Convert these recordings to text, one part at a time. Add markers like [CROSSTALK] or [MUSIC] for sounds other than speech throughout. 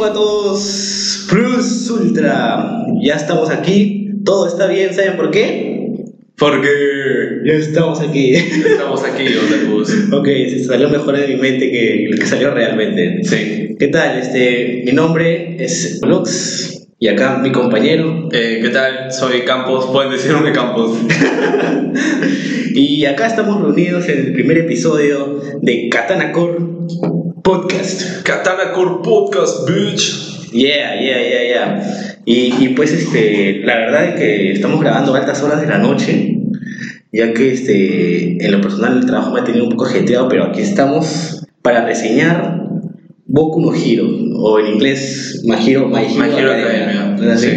Konnichiwa a todos, Plus Ultra. Ya estamos aquí, todo está bien, ¿saben por qué? Porque Ya estamos aquí. estamos aquí, Otakus. [LAUGHS] ok, se salió mejor de mi mente que lo que salió realmente. Sí. ¿Qué tal? Este, mi nombre es Lux y acá mi compañero. Eh, ¿Qué tal? Soy Campos. Pueden decirme Campos. [LAUGHS] Y acá estamos reunidos en el primer episodio de Katana Core Podcast. Katana Core Podcast, bitch. Yeah, yeah, yeah, yeah. Y, y pues este, la verdad es que estamos grabando a altas horas de la noche, ya que este, en lo personal el trabajo me ha tenido un poco ajetreado, pero aquí estamos para reseñar Boku no Hero, o en inglés My Hero, My Hero, My Hero Academia. Sí.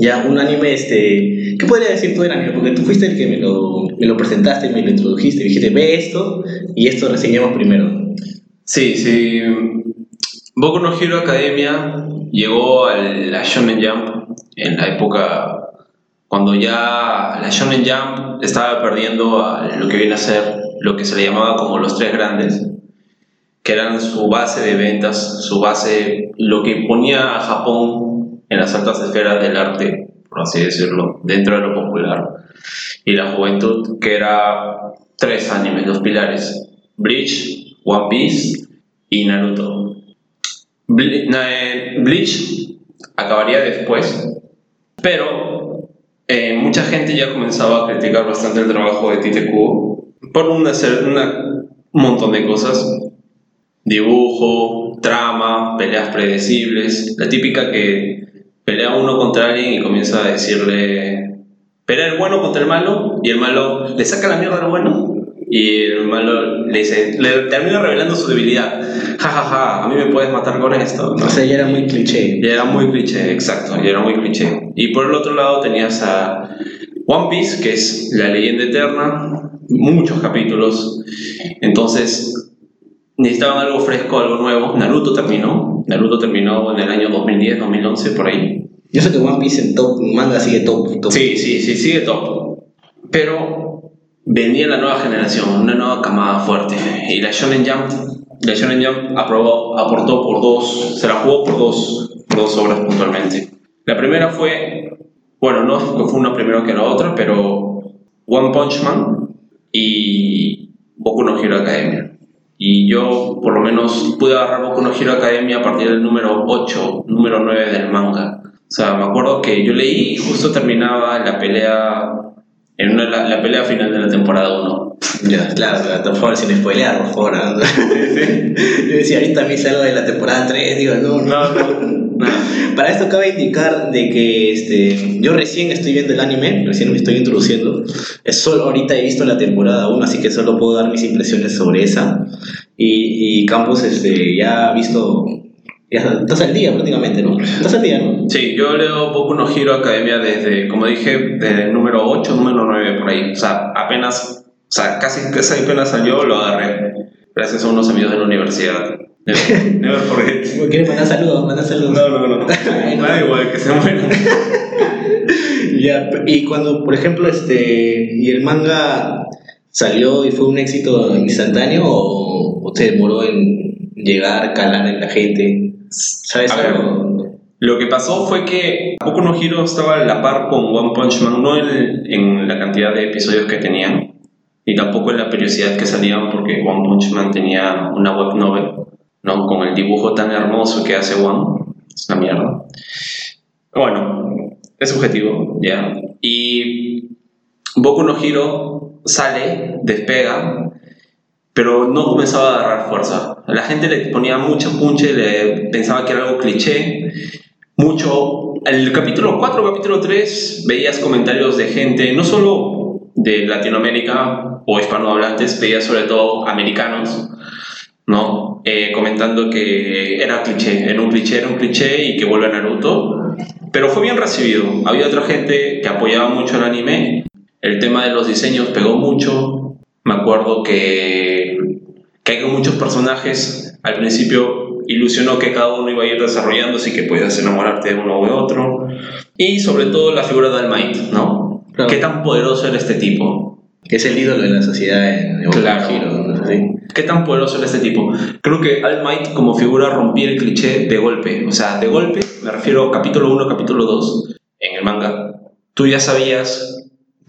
Ya, un anime, este, ¿qué podría decir tú del anime? Porque tú fuiste el que me lo, me lo presentaste, me lo introdujiste, dijiste, ve esto y esto reseñamos primero. Sí, sí. Boku no Hero Academia llegó a la Shonen Jump en la época cuando ya la Shonen Jump estaba perdiendo a lo que viene a ser lo que se le llamaba como los tres grandes, que eran su base de ventas, su base, lo que ponía a Japón en las altas esferas del arte, por así decirlo, dentro de lo popular, y la juventud, que era tres animes, los pilares, Bleach, One Piece y Naruto. Eh, Bleach acabaría después, pero eh, mucha gente ya comenzaba a criticar bastante el trabajo de Tite Kubo por ser- una- un montón de cosas. Dibujo, trama, peleas predecibles, la típica que pelea uno contra alguien y comienza a decirle pelea el bueno contra el malo y el malo le saca la mierda al bueno y el malo le dice le termina revelando su debilidad ja ja ja a mí me puedes matar con esto ¿no? O sea, ya era muy cliché. Y era muy cliché, exacto, y era muy cliché. Y por el otro lado tenías a One Piece, que es la leyenda eterna, muchos capítulos. Entonces necesitaban algo fresco, algo nuevo. Naruto terminó, Naruto terminó en el año 2010, 2011, por ahí. Yo sé que One Piece en top, manga sigue top, top. Sí, sí, sí, sigue top. Pero venía la nueva generación, una nueva camada fuerte. Y la Shonen Jump, la Shonen Jump aprobó, aportó por dos, se la jugó por dos, por dos obras puntualmente. La primera fue, bueno, no fue una primero que la otra, pero One Punch Man y Boku no Hero Academia. Y yo, por lo menos, pude agarrar Boku no Hero Academia a partir del número 8, número 9 del manga. O sea, me acuerdo que yo leí y justo terminaba la pelea, en una, la, la pelea final de la temporada 1. Ya, claro, por favor, sin spoilear, por favor. ¿no? [LAUGHS] Yo decía, ahorita me hice algo de la temporada 3, digo, no, no. Nada. [LAUGHS] Para esto cabe indicar de que este, yo recién estoy viendo el anime, recién me estoy introduciendo. Es solo ahorita he visto la temporada 1, así que solo puedo dar mis impresiones sobre esa. Y, y Campos este, ya ha visto, estás al día prácticamente, ¿no? Estás al día, ¿no? Sí, yo leo Boku no Hero Academia desde, como dije, desde el número 8, número 9 por ahí. O sea, apenas, o sea, casi, casi apenas salió, lo agarré. Gracias a unos amigos de la universidad. Never, [LAUGHS] never forget. ¿Quieres mandar saludos? Mandar saludos. No, no, no. [LAUGHS] Da igual, que se mueran. [LAUGHS] Ya, y cuando, por ejemplo, este, y el manga salió y fue un éxito instantáneo o, o se demoró en llegar, calar en la gente, ¿sabes? A ver. algo? Lo que pasó fue que Boku no Hero estaba a la par con One Punch Man, no en, en la cantidad de episodios que tenían, ni tampoco en la periodicidad que salían, porque One Punch Man tenía una web novel, ¿no? Con el dibujo tan hermoso que hace One, es una mierda. Bueno, es subjetivo, ya. Y Boku no Hiro sale, despega, pero no comenzaba a agarrar fuerza. La gente le ponía mucho punche, le pensaba que era algo cliché, mucho. El capítulo 4, capítulo 3, veías comentarios de gente, no solo de Latinoamérica o hispanohablantes, veías sobre todo americanos, ¿no? Eh, comentando que era cliché, era un cliché, era un cliché y que vuelve a Naruto. Pero fue bien recibido. Había otra gente que apoyaba mucho el anime. El tema de los diseños pegó mucho. Me acuerdo que, que hay muchos personajes. Al principio ilusionó que cada uno iba a ir desarrollando, así que podías enamorarte de uno u otro. Y sobre todo la figura de All Might, ¿no? Claro. ¿Qué tan poderoso era este tipo? Que es el ídolo de la sociedad en no Claro. ¿no? Sí. ¿Qué tan poderoso era este tipo? Creo que All Might como figura rompía el cliché de golpe. O sea, de golpe me refiero a capítulo 1, capítulo 2 en el manga. Tú ya sabías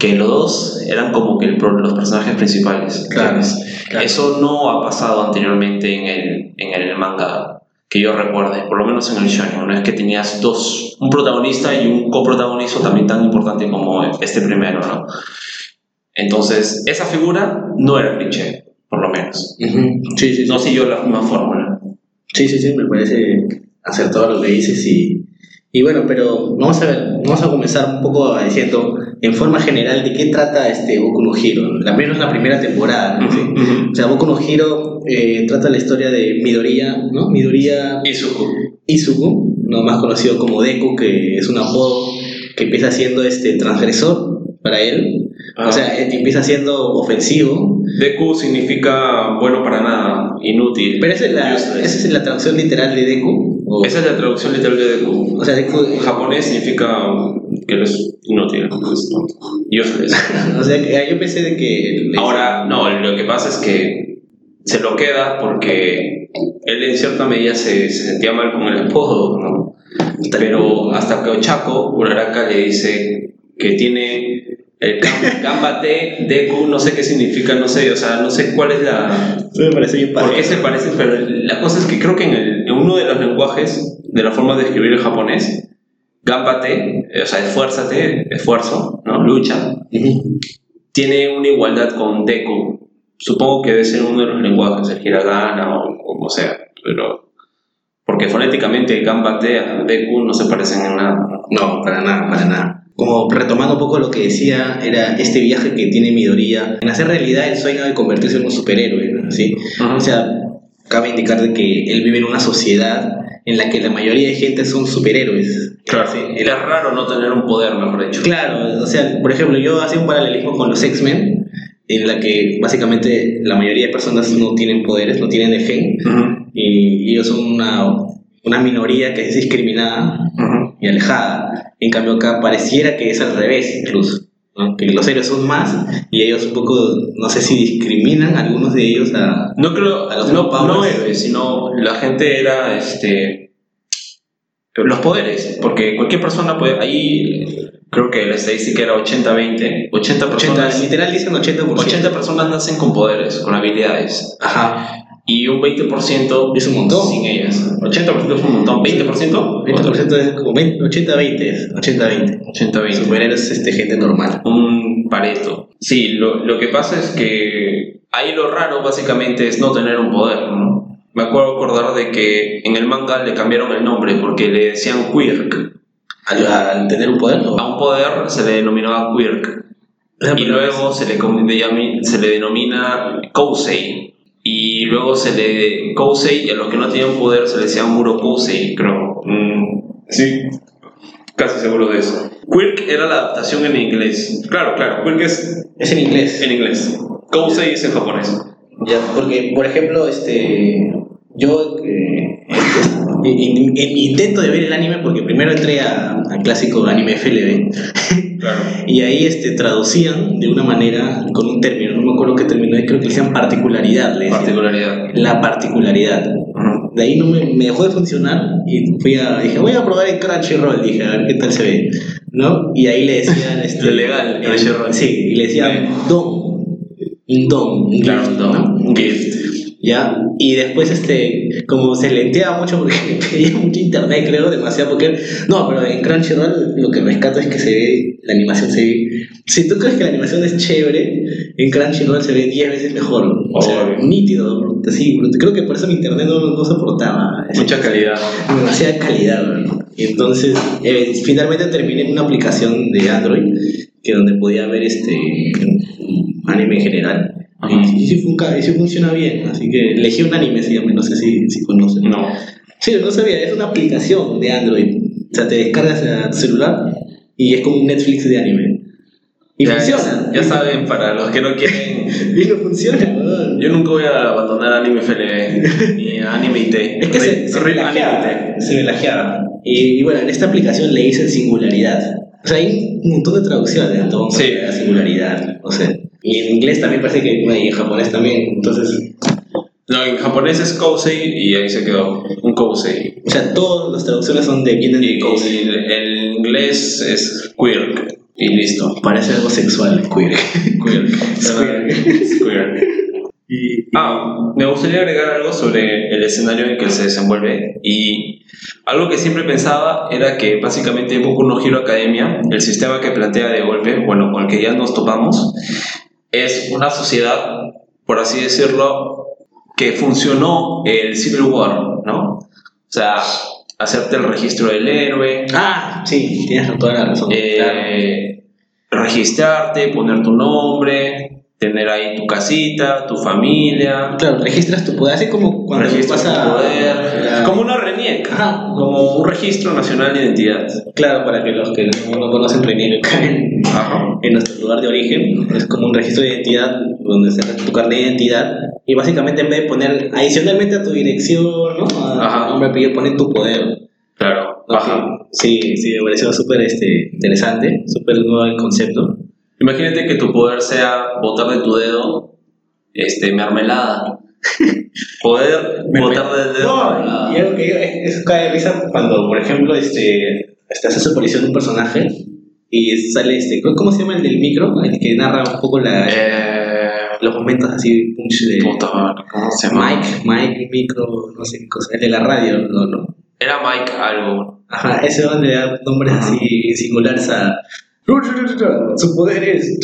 que los dos eran como que el los personajes principales. Claro, claro. Eso no ha pasado anteriormente en el, en el manga que yo recuerde, por lo menos en el shonen. No es que tenías dos, un protagonista y un coprotagonista también tan importante como este primero, ¿no? Entonces, esa figura no era cliché, por lo menos. Ujú. Sí, sí, sí. No siguió la misma fórmula. Sí, sí, sí, me parece acertado lo que dices y, y bueno, pero vamos a ver, vamos a comenzar un poco diciendo en forma general de qué trata este Boku no Hero, al menos la primera temporada, ¿no? ¿Sí? O sea, Boku no Hero eh, trata la historia de Midoriya, ¿no? Midoriya Izuku. Izuku, no más conocido como Deku, que es un apodo que empieza siendo este transgresor para él, Ah. o sea, empieza siendo ofensivo, Deku significa bueno para nada, inútil. pero esa es la, esa es la traducción literal de Deku. o- Esa es la traducción literal de Deku. o sea, Deku, En japonés significa que eres inútil. Useless. [LAUGHS] O sea, ah, yo pensé de que... Ahora, no, lo que pasa es que se lo queda porque él en cierta medida se, se sentía mal con el apodo, ¿no? Pero hasta que Ochako, Uraraka, le dice que tiene el gam- Gambate, Deku, no sé qué significa, no sé, o sea, no sé cuál es la... Eso me parece bien ¿Por qué se parecen? Pero la cosa es que creo que en, el- en uno de los lenguajes, de la forma de escribir el japonés, Gambate, o sea, esfuérzate, esfuerzo, ¿no? Lucha, tiene una igualdad con Deku. Supongo que debe ser uno de los lenguajes, el hiragana o como sea, pero... Porque fonéticamente Gambate a Deku no se parecen en nada. No, para nada, para nada. Como retomando un poco lo que decía, era este viaje que tiene Midoriya en hacer realidad el sueño de convertirse en un superhéroe, ¿no? ¿Sí? O sea, cabe indicar de que él vive en una sociedad en la que la mayoría de gente son superhéroes. claro, Sí, él- era raro no tener un poder, mejor dicho. Claro, o sea, por ejemplo, yo hacía un paralelismo con los X-Men, en la que básicamente la mayoría de personas no tienen poderes, no tienen el gen, Ujú, y ellos son una, una minoría que es discriminada ujú. y alejada. En cambio acá pareciera que es al revés incluso, ¿no? que los héroes son más y ellos un poco, no sé si discriminan algunos de ellos a... No creo, A los no, no héroes, sino la gente era, este, los poderes, porque cualquier persona puede, ahí creo que la estadística era 80-20, 80 80, personas, literal dicen 80%. 80 personas nacen con poderes, con habilidades, Ajá, y un 20% es un montón. sin ellas. 80% es un montón, 20%, 20% es como 20, 80-20, es, 80-20. 80-20. Superhéroes es este, gente normal. un pareto. Sí, lo, lo que pasa es que ahí lo raro básicamente es no tener un poder, ¿no? Me acuerdo acordar de que en el manga le cambiaron el nombre porque le decían Quirk. Al, al tener un poder, ¿no? A un poder se le denominaba Quirk. Y luego se le, se le denomina Kousei. Y luego se le. Kousei, y a los que no tenían poder se le decía Murokousei, creo. Mm, sí, casi seguro de eso. Quirk era la adaptación en inglés. Claro, claro, Quirk es Es en inglés. en inglés. Kousei es en japonés. Ya, porque, por ejemplo, este, yo eh, en, en- en mi intento de ver el anime, porque primero entré a- al clásico anime FLB, [LAUGHS] Claro. y ahí este, traducían de una manera, con un término, no me acuerdo qué término creo que le decían particularidad, le decían. Particularidad. La particularidad. De ahí no me, me dejó de funcionar y fui a, dije, voy a probar el Crunchyroll, dije, a ver qué tal se ve, ¿no? Y ahí le decían, [LAUGHS] este, Lo legal, el- Crunchyroll. Sí, y le decían don, un don, un Claro, gift, no. gift. ¿Ya? Y después, este, como se lenteaba mucho porque [LAUGHS] pedía mucho internet, creo, demasiado, porque... No, pero en Crunchyroll lo que rescato es que se ve, la animación se ve... Si tú crees que la animación es chévere, en Crunchyroll se ve 10 veces mejor. O sea, Obvio. nítido, así. Creo que por eso mi internet no, no soportaba. ese- Mucha calidad. demasiada calidad, ¿no? Y entonces, eh, finalmente terminé en una aplicación de Android que donde podía ver este anime en general. Y, y sí, funca- y sí funciona bien, así que elegí un anime, se llama, no sé si, si conocen. No. Sí, no sabía, es una aplicación de Android. O sea, te descargas a tu celular y es como un Netflix de anime. Y ya, funciona. Ya, ya saben, para los que no quieren. [LAUGHS] Y no funciona. Yo nunca voy a abandonar Anime FLB ni Anime IT. Es que se, se relajeaba, se relajeaba. Y, y bueno, en esta aplicación le dicen singularidad. O sea, hay un montón de traducciones todo Sí. la singularidad. O sea, y en inglés también parece que, y en japonés también. Entonces, No, en japonés es Kousei y ahí se quedó. Un Kousei. o sea, todas las traducciones son de vienen de Kousei. el inglés es Quirk. Y listo. Parece algo sexual, queer. Quirk. Quirk. Quirk. Y, Ah, me gustaría agregar algo sobre el escenario en que se desenvuelve y algo que siempre pensaba era que básicamente Boku no Hero Academia, el sistema que plantea de golpe, bueno, con el que ya nos topamos, es una sociedad, por así decirlo, que funcionó el Civil War, ¿no? O sea, hacerte el registro del héroe, ah, sí, tienes toda la razón. claro. eh, registrarte, poner tu nombre, tener ahí tu casita, tu familia, Claro, registras tu poder, así como cuando registras vas a... tu poder, como una RENIEC, Ajá. como un registro nacional de identidad. Claro, para que los que no, no conocen RENIEC en, Ajá. en nuestro lugar de origen, es como un registro de identidad donde sacas tu carnet de identidad y básicamente en vez de poner adicionalmente a tu dirección, ¿no? A Ajá. tu nombre, apellido, pones tu poder. Claro, baja. Sí, sí, me pareció súper este, interesante, súper nuevo el concepto. Imagínate que tu poder sea botar de tu dedo este, mermelada. [LAUGHS] Poder botar del dedo No, mermelada. y algo que es- eso cae de risa cuando, por ejemplo, este, este hace su aparición un personaje y sale este, ¿cómo se llama el del micro? El que narra un poco la, Eh, los momentos así, punch de puta ¿cómo se llama? Mike, Mike, micro, no sé qué cosa, el de la radio, no, no. Era Mike algo. Ajá, ese donde le da nombres así singulares a. Su poder es.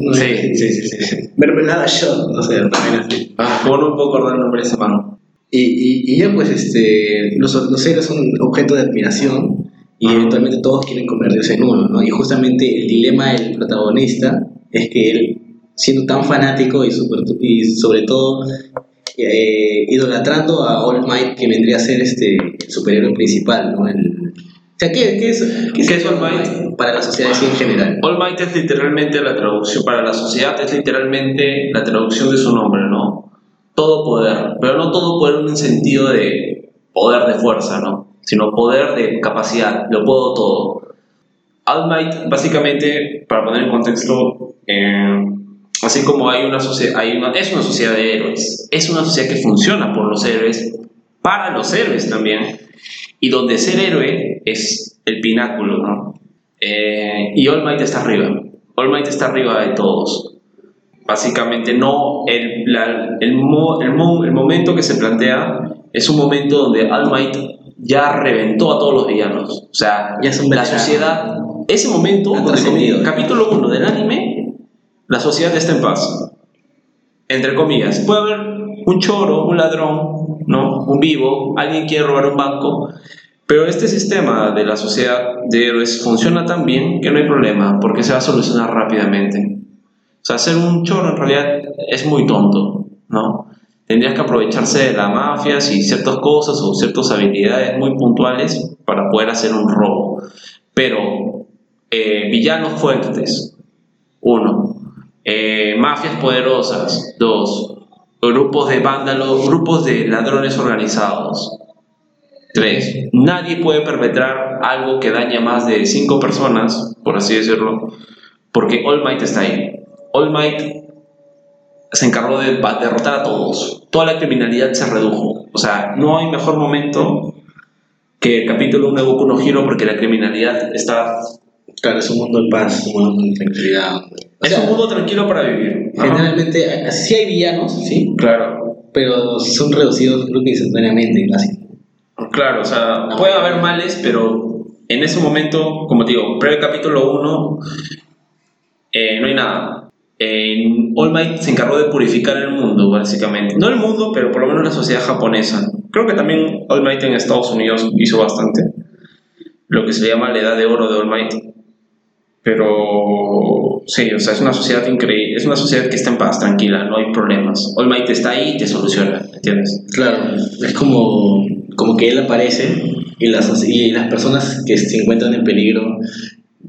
no sé, Sí, sí, sí, sí. Mermelada Shot, no sé, también así. Ah, ¿Cómo no me puedo acordar el nombre de ese mano? Y, y, y ya, pues, este, los, los héroes son objeto de admiración y Ajá. eventualmente todos quieren convertirse en uno, ¿no? Y justamente el dilema del protagonista es que él, siendo tan fanático y, super- y sobre todo eh, idolatrando a All Might, que vendría a ser este, el superhéroe principal, ¿no? El, o sea, ¿qué, qué es, ¿Qué es All Might? Para la sociedad así en general. All Might es literalmente la traducción, para la sociedad es literalmente la traducción de su nombre, ¿no? Todo poder, pero no todo poder en un sentido de poder de fuerza, ¿no? Sino poder de capacidad, lo puedo todo. All Might, básicamente, para poner en contexto, eh, así como hay una sociedad, hay una, es una sociedad de héroes, es una sociedad que funciona por los héroes, para los héroes también, y donde ser héroe es el pináculo, ¿no? Eh, y All Might está arriba. All Might está arriba de todos. Básicamente, no. El, la- el, mo- el, mo- el momento que se plantea es un momento donde All Might ya reventó a todos los villanos. O sea, Ya es un la sociedad. Ese momento, donde capítulo 1 del anime, la sociedad está en paz. Entre comillas. Puede haber un choro, un ladrón, ¿no? Un vivo, alguien quiere robar un banco. Pero este sistema de la sociedad de héroes funciona tan bien que no hay problema, porque se va a solucionar rápidamente. O sea, un choro en realidad es muy tonto, ¿no? Tendrías que aprovecharse de la mafia y ciertas cosas o ciertas habilidades muy puntuales para poder hacer un robo. Pero eh, villanos fuertes, uno. Eh, mafias poderosas, dos. Grupos de vándalos, grupos de ladrones organizados, Tres, nadie puede perpetrar algo que daña más de cinco personas, por así decirlo, porque All Might está ahí. All Might se encargó de derrotar a todos. Toda la criminalidad se redujo. O sea, no hay mejor momento que el capítulo 1 de Boku no Hero porque la criminalidad está... Claro, es un mundo en paz, un mundo con tranquilidad. O Es sea, un mundo tranquilo para vivir. Ajá. Generalmente, sí hay villanos, sí, Claro. pero son reducidos creo que instantáneamente, casi. Claro, o sea, No. puede haber males, pero en ese momento, como te digo, pre capítulo 1, no hay nada. En All Might se encargó de purificar el mundo, básicamente. No el mundo, pero por lo menos la sociedad japonesa. Creo que también All Might en Estados Unidos hizo bastante. Lo que se le llama la edad de oro de All Might. Pero sí, o sea, es una sociedad increíble. Es una sociedad que está en paz, tranquila, no hay problemas. All Might está ahí y te soluciona, ¿entiendes? Claro, es como, como que él aparece y las, y las personas que se encuentran en peligro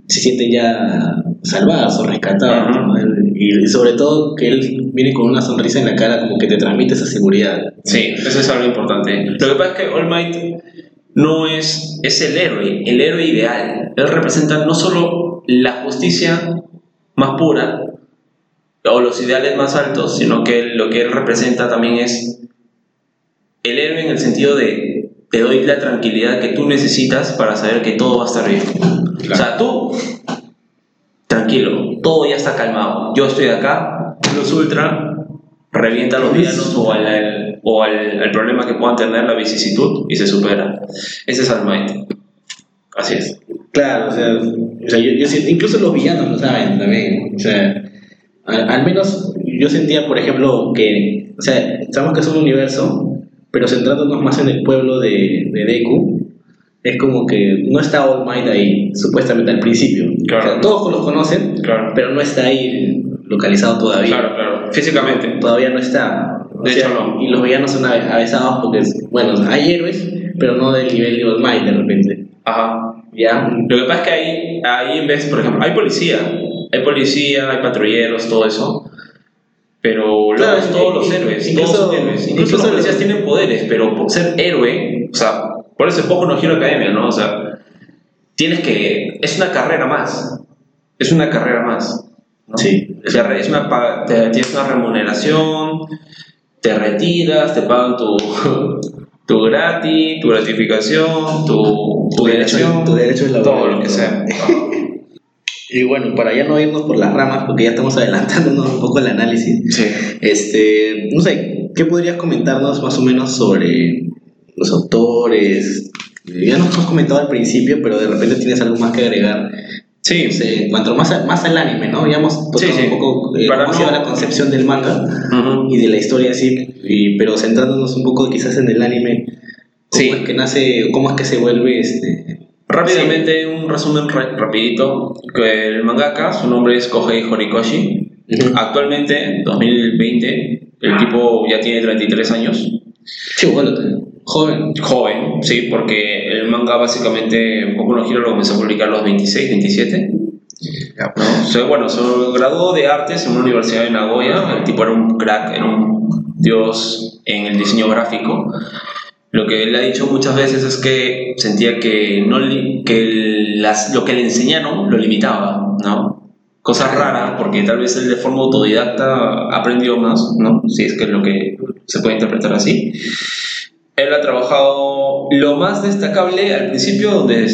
se sienten ya salvadas o rescatadas. Ajá. ¿no? Él- Y sobre todo que él viene con una sonrisa en la cara, como que te transmite esa seguridad. Sí, eso es algo importante. Lo que pasa es que All Might no es, es el héroe, el héroe ideal. Él representa no solo la justicia más pura o los ideales más altos, sino que lo que él representa también es el héroe en el sentido de te doy la tranquilidad que tú necesitas para saber que todo va a estar bien. O sea, tú, tranquilo, todo ya está calmado. Yo estoy acá, los ultra, revienta a los villanos o, al, o al, al problema que puedan tener la vicisitud y se supera. Ese es All Might. Así es. Claro, o sea, o sea, yo, yo incluso los villanos lo saben también. O sea, al, al menos yo sentía, por ejemplo, que, o sea, sabemos que es un universo, pero centrándonos más en el pueblo de, de Deku, es como que no está All Might ahí, supuestamente al principio. Claro. O sea, todos los conocen, Claro. pero no está ahí localizado todavía. Claro, claro. Físicamente. Todavía no está. O De sea, hecho, no. Y los villanos son ave- avesados porque, bueno, hay héroes, pero no del nivel de All Might de repente. Ajá. ¿Ya? Lo que pasa es que ahí, ahí en vez, por ejemplo, hay policía. Hay policía, hay patrulleros, todo eso. Pero luego Claro, es todos los héroes, incluso- todos son héroes. Incluso, los policías tienen poderes, pero por ser héroe, o sea, por eso es poco no Hero Academia, ¿no? O sea, tienes que. Es una carrera más. Es una carrera más. ¿no? Sí. Es una, es una te- tienes una remuneración, te retiras, te pagan tu, [LAUGHS] tu gratis, tu gratificación, tu Tu derecho- tu derecho es laboral, todo lo que sea. [LAUGHS] Y bueno, para ya no irnos por las ramas, porque ya estamos adelantándonos un poco el análisis, Sí. este, no sé, ¿qué podrías comentarnos más o menos sobre los autores? Ya nos has comentado al principio, pero de repente tienes algo más que agregar. Sí, No sé, en cuanto más, a- más al anime, ¿no? Ya hemos tocado Sí, sí. un poco eh, Para no- la concepción del manga Ujú. y de la historia en sí, y- pero centrándonos un poco quizás en el anime, cómo Sí. es que nace, cómo es que se vuelve este... Rápidamente, un resumen ra- rapidito. Que el mangaka, su nombre es Kohei Horikoshi. Ujú. Actualmente, 2020, el tipo ya tiene 33 años. Sí, bueno, joven. Joven, sí, porque el manga básicamente, Boku no Hero lo comenzó a publicar a los 26, 27. ¿no? O sea, bueno, se graduó de artes en una universidad de Nagoya. El tipo era un crack, era un dios en el diseño gráfico. Lo que él ha dicho muchas veces es que sentía que, no que las, lo que le enseñaron lo limitaba, ¿no? Cosa rara, porque tal vez él de forma autodidacta aprendió más, ¿no? Si es que es lo que se puede interpretar así. Él ha trabajado lo más destacable al principio, donde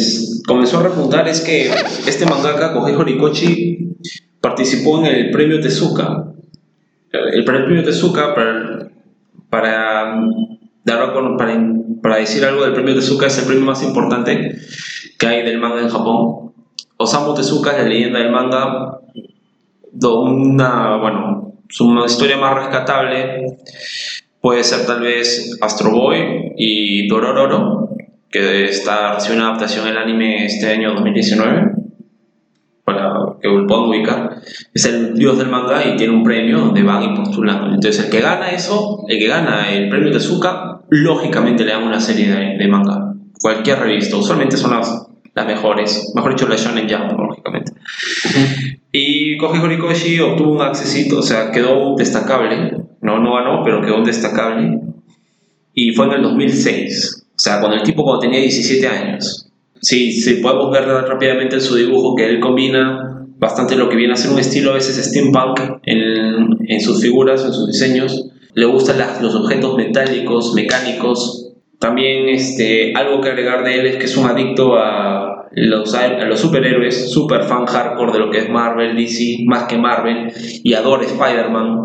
comenzó a repuntar, es que este mangaka, Kohei Horikoshi, participó en el premio Tezuka. El premio Tezuka, para, para, decir algo del premio Tezuka, es el premio más importante que hay del manga en Japón. Osamu Tezuka es la leyenda del manga, una, bueno, su historia más rescatable puede ser tal vez Astro Boy y Dorororo, que está recibe una adaptación del anime este año 2019, para que lo puedan ubicar. Es el dios del manga y tiene un premio donde van y postulan. Entonces el que gana eso, el que gana el premio Tezuka, lógicamente le dan una serie de, de manga. Cualquier revista, usualmente son las, las mejores, mejor dicho la Shonen Jump, lógicamente. Y Koji Horikoshi obtuvo un accesito, o sea, quedó destacable. No, no ganó, pero quedó destacable. Y fue en el 2006. O sea, cuando el tipo cuando tenía 17 años. Sí, sí, podemos ver rápidamente en su dibujo que él combina bastante lo que viene a ser un estilo a veces steampunk en, en sus figuras, en sus diseños. Le gustan las- los objetos metálicos, mecánicos. También este, algo que agregar de él es que es un adicto a, los, a los superhéroes, super fan hardcore de lo que es Marvel, DC, más que Marvel, y adora Spider-Man.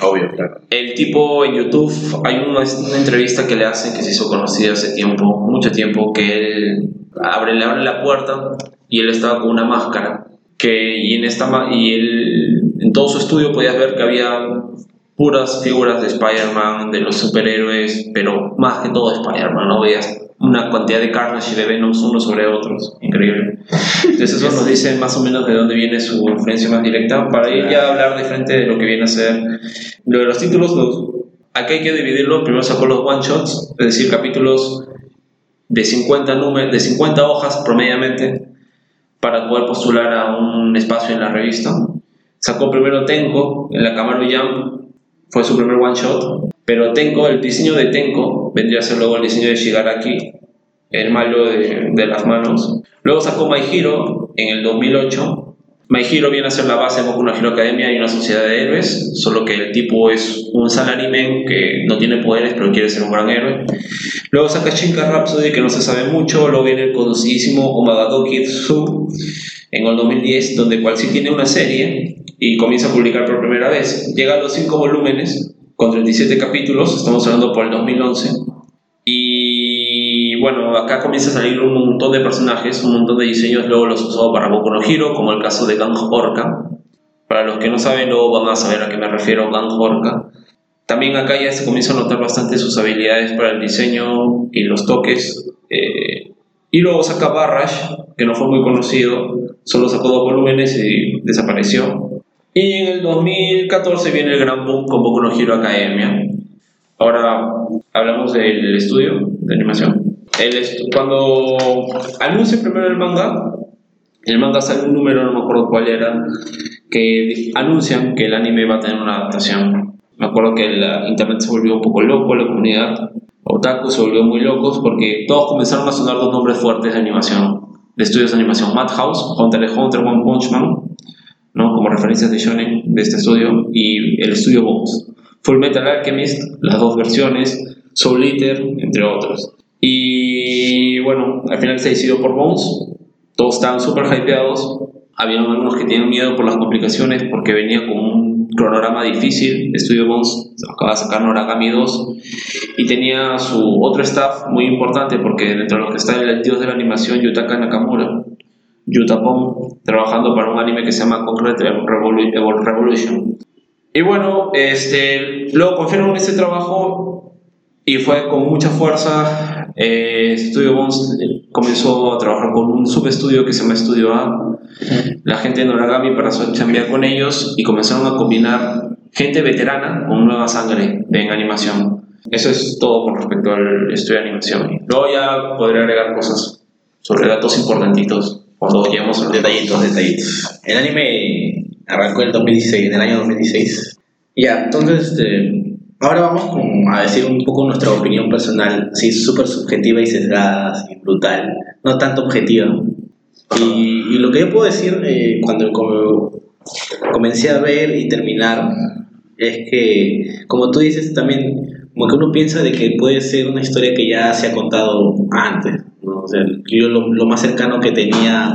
Obvio, claro. El tipo en YouTube, hay una, una entrevista que le hacen que se hizo conocida hace tiempo, mucho tiempo, que él abre, le abre la puerta y él estaba con una máscara. Que, y en, esta, y él, en todo su estudio podías ver que había puras figuras de Spider-Man, de los superhéroes, pero más que todo de Spider-Man, ¿no? Veías una cantidad de Carnage y de Venoms unos sobre otros, increíble. Entonces eso nos dice más o menos de dónde viene su influencia más directa, para ir ya a hablar de frente de lo que viene a ser lo de los títulos, los, aquí hay que dividirlo, primero sacó los one-shots, es decir, capítulos de 50, números, de 50 hojas promediamente para poder postular a un espacio en la revista. Sacó primero Tenko en la Camaro Jump, fue su primer one shot, pero Tenko, el diseño de Tenko vendría a ser luego el diseño de Shigaraki, el malo de, las manos. Luego sacó My Hero en el 2008. My Hero viene a ser la base de Boku no Hero Academia y una sociedad de héroes, solo que el tipo es un salaryman que no tiene poderes pero quiere ser un gran héroe. Luego saca Shinka Rhapsody, que no se sabe mucho. Luego viene el conocidísimo Omagadoki Tsu en el 2010, donde cual sí tiene una serie y comienza a publicar por primera vez. Llega a los 5 volúmenes con 37 capítulos, estamos hablando por el 2011. Y bueno, acá comienza a salir un montón de personajes, un montón de diseños, luego los usó para Boku no Hero, como el caso de Gang Orca. Para los que no saben, luego van a saber a qué me refiero, Gang Orca. También acá ya se comienza a notar bastante sus habilidades para el diseño y los toques. eh, y luego saca Barrage, que no fue muy conocido, solo sacó dos volúmenes y desapareció. Y en el 2014 viene el gran boom con Boku no Hero Academia. Ahora hablamos del estudio de animación. El estu- cuando anuncia primero el manga, el manga sale un número, no me acuerdo cuál era, que anuncian que el anime va a tener una adaptación. Me acuerdo que la internet se volvió un poco loco, la comunidad otaku se volvió muy locos porque todos comenzaron a sonar dos nombres fuertes de animación, de estudios de animación, Madhouse, Hunter x Hunter, One Punch Man, ¿no? como referencias de shonen de este estudio, y el estudio Bones. Full Metal Alchemist, las dos versiones, Soul Eater, entre otros. Y bueno, al final se decidió por Bones, todos estaban súper hypeados, habían algunos que tenían miedo por las complicaciones porque venía con un cronograma difícil, Estudio Bones acaba de sacar Noragami 2 y tenía su otro staff muy importante porque dentro de los que está el dios de la animación Yutaka Nakamura, Yutapon, trabajando para un anime que se llama Concrete Revolu- Evol- Revolution. Y bueno, este, luego confirmaron ese trabajo y fue con mucha fuerza. Eh, Studio Bones comenzó a trabajar con un subestudio que se llama Estudio A. La gente de Noragami para chambear con ellos y comenzaron a combinar gente veterana con nueva sangre en animación. Eso es todo con respecto al estudio de animación. Luego ya podré agregar cosas sobre datos importantitos cuando los Detallitos, detallitos. El anime arrancó en el 2016, en el año 2016. Ya, entonces, este, ahora vamos a decir un poco nuestra opinión personal, así súper subjetiva y sesgada, así, brutal, no tanto objetiva. Y, y lo que yo puedo decir eh, cuando como comencé a ver y terminar es que, como tú dices, también como que uno piensa de que puede ser una historia que ya se ha contado antes. O sea, yo lo, lo más cercano que tenía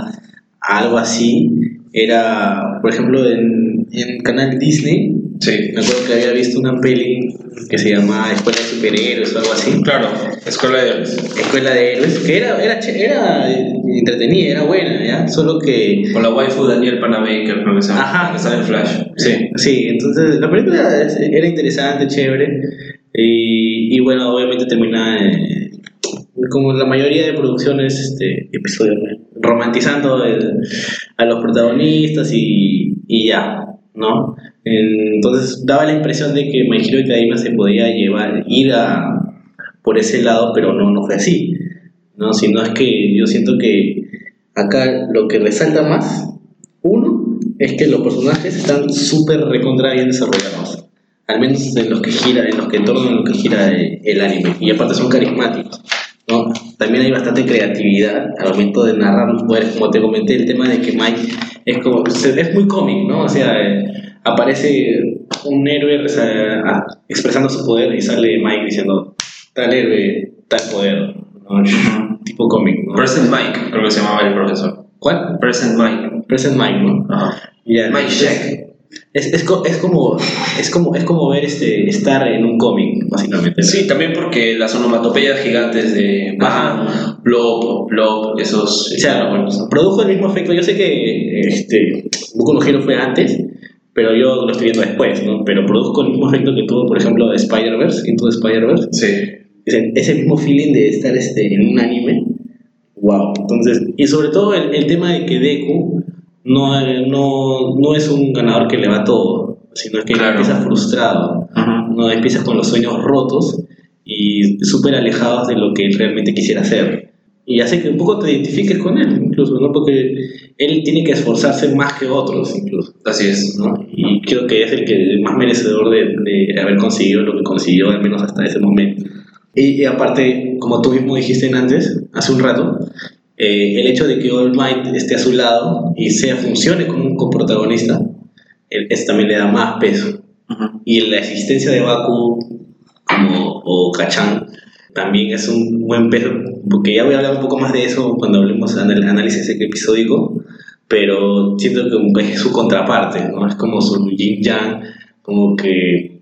a algo así era, por ejemplo, en, en canal Disney, Sí, me acuerdo que había visto una peli que se llamaba Escuela de Superhéroes o algo así. claro, Escuela de Héroes. Escuela de Héroes, que era, era, era entretenida, era buena, ¿ya? Solo que Con la waifu Daniel Panabaker, creo que se llama, Ajá. que sale en Flash. Sí. Sí, entonces la película era interesante, chévere. Y, y bueno, obviamente termina eh, como la mayoría de producciones, este, episodios, ¿no? romantizando el- a los protagonistas y, y ya, ¿no? Entonces daba la impresión de que My Hero Academia se podía llevar, ir a, por ese lado, pero no, no fue así, ¿no? Sino es que yo siento que acá lo que resalta más, uno, es que los personajes están súper recontra bien desarrollados. Al menos en los que gira, en los que en torno a lo que gira el, el anime. Y aparte son carismáticos. ¿No? También hay bastante creatividad al momento de narrar los poderes. Como te comenté, el tema de que Mike es como. es muy cómic, ¿no? O sea, eh, aparece un héroe resa- a- expresando su poder y sale Mike diciendo tal héroe, tal poder. ¿no? Tipo cómic. ¿no? Present Mike, creo que se llamaba el profesor. ¿Cuál? Present Mike. Present Mike, ¿no? Ajá. Ya, Mike Sheck. Es, es, es como es como es como ver este estar en un cómic básicamente Sí, también porque las onomatopeyas gigantes de. Bang, Blob, Blob, esos. o sea buenos. produjo el mismo efecto yo sé que este Boku no Hero fue antes pero yo lo estoy viendo después no pero produjo el mismo efecto que tuvo por ejemplo Spider-Verse Into the Spider-Verse Sí. ese, ese mismo feeling de estar este, en un anime. Wow. Entonces, y sobre todo el, el tema de que Deku no, no, no es un ganador que le va todo, sino que Claro. empieza frustrado, Ajá. no empieza con los sueños rotos y súper alejados de lo que él realmente quisiera hacer. Y hace que un poco te identifiques con él, incluso, ¿no? Porque él tiene que esforzarse más que otros, incluso. Así es. ¿no? Y creo que es el que más merecedor de, de haber conseguido lo que consiguió, al menos hasta ese momento. Y, y aparte, como tú mismo dijiste antes, hace un rato, eh, el hecho de que All Might esté a su lado y sea funcione como un coprotagonista, eso también le da más peso. Ajá. Y la existencia de Baku como, o Kachan también es un buen peso, porque ya voy a hablar un poco más de eso cuando hablemos de anal- análisis episódico, pero siento que es su contraparte, ¿no? Es como su yin yang, como que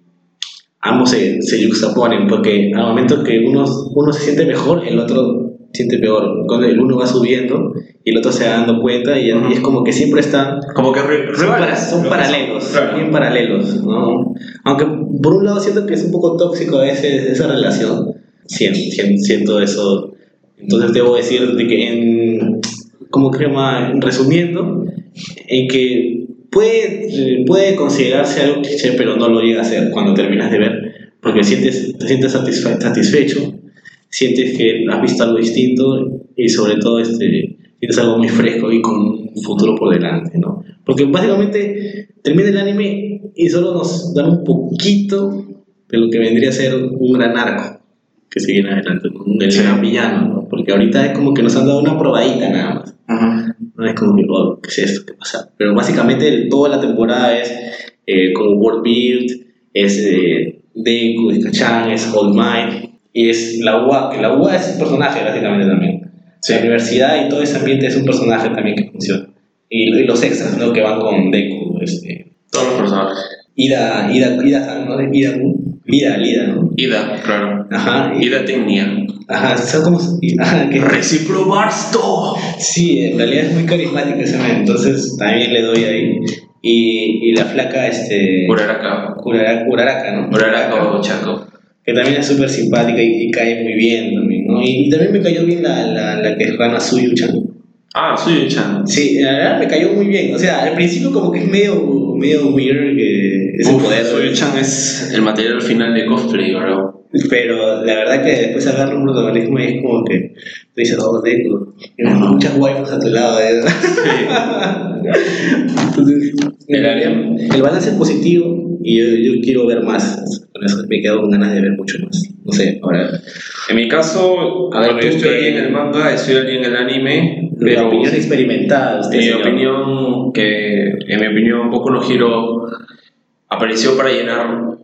ambos se, se yuxtaponen, porque al momento que uno, uno se siente mejor, el otro siente peor. Cuando el uno va subiendo y el otro se va dando cuenta y, y es como que siempre están Como que re- son, para- son paralelos, Claro. bien paralelos, ¿no? Aunque por un lado siento que es un poco tóxico a veces esa relación, siento, siento, eso. Entonces debo decir de que en, como creo más, resumiendo, en que puede, puede considerarse algo cliché, pero no lo llega a ser cuando terminas de ver, porque sientes, te sientes satisfe- satisfecho, sientes que has visto algo distinto y sobre todo este, sientes algo muy fresco y con un futuro por delante, ¿no? Porque básicamente termina el anime y solo nos dan un poquito de lo que vendría a ser un gran arco que se viene adelante, un Sí. gran villano, ¿no? Porque ahorita es como que nos han dado una probadita nada más. Ajá. No es como que, oh, ¿qué es esto? ¿Qué pasa? Pero básicamente toda la temporada es eh, como World Build, es eh, Deku, es Kachan, es All Might, y es la UA, que la UA es un personaje básicamente también. Sí. La universidad y todo ese ambiente es un personaje también que funciona. Y, y los extras, ¿no? Que van con Deku, este, Todos los personajes. Ida, Ida, Ida, ¿no? Ida, Lida, Lida, ¿no? Ida, claro. Ajá, Ida Tecnia. ajá, son como, ajá, que, Reciprobarsto. Sí, en realidad es muy carismático ese men, entonces también le doy ahí. Y, y la flaca, este. Uraraka. Urara- Uraraka, ¿no? Uraraka o Chaco. Que también es súper simpática y, y cae muy bien también, ¿no? Y, y también me cayó bien la, la, la que es Rana Suyuchan. Ah, Suyu-chan. Sí, la verdad me cayó muy bien. O sea, al principio como que es medio, medio weird que ese Uf, poder. Suyu-chan es el material final de cosplay, bro. Pero la verdad que después agarra un protagonismo y es como que tú dices, oh, Deku, tienes muchas waifus a tu lado, ¿eh? [LAUGHS] Entonces, El el balance es positivo y yo, yo quiero ver más. Con eso me quedo con ganas de ver mucho más. No sé, ahora. En mi caso, A ver, bueno, yo estoy en el manga, estoy ahí en el anime, la pero opinión experimentada, usted. mi señor. opinión, que en mi opinión Boku no Hero apareció para llenar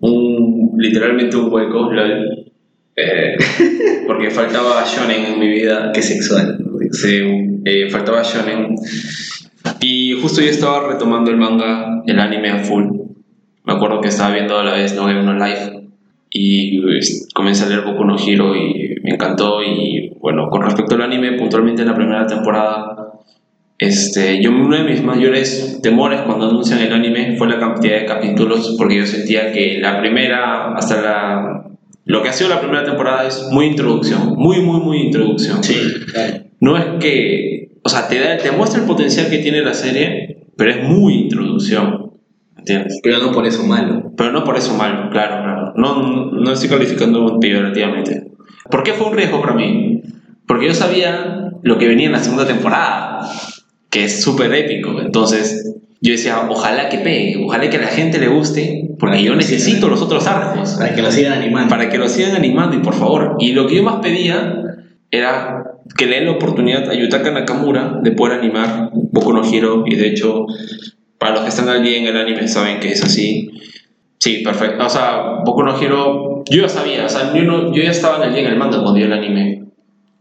un, literalmente un hueco, lol. Eh, [LAUGHS] porque faltaba shonen en mi vida. Qué sexual. Sí, eh, faltaba shonen. Y justo yo estaba retomando el manga, el anime a full. Me acuerdo que estaba viendo a la vez No Game No Life. Y pues, comencé a leer Boku no Hero y me encantó. Y bueno, con respecto al anime, puntualmente en la primera temporada, este, yo uno de mis mayores temores cuando anuncian el anime fue la cantidad de capítulos, porque yo sentía que la primera, hasta la... Lo que ha sido la primera temporada es muy introducción, muy, muy, muy introducción Sí, claro. no es que, o sea, te, da, te muestra el potencial que tiene la serie, pero es muy introducción, ¿entiendes? Pero no por eso malo. Pero no por eso malo, claro, claro. No, no estoy calificando peyorativamente. ¿Por qué fue un riesgo para mí? Porque yo sabía lo que venía en la segunda temporada, que es súper épico. Entonces, yo decía, ojalá que pegue, ojalá que a la gente le guste, porque yo necesito los otros arcos Para que lo sigan animando. para que lo sigan animando y por favor. Y lo que yo más pedía era que le den la oportunidad a Yutaka Nakamura de poder animar Boku no Hero y de hecho para los que están allí en el anime saben que es así. Sí, perfecto. O sea, Boku no Hero, yo ya sabía, o sea, yo, no- yo ya estaba el día en el manga cuando vi el anime.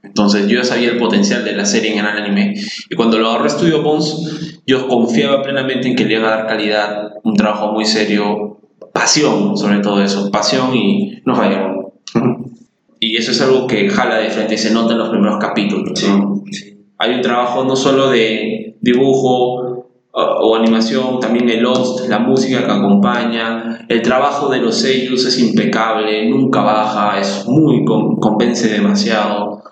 Entonces yo ya sabía el potencial de la serie en el anime. Y cuando lo agarró Studio Bones, yo confiaba plenamente en que le iban a dar calidad, un trabajo muy serio, pasión sobre todo eso, pasión y no fallaron. Y eso es algo que jala de frente y se nota en los primeros capítulos. ¿no? Hay un trabajo no solo de dibujo o, animación, también el Lost, la música que acompaña, el trabajo de los sellos es impecable, nunca baja, es muy con- convence demasiado.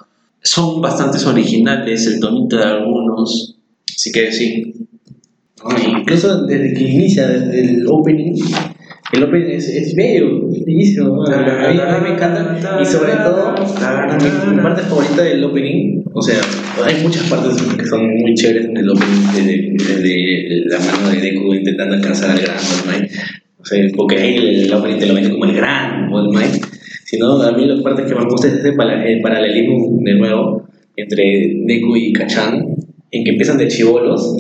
Son bastantes originales, el tonito de algunos. Así que sí, Incluso desde que inicia, desde el opening, el opening es, es bello, es bellísimo. ¿no? A mí, a mí me encanta. Y sobre todo, mi, mi parte favorita del opening, o sea, hay muchas partes que son muy chéveres en el opening, desde, desde la mano de Deku intentando alcanzar al gran All. O sea, porque ahí el, el opening te lo vende como el gran All. Sino, a mí la parte que me gusta es ese para- el paralelismo de nuevo entre Deku y Kachan, en que empiezan de chivolos.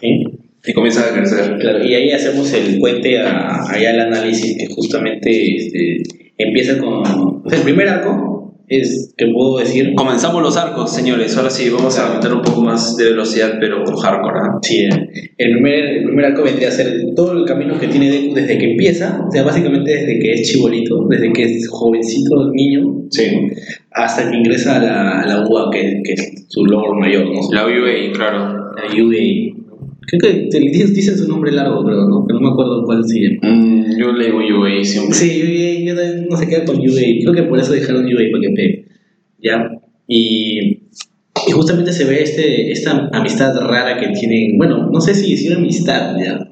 ¿sí? Y comienza a crecer. Claro, y ahí hacemos el puente a, allá al análisis que justamente este, empieza con... sea, el primer arco es, que puedo decir... Comenzamos los arcos, señores. Ahora sí, vamos a meter un poco más de velocidad, pero hardcore. ¿ah? Sí, eh, el primer, el primer arco vendría a ser todo el camino que tiene Deku desde que empieza, o sea, básicamente desde que es chibolito, desde que es jovencito, niño, Sí. hasta que ingresa a la, a la UA, que, que es su logro mayor, ¿no? La UA, claro. La UA. Creo que te- dicen, su nombre largo, creo, ¿no? Pero no me acuerdo cuál se llama. Mm, yo le digo UA siempre. Sí, UA, yo también no se queda con UA. Creo que por eso dejaron UA para que pegue. ¿Ya? Y, y justamente se ve este, esta amistad rara que tienen. Bueno, no sé si decir amistad, ¿ya?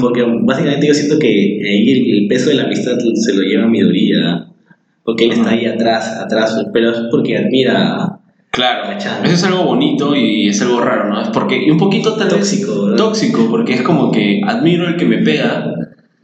Porque básicamente yo siento que ahí el, el peso de la amistad se lo lleva Midoriya. Porque él está ahí atrás, atrás, pero es porque admira Claro, eso es algo bonito y es algo raro, ¿no? Es porque, y un poquito tal vez tóxico, tóxico, porque es como que admiro al que me pega,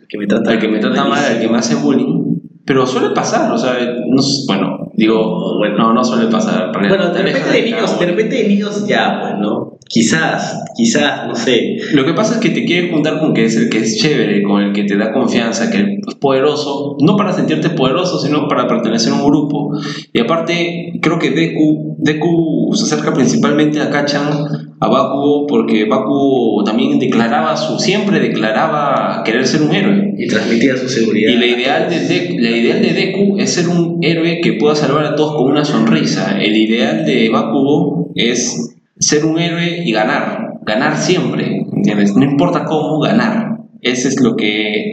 que me trata, al que me trata mal, al que me hace bullying, pero suele pasar, o sea, no bueno, digo, Bueno. no, no suele pasar. Bueno, de repente de niños, de repente de niños ya, pues, ¿no? Quizás, quizás, no sé. Lo que pasa es que te quieres juntar con que es el que es chévere, con el que te da confianza, que es poderoso, no para sentirte poderoso, sino para pertenecer a un grupo. Y aparte, creo que Deku, Deku se acerca principalmente a Kachan, a Bakugo, porque Bakugo también declaraba su, siempre declaraba querer ser un héroe. Y transmitía su seguridad. Y la ideal, de Deku, la ideal de Deku es ser un héroe que pueda salvar a todos con una sonrisa. El ideal de Bakugo es ser un héroe y ganar. Ganar siempre. No importa cómo, ganar. Ese es lo que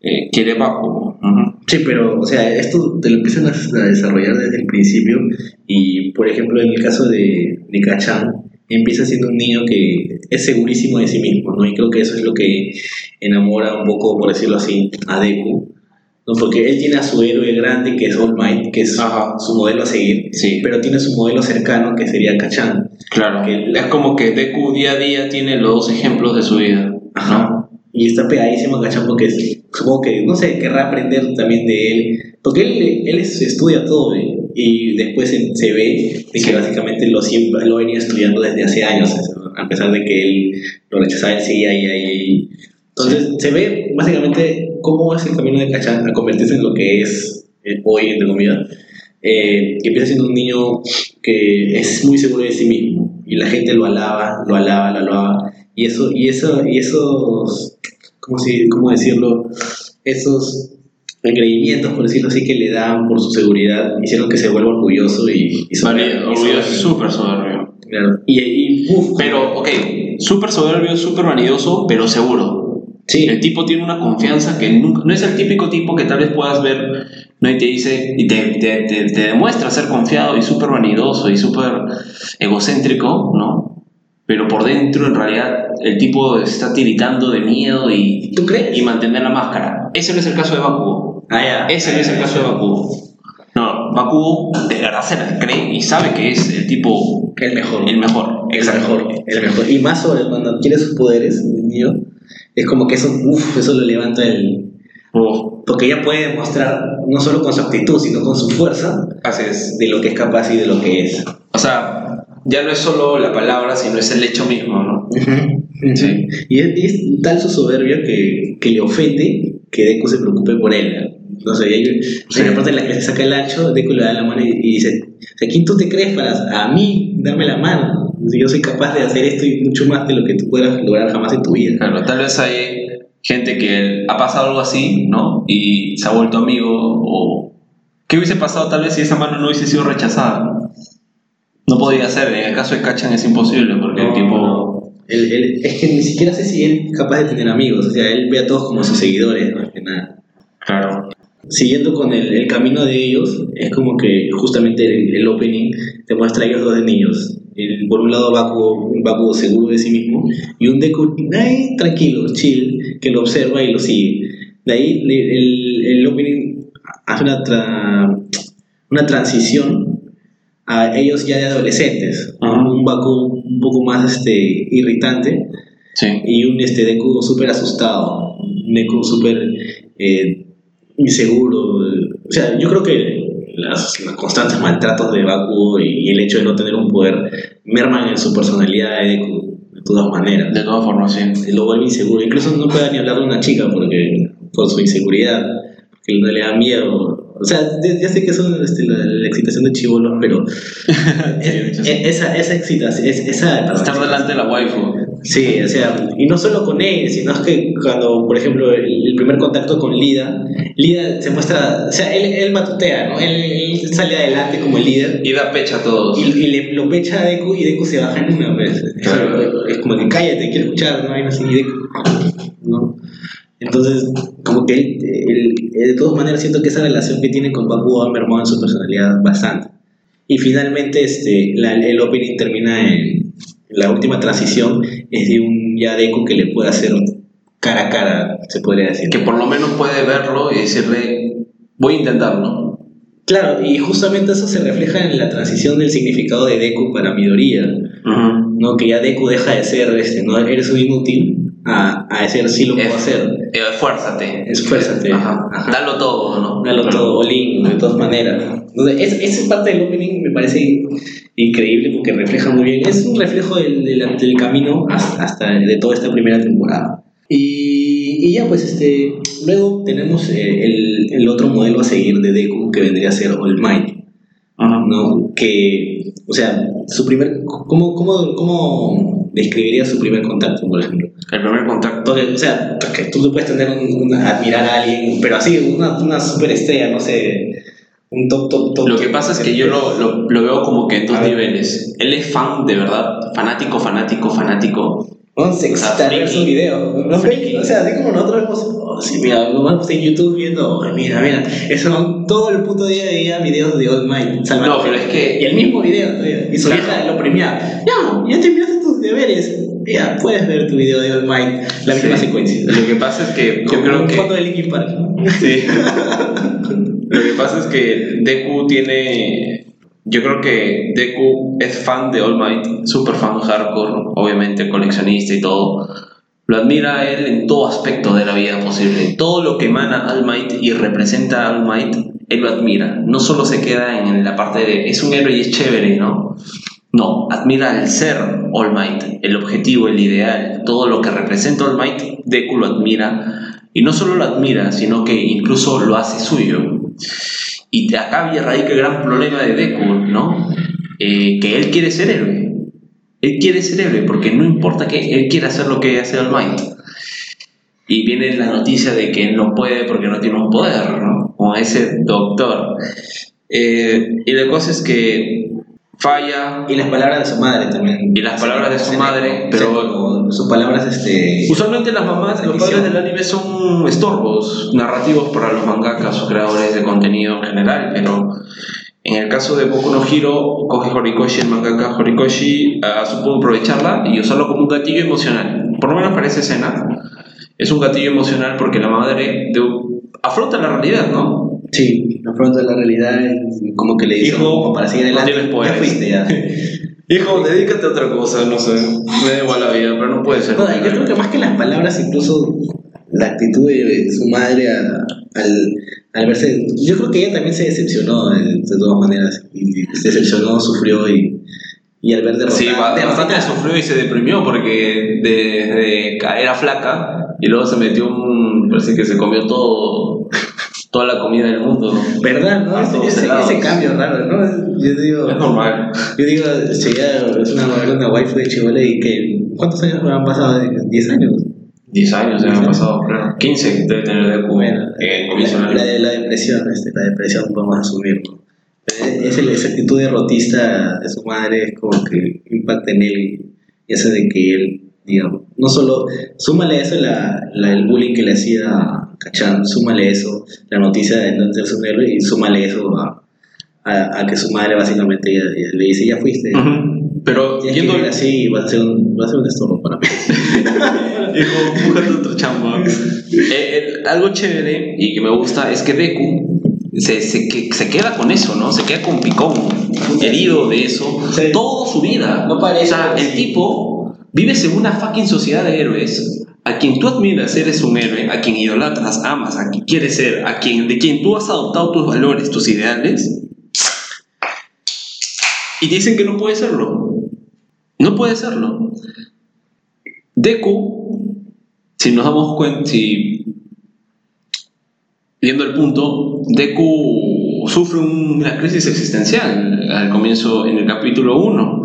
eh, quiere. Ujú. Sí, pero, o sea, esto te lo empiezan a desarrollar desde el principio. Y, por ejemplo, en el caso de, de Kachan, empieza siendo un niño que es segurísimo de sí mismo, ¿no? Y creo que eso es lo que enamora un poco, por decirlo así, a Deku. ¿No? Porque él tiene a su héroe grande, que es All Might, que es Ajá. su modelo a seguir. Sí. Pero tiene su modelo cercano, que sería Kachan. Claro. Que- Es como que Deku día a día tiene los dos ejemplos de su vida. Ajá. Y está pegadísimo a Cachán porque es- supongo que, no sé, querrá aprender también de él. Porque él, él es- estudia todo ¿eh? y después se, ve de que básicamente lo, siempre, lo venía estudiando desde hace años, a pesar de que él lo rechazaba, él seguía ahí, ahí, ahí. Entonces se ve básicamente cómo es el camino de Cachán a convertirse en lo que es eh, hoy, entre comillas. Eh, que empieza siendo un niño que es muy seguro de sí mismo y la gente lo alaba, lo alaba, lo alaba y eso y eso y esos cómo, si- cómo decirlo esos engreimientos por decirlo así que le dan por su seguridad hicieron que se vuelva orgulloso y, y soberbio, orgulloso, súper soberbio. Claro. y, y uf, Pero, ok, súper soberbio, súper vanidoso, pero seguro. Sí El tipo tiene una confianza que nunca, no es el típico tipo que tal vez puedas ver, ¿no? Y te dice, y te, te, te, te demuestra ser confiado y súper vanidoso y súper egocéntrico, ¿no? Pero por dentro, en realidad, el tipo está tiritando de miedo y, ¿tú crees? y mantener la máscara. Ese no es el caso de Bakugo. ah Ese no es el caso de Bakugo. No, Bakugo de verdad se la cree y sabe que es el tipo el mejor el mejor. el mejor el mejor y más sobre cuando adquiere sus poderes el niño es como que eso uf, eso lo levanta el Oh, porque ya puede demostrar no solo con su actitud sino con su fuerza así es. de lo que es capaz y de lo que es O sea, ya no es solo la palabra, sino es el hecho mismo, ¿no? Sí. Y es, es tal su soberbia que, que le ofende que Deku se preocupe por él. No sé, y hay, hay una parte en la que se saca el ancho, Deku le da la mano y, y dice, o sea, ¿quién tú te crees para a mí darme la mano? Si yo soy capaz de hacer esto y mucho más de lo que tú puedas lograr jamás en tu vida. Claro, tal vez hay gente que ha pasado algo así, ¿no? Y se ha vuelto amigo o... ¿Qué hubiese pasado tal vez si esa mano no hubiese sido rechazada? No podía ser, en el caso de Kachan es imposible porque el tipo... Él- él- [LAUGHS] es que ni siquiera sé si él es capaz de tener amigos, o sea, él ve a todos como sus seguidores, más que nada. Claro. Siguiendo con el, el camino de ellos, es como que justamente el, el opening te muestra a ellos dos de niños. El- por un lado, Bakugo, un Bakugo seguro de sí mismo, y un Deku ahí, tranquilo, chill, que lo observa y lo sigue. De ahí, el, el opening hace una, tra- una transición a ellos ya de adolescentes. Ajá. Un Bakugo un poco más este, irritante, Sí. y un este, Deku súper asustado, un Deku súper eh, inseguro. O sea, yo creo que las, los constantes maltratos de Baku y, y el hecho de no tener un poder merman en su personalidad de Deku de todas maneras. De todas formas, sí. Lo vuelve inseguro. Incluso no puede ni hablar de una chica porque por su inseguridad, porque no le da miedo. O sea, ya, sé que son este, la, la excitación de chivolos, pero es- [LAUGHS] sí. es- esa, esa excitación, es- esa, Estar delante de la waifu. Sí, o sea, y no solo con él, sino es que cuando, por ejemplo, el, el primer contacto con Lida, Lida se muestra, o sea, él, él matutea, ¿no? Él, él sale adelante como el líder Y da pecha a todos. y, y le, lo pecha a Deku y Deku se baja en una vez. Claro. Es como que cállate, quiero escuchar, ¿no? Y así, y Deku, ¿no? Entonces, como que él, él- él, de todas maneras siento que esa relación que tiene con Baku ha mermado en su personalidad bastante. Y finalmente este, la- el opening termina en la última transición, es de un ya Deku que le puede hacer cara a cara, se podría decir. Que por lo menos puede verlo y decirle, voy a intentarlo. Claro, y justamente eso se refleja en la transición del significado de Deku para Midoriya. ¿no? Que ya Deku deja de ser, este, no eres un inútil, a, a decir sí lo puedo Es- hacer. Esfuérzate. Esfuérzate. Ajá. Ajá. Dalo todo, ¿no? Dalo todo, Olin, de todas maneras. Entonces, es- esa parte del opening me parece increíble porque refleja muy bien. Es un reflejo del, del, del camino hasta, hasta de toda esta primera temporada. Y, y ya, pues, este, luego tenemos eh, el, el otro modelo a seguir de Deku que vendría a ser All Might. Ajá. ¿no? Que, o sea, su primer, ¿cómo, cómo, cómo describiría su primer contacto, por ejemplo? El primer contacto. O sea, que tú puedes tener un, una- admirar a alguien, pero así, una, una superestrella, no sé, un top, top, top. Lo que pasa es que yo lo, lo, lo veo como que en dos niveles. Él es fan, de verdad, fanático, fanático, fanático. Excita ver friki. su video. ¿no? O sea, así como nosotros vemos, oh, sí, mira, lo vamos en YouTube viendo, oh, mira, mira, eso son todo el puto día veía videos de All Might. No, pero es Y que el mismo video todavía. Y su Claro. vieja lo premiaba. Ya, ya terminaste tus deberes. Ya, puedes ver tu video de All Might, la misma Sí. secuencia. lo que pasa es que yo creo un que... fondo de Linkin Park. Sí. [LAUGHS] Lo que pasa es que Deku tiene. Yo creo que Deku es fan de All Might, super fan hardcore, obviamente coleccionista y todo. Lo admira a él en todo aspecto de la vida posible. Todo lo que emana All Might y representa a All Might, él lo admira. No solo se queda en la parte de es un héroe y es chévere, ¿no? No, admira el ser All Might, el objetivo, el ideal, todo lo que representa All Might, Deku lo admira. Y no solo lo admira, sino que incluso lo hace suyo. Y acá radica el gran problema de Deku, ¿no? Eh, que él quiere ser héroe. Él quiere ser héroe porque no importa que él quiere hacer lo que hace All Might. Y viene la noticia de que él no puede porque no tiene un poder, ¿no? Como ese doctor. Eh, y la cosa es que falla, Y las palabras de su madre también. Y las palabras de su madre, pero- sus palabras, este. Usualmente las mamás, los padres del anime son estorbos narrativos para los mangakas o creadores de contenido en general, pero en el caso de Boku no Hiro, coge Horikoshi, el mangaka Horikoshi, ah, supo aprovecharla y usarlo como un gatillo emocional. Por lo menos para esa escena. Es un gatillo emocional porque la madre de- afronta la realidad, ¿no? Sí, afronta la realidad y como que le dice, Hijo, como para seguir no adelante. tienes ya fuiste, ya. [LAUGHS] Hijo, dedícate a otra cosa, no sé. Me da igual la vida, pero no puede ser. No, yo creo que más que las palabras, incluso la actitud de, su madre a- al, al verse. Yo creo que ella también se decepcionó de, de todas maneras. Y se decepcionó, sufrió y, Y al ver derrotar, Sí, bastante sufrió y se deprimió porque de, de era flaca y luego se metió un. Parece que se comió todo. Toda la comida del mundo. ¿Verdad? ¿no? A Ese, ese- cambio raro, ¿no? Yo digo, Es normal. yo digo, sería es una, una waifu de chivole y que, ¿cuántos años han pasado? ¿10 años? 10 años ya han pasado, creo. 15 debe tener de Bueno, eh, comienzo la, la, la depresión, este, la depresión podemos asumirlo. Es, es esa actitud derrotista de su madre es como que impacta en él y eso de que él, digamos, no solo, súmale a eso la, la- el bullying que le hacía a Cachán, súmale eso, la noticia de no ser su héroe y súmale eso a, a, a que su madre básicamente ya- ya le dice, ya fuiste, Ujú. Pero tienes que yendo. vivir así y vas a ser un, vas a ser un estorbo para mí. Dijo, búscate otro chamba. [LAUGHS] Eh, el- algo chévere y que me gusta es que Deku se, se, que- se queda con eso, ¿no? Se queda con picón, herido de eso, Sí. toda su vida. No parece, O sea, pero el tipo vives en una fucking sociedad de héroes. A quien tú admiras eres un héroe, a quien idolatras, amas, a quien quieres ser, a quien de quien tú has adoptado tus valores, tus ideales. Y dicen que no puede serlo. No puede serlo. Deku, si nos damos cuenta, si viendo el punto, Deku sufre una crisis existencial al comienzo en el capítulo 1.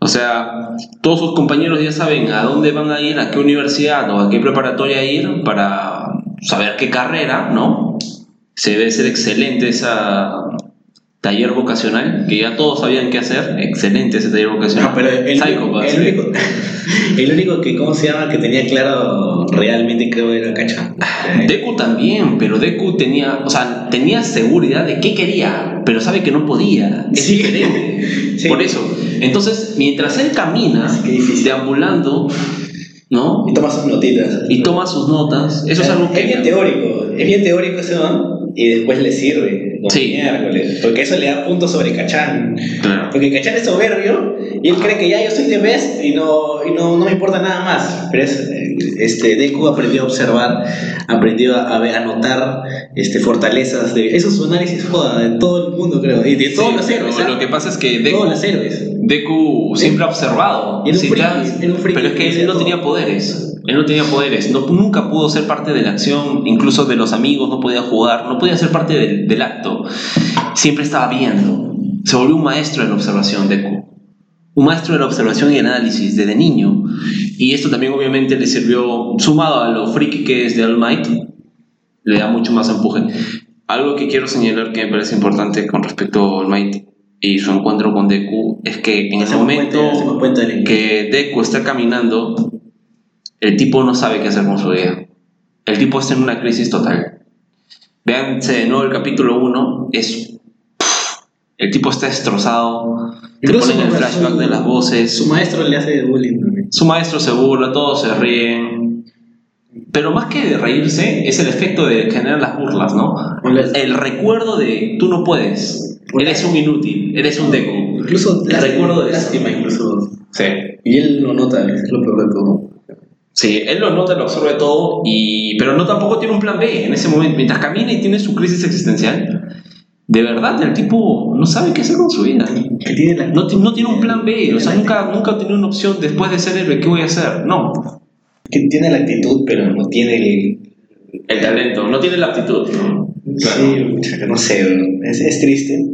O sea, todos sus compañeros ya saben a dónde van a ir, a qué universidad o a qué preparatoria ir para saber qué carrera, ¿no? Se debe ser excelente esa taller vocacional, que ya todos sabían qué hacer. Excelente ese taller vocacional. No, pero el, Psychopath, el sí. único, [LAUGHS] el único que, ¿cómo se llama? Que tenía claro realmente creo era Cachán. Deku también, pero Deku tenía, o sea, tenía seguridad de qué quería, pero sabe que no podía. Es Sí. diferente. [LAUGHS] Sí. Por eso. Entonces, mientras él camina, Sí, deambulando, ¿no? Y toma sus notitas. Y toma sus notas, eso es algo que. Es bien teórico, es bien teórico ese don y después le sirve. como Sí. miércoles, porque eso le da puntos sobre Cachán. Claro. Porque Cachán es soberbio y él cree que ya yo soy de best y no, y no, no me importa nada más. Pero es, eh, este, Deku aprendió a observar, aprendió a, a ver, a notar este, fortalezas. De, eso es su análisis joda de todo el mundo, creo. Y de todos Sí, los héroes. Lo que pasa es que De Deku, todos los héroes. Deku siempre ha observado. Era un era un friki pero es que él no tenía poderes. Él no tenía poderes. No, nunca pudo ser parte de la acción, incluso de los amigos, no podía jugar, no podía ser parte del, del acto. Siempre estaba viendo. Se volvió un maestro de la observación, Deku. Un maestro de la observación y el análisis desde niño. Y esto también obviamente le sirvió, sumado a lo friki que es de All Might, le da mucho más empuje. Algo que quiero señalar que me parece importante con respecto a All Might y su encuentro con Deku es que en Hacemos momento puente, que Deku está caminando, el tipo no sabe qué hacer con su vida. El tipo está en una crisis total. Véanse de nuevo el capítulo 1, es... El tipo está destrozado, te Incluso ponen el flashback su- de las voces, Su maestro le hace bullying también. su maestro se burla, todos se ríen. Pero más que de reírse, es el efecto de generar las burlas, ¿no? El recuerdo de tú no puedes, eres un inútil, eres un Deku. Incluso El recuerdo de lástima, incluso. Sí. Y él lo nota, es lo peor de todo. Sí, él lo nota, lo absorbe todo, y... pero no tampoco tiene un plan B en ese momento. Mientras camina y tiene su crisis existencial, de verdad el tipo no sabe qué hacer con su vida. Que tiene la No, no tiene un plan B, o sea, nunca, nunca ha tenido una opción después de ser héroe, ¿qué voy a hacer? No, que tiene la actitud, pero no tiene el. el talento, no tiene la aptitud, ¿no? Sí, pucha, no sé, es, es triste.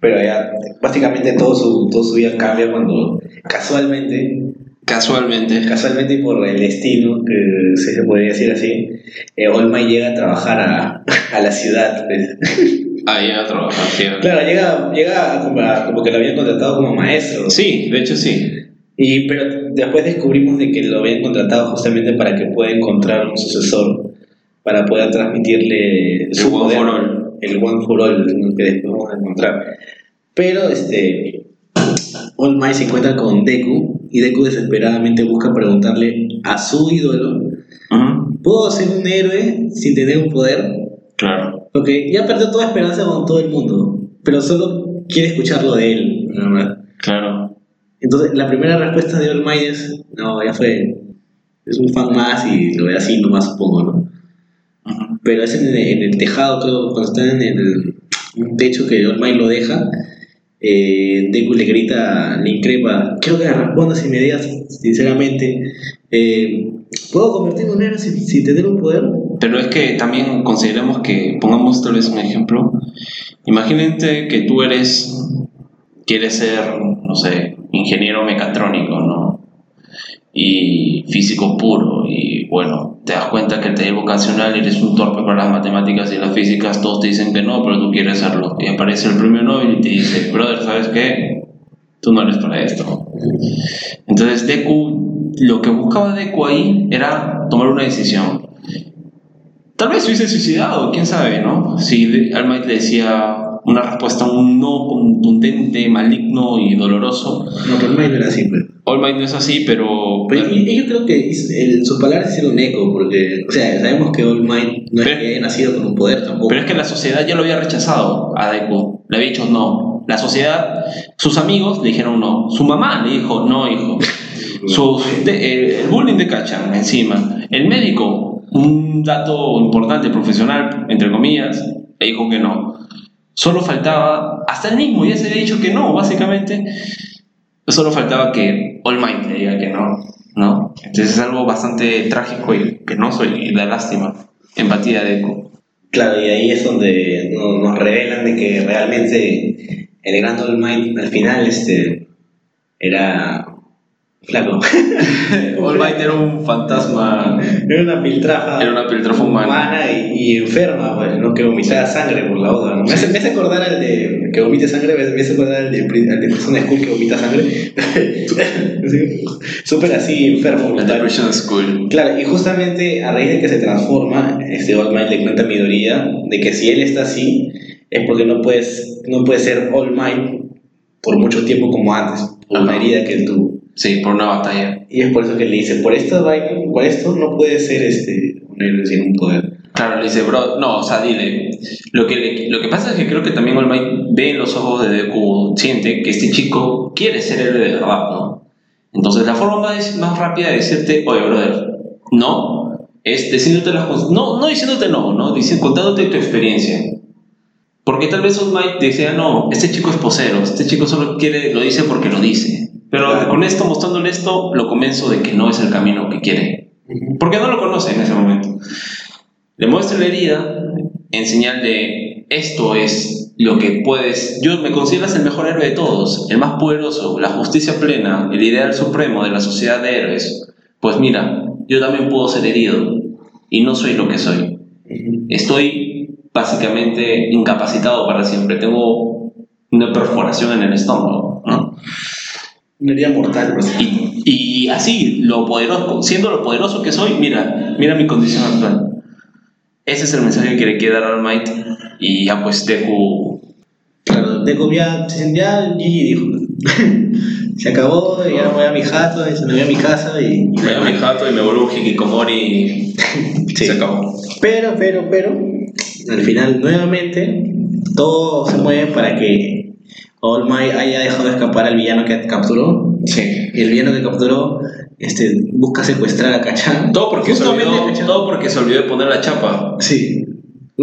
Pero ya, básicamente todo su, toda su vida cambia cuando casualmente, Casualmente. casualmente y por el destino, que se se podría decir así, eh, Olma llega a trabajar a, a la ciudad. pues. Ahí a trabajar. Claro, llega, llega como, a- como que lo habían contratado como maestro. Sí, de hecho sí. Y, pero después descubrimos de que lo habían contratado justamente para que pueda encontrar un sucesor, para poder transmitirle El One poder, for All. el One for All que después vamos a encontrar. Pero este, All Might se encuentra con Deku y Deku desesperadamente busca preguntarle a su ídolo, ¿puedo ser un héroe sin tener un poder? Claro. Porque ya perdió toda esperanza con todo el mundo, pero solo quiere escucharlo de él. más. Claro. Entonces, la primera respuesta de All Might es, no, ya fue, es un fan más y lo ve así nomás, supongo, ¿no? Pero es en el, en el tejado, creo, cuando están en el un techo que All Might lo deja eh, Deku le grita, le increpa, quiero que respondas digas sinceramente, eh, ¿puedo convertirme en héroe si, si te un poder? Pero es que también consideremos que, pongamos tal vez un ejemplo, imagínate que tú eres, quieres ser, no sé, ingeniero mecatrónico, ¿no? Y físico puro, y bueno, te das cuenta que el taller vocacional eres un torpe para las matemáticas y las físicas, todos te dicen que no, pero tú quieres hacerlo. Y aparece el premio Nobel y te dice, brother, ¿sabes qué? Tú no eres para esto. Entonces Deku, lo que buscaba Deku ahí era tomar una decisión. Tal vez se hubiese suicidado, quién sabe, ¿no? Si All Might le decía una respuesta, un no contundente, maligno y doloroso. No, pero All Might no era así. All Might no es así, pero... Pero y- y yo creo que es- el- sus palabras hicieron eco, porque, o sea, sabemos que All Might no es Pero- que haya nacido con un poder tampoco. Pero es que la sociedad ya lo había rechazado a Deku. Le había dicho no. La sociedad, sus amigos le dijeron no. Su mamá le dijo no, hijo. [LAUGHS] Su, de- el bullying de Kachan encima. El médico, un dato importante, profesional, entre comillas, le dijo que no. Solo faltaba, hasta él mismo ya se había dicho que no, básicamente. Solo faltaba que All Might le diga que no, ¿no? Entonces es algo bastante trágico y penoso y da lástima. Empatía de Deku. Claro, y ahí es donde no- nos revelan de que realmente el gran All Might al final este, era flaco. All Might era un fantasma, era una piltrafa. era una piltrafa humana. y, y enferma, pues, ¿no? Que vomitaba sangre por la boca. ¿no? Me, hace, me hace acordar al de que vomite sangre, me, hace acordar al de, al de Persona School que vomita sangre. [LAUGHS] Súper así, enfermo. Prison School. Claro, y justamente a raíz de que se transforma, este All Might le cuenta a Midoriya de que si él está así, es porque no puedes, no puede ser All Might por mucho tiempo como antes, por una herida que él tuvo. Sí, por una batalla. Y es por eso que le dice, por esto, por esto no puede ser este, un héroe sin un poder. Claro, le dice, bro, no, o sea, dile. Lo que, le- lo que pasa es que creo que también All Might ve en los ojos de Deku, siente que este chico quiere ser héroe de verdad, ¿no? Entonces la forma más, más rápida de decirte, oye, brother, no, es diciéndote las cosas, no, no diciéndote no, ¿no? Diciendo, contándote tu experiencia. Porque tal vez All Might decía, no, este chico es posero, este chico solo quiere, lo dice porque lo dice. Pero con esto, mostrándole esto, lo convenzo de que no es el camino que quiere. Porque no lo conoce en ese momento. Le muestra la herida en señal de esto es lo que puedes. Yo me consideras el mejor héroe de todos, el más poderoso, la justicia plena, el ideal supremo de la sociedad de héroes. Pues mira, yo también puedo ser herido y no soy lo que soy. Estoy básicamente incapacitado para siempre. Tengo una perforación en el estómago, ¿no? Una herida mortal. Y, y así, lo poderoso, siendo lo poderoso que soy, mira, mira mi condición actual. Ese es el mensaje que le quiere dar All Might. Y ya pues Deku. Claro, Deku ya, ya GG dijo. [LAUGHS] se acabó, ya me voy a mi jato, se me voy a mi casa y... y Me da mi jato y me vuelvo un hikikomori y [LAUGHS] Sí. se acabó. Pero, pero, pero, al final nuevamente todo se mueve para que All Might haya dejado de escapar al villano que capturó. Sí. Y el villano que capturó este, busca secuestrar a Kachan. Todo porque, se olvidó, Kachan- todo porque se olvidó de poner la chapa. Sí,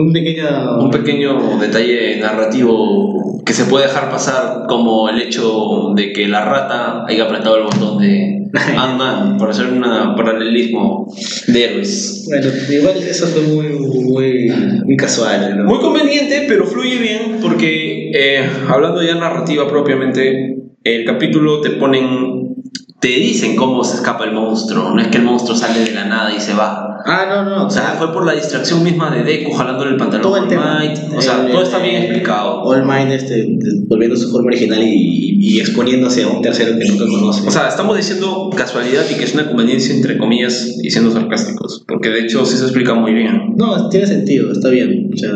un pequeño... Un pequeño detalle narrativo que se puede dejar pasar como el hecho de que la rata haya apretado el botón de [LAUGHS] Ant-Man para hacer un paralelismo de héroes. Bueno, igual eso fue muy, muy, muy casual, ¿no? Muy conveniente, pero fluye bien porque, eh, hablando ya narrativa propiamente, el capítulo te ponen, te dicen cómo se escapa el monstruo. No es que el monstruo sale de la nada y se va. Ah, no, no, O sea, fue por la distracción misma de Deku jalándole el pantalón todo el tema. Might. O sea, El- todo está bien explicado. All Might este, volviendo a su forma original y, y exponiéndose a un tercero que nunca conoce. O sea, estamos diciendo casualidad y que es una conveniencia entre comillas y siendo sarcásticos. Porque de hecho sí se explica muy bien. No, tiene sentido, está bien. O sea,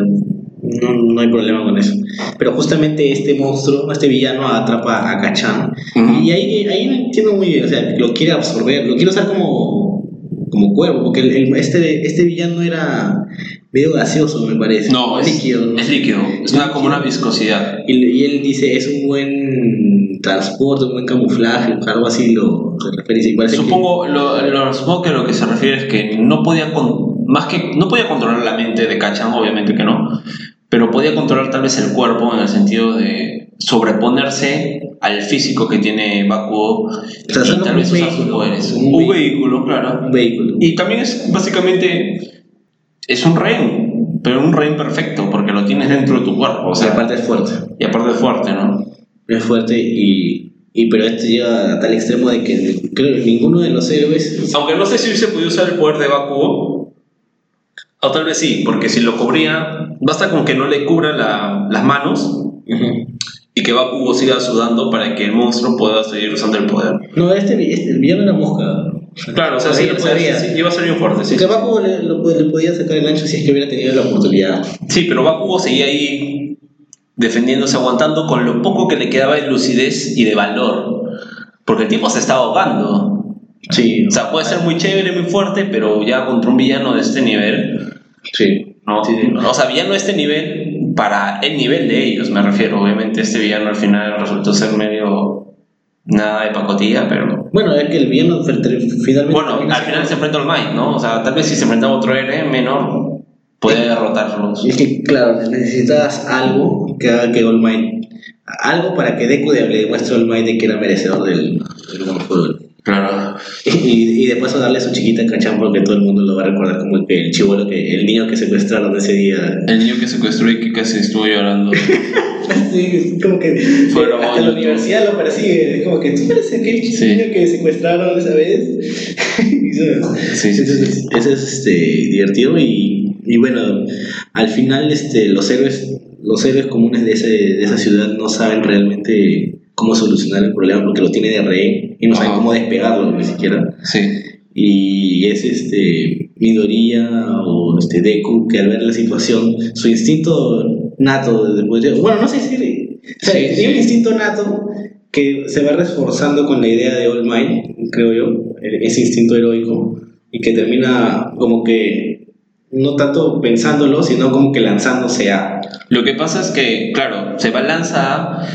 no, no hay problema con eso. Pero justamente este monstruo, este villano atrapa a Kachan. Ujú. Y ahí, ahí no entiendo muy bien. O sea, lo quiere absorber, lo quiere usar como, como cuervo. Porque el, el- este, este villano era medio gaseoso, me parece. No, es líquido. ¿no? Es líquido. Es una, como una viscosidad. Y, y él dice, es un buen transporte, un buen camuflaje, algo así lo se refiere. Y parece que- Supongo, lo, lo- supongo que lo que se refiere es que no podía, con- más que, no podía controlar la mente de Kachan, obviamente que no, pero podía controlar tal vez el cuerpo en el sentido de sobreponerse al físico que tiene Bakugo y tal vez usar sus poderes. un Un, vehículo, claro. Un vehículo. Y también es básicamente es un rehén, pero un rehén perfecto porque lo tienes dentro de tu cuerpo, o sea, sea, aparte es fuerte. y aparte es fuerte, ¿no? Es fuerte y, y pero esto llega a tal extremo de que creo que ninguno de los héroes Aunque no sé si hubiese podido usar el poder de Bakugo, o tal vez sí, porque si lo cubría, basta con que no le cubra la- las manos y que Bakugo siga sudando para que el monstruo pueda seguir usando el poder. No, este, este el villano era mosca. Claro, o sea, sí, podría. sí, iba a ser bien fuerte, sí. Porque Bakugo le, lo- le podía sacar el ancho si es que hubiera tenido la oportunidad. Sí, pero Bakugo seguía ahí defendiéndose, aguantando con lo poco que le quedaba de lucidez y de valor. Porque el tipo se estaba ahogando. Sí. O sea, puede ser muy chévere, muy fuerte, pero ya contra un villano de este nivel, Sí. ¿no? Sí, sí. O sea, villano de este nivel para el nivel de ellos, me refiero. Obviamente este villano al final resultó ser medio nada de pacotilla, pero... Bueno, es que el villano finalmente. Bueno, al final se enfrenta al Might, ¿no? O sea, tal vez si se enfrentaba a otro héroe menor, podía derrotarlos. Es que, claro, necesitas algo que haga que All Might. Algo para que Deku le demuestre a All Might de que era merecedor del, del. Claro. Y, y de paso darle su chiquita cachán porque todo el mundo lo va a recordar como el, que el chivolo, que, el niño que secuestraron ese día. El niño que secuestró y que casi estuvo llorando. [LAUGHS] Sí, como que Fue grabado hasta la universidad lo persigue. Es como que tú pareces aquel Sí. niño que secuestraron esa vez. [LAUGHS] Sí, sí, eso, sí. es- eso es este, divertido y, y bueno, al final este, los héroes los héroes comunes de, ese, de esa ciudad no saben realmente cómo solucionar el problema porque lo tiene de rehén y no saben cómo despegarlo ni siquiera. Sí. Y es este Midoriya o este Deku que al ver la situación, su instinto nato, bueno, no sé si, o sea, Sí, tiene sí. un instinto nato que se va reforzando con la idea de All Might, creo yo, e- ese instinto heroico, y que termina como que no tanto pensándolo, sino como que lanzándose a. Lo que pasa es que, claro, se balanza a,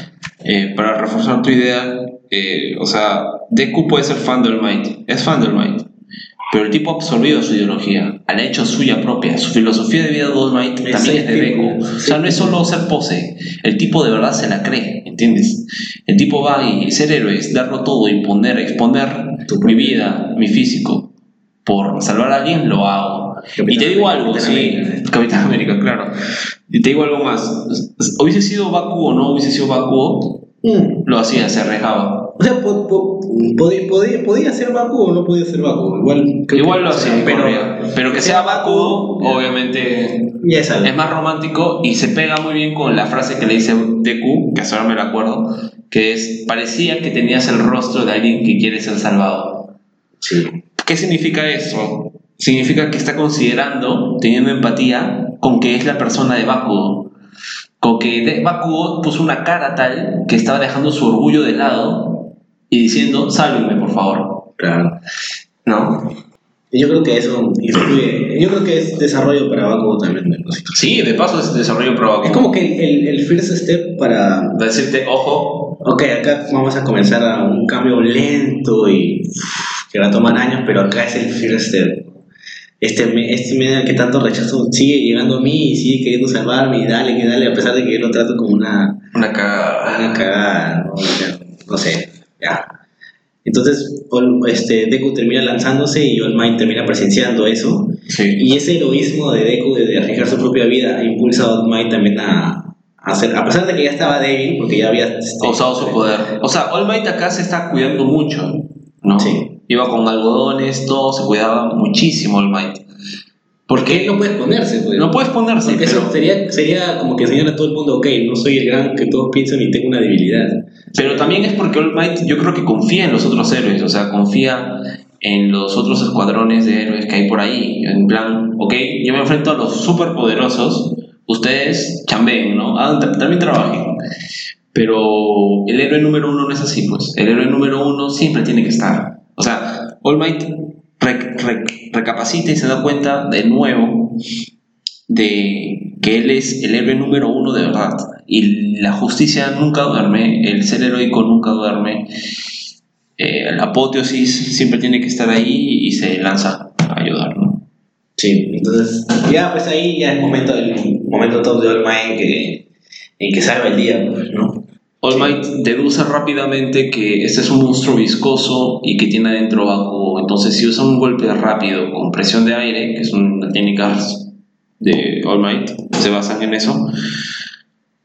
eh, para reforzar tu idea, eh, o sea, Deku puede ser fan del Might, es fan del Might, pero el tipo ha absorbido su ideología, la ha hecho suya propia, su filosofía de vida de All Might también es de Deku. O sea, no es solo ser pose, el tipo de verdad se la cree, ¿entiendes? El tipo va y ser héroe es darlo todo, imponer, exponer mi vida, mi físico, por salvar a alguien, lo hago. Capitán y te digo América, algo, Capitán sí, América. Capitán América, claro. Y te digo algo más. Hubiese sido Bakugo o no hubiese sido Bakugo, Mm. lo hacía, se arriesgaba. O sea, po- po- podía, podía, podía ser Baku o no podía ser Baku. Igual, Igual lo hacía, pero, pero que sea Bakugo, obviamente Ya es más romántico y se pega muy bien con la frase que le dice Deku, que hasta ahora me la acuerdo, que es, parecía que tenías el rostro de alguien que quiere ser salvado. Sí. ¿Qué significa eso? Significa que está considerando, teniendo empatía, con que es la persona de Bakugo. Con que Bakugo puso una cara tal que estaba dejando su orgullo de lado y diciendo, sálvenme por favor. Claro. ¿No? Yo creo que eso influye. Yo creo que es desarrollo para Baku también. parece. Sí, de paso es desarrollo pro Bakugo. Es como que el, el first step para. Decirte, ojo, Ok, acá vamos a comenzar a un cambio lento y que va a tomar años, pero acá es el first step. Este, este medio que tanto rechazo sigue llegando a mí y sigue queriendo salvarme y dale, que dale, a pesar de que yo lo trato como una, una cagada. una cagada, ¿no? No sé, ya. Entonces, este, Deku termina lanzándose y All Might termina presenciando eso. Sí. Y ese heroísmo de Deku de, arriesgar su propia vida impulsa a All Might también a, a hacer, a pesar de que ya estaba débil, porque ya había... este, usado su poder. O sea, All Might acá se está cuidando mucho, ¿no? Sí. Iba con algodones, todo, se cuidaba muchísimo All Might. Porque él no puede exponerse, pues. No puedes ponerse, Porque pero, eso sería, sería como que enseñar a todo el mundo, ok, no soy el gran que todos piensan y tengo una debilidad. pero también es porque All Might yo creo que confía en los otros héroes, o sea, confía en los otros escuadrones de héroes que hay por ahí. En plan, ok, yo me enfrento a los superpoderosos, ustedes chambeen, ¿no? Ta- también trabajen. Pero el héroe número uno no es así, pues. El héroe número uno siempre tiene que estar. O sea, All Might rec- rec- recapacita y se da cuenta de nuevo de que él es el héroe número uno de verdad. Y la justicia nunca duerme, el ser heroico nunca duerme. Eh, la apoteosis siempre tiene que estar ahí y se lanza a ayudar, ¿no? Sí, entonces, ya pues ahí ya es momento, el momento top de All Might en que, en que salva el día, pues, ¿no? All Might deduce rápidamente que este es un monstruo viscoso y que tiene adentro Bakugo. Entonces, si usa un golpe rápido con presión de aire, que es una técnica de All Might, se basan en eso,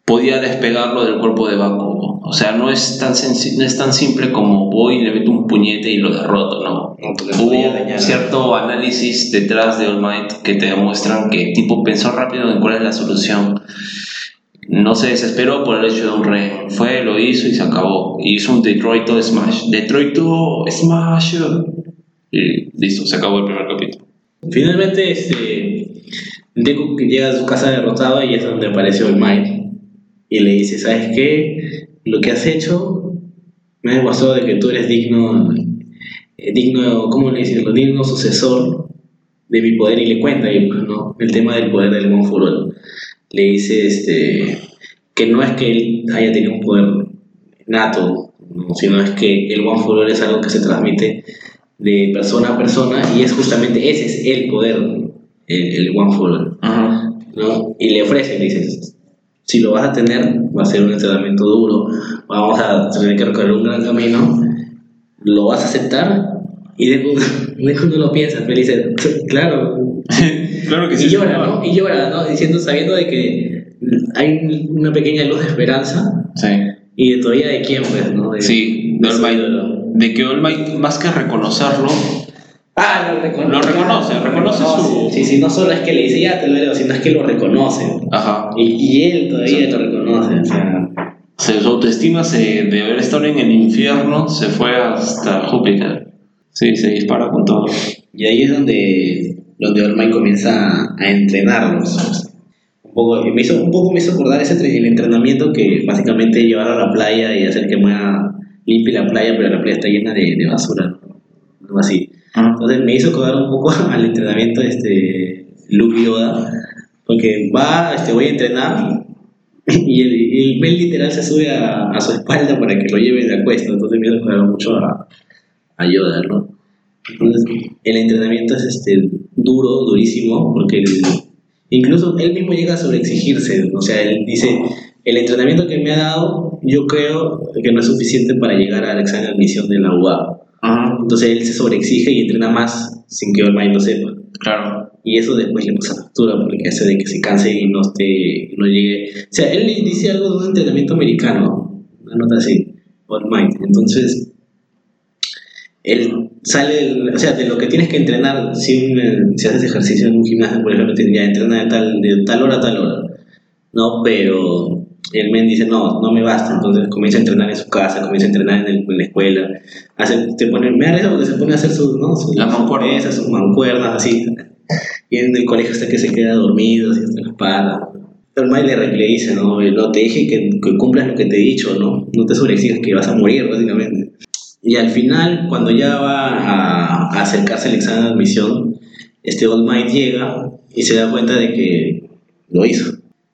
podía despegarlo del cuerpo de Bakugo. O sea, no es tan, no es tan simple como voy y le meto un puñete y lo derroto, no. Hubo cierto análisis detrás de All Might que te demuestran que el tipo pensó rápido en cuál es la solución. No se desesperó por el hecho de un rey. Fue, lo hizo y se acabó. Y hizo un Detroit Smash. Detroit Smash. Y listo, se acabó el primer capítulo. Finalmente, este, Deku llega a su casa derrotado y es donde aparece All Might. Y le dice, ¿sabes qué? Lo que has hecho me ha demostrado de que tú eres digno, eh, digno, ¿cómo le dicen? Digno sucesor de mi poder y le cuenta ahí, pues, ¿no? El tema del poder del All. Le dice, este, que no es que él haya tenido un poder nato, ¿no? sino es que el One for All es algo que se transmite de persona a persona y es justamente ese es el poder, el, el One for All, Ajá. ¿no? Y le ofrece, le dices, si lo vas a tener, va a ser un entrenamiento duro, vamos a tener que recorrer un gran camino, lo vas a aceptar y Deku no lo piensa, pero dice, claro, [LAUGHS] claro que y llora, ¿no? Y llora, ¿no? Diciendo, sabiendo de que hay una pequeña luz de esperanza Sí. y de todavía de quién, pues, ¿no? De- Sí, de de All Might. De que All Might, más que reconocerlo, Ah, lo reconoce. Lo reconoce, reconoce su- Sí, sí, no solo es que le dice ya te lo leo, sino es que lo reconoce. ajá, Y, y él todavía lo reconoce. O sea, se, su autoestima se, de haber estado en el infierno se fue hasta Júpiter. Sí, se dispara con todo. y ahí es donde, donde Might comienza a entrenarlos. Un poco, me hizo, un poco me hizo acordar ese el entrenamiento que básicamente llevar a la playa y hacer que mueva, limpie la playa, pero la playa está llena de, de basura, algo así. Entonces me hizo acordar un poco [LAUGHS] al entrenamiento de este Luke Yoda, porque va, este, voy a entrenar y el, el literal se sube a, a su espalda para que lo lleve de acuesto, entonces me hizo acordar mucho a, a Yoda, ¿no? Entonces el entrenamiento es este, duro, durísimo, porque el- incluso él mismo llega a sobreexigirse, o sea, él dice, el entrenamiento que me ha dado yo creo que no es suficiente para llegar al examen de admisión de la UA. Ajá, Entonces él se sobreexige y entrena más sin que Might lo sepa. claro. Y eso después le pasa factura porque hace de que se canse y no esté, no llegue. O sea, él dice algo de un entrenamiento americano, una nota así, All Might. Entonces, él sale, o sea, de lo que tienes que entrenar, si, un- si haces ejercicio en un gimnasio, por ejemplo, tendría entrena de tal, de tal hora a tal hora. No, pero el men dice, no, no me basta. Entonces comienza a entrenar en su casa, comienza a entrenar en, el- en la escuela. Hace, te pone, me da risa porque se pone a hacer sus, ¿no? sus, Las mancuernas. sus mancuernas, así. Y en el colegio hasta que se queda dormido, así hasta la espalda. El Mike le, dice, ¿no? No te dije que, que cumplas lo que te he dicho, ¿no? No te sobreexigas que vas a morir, básicamente. Y al final, cuando ya va a, a acercarse al examen de admisión, este All Might llega y se da cuenta de que lo hizo.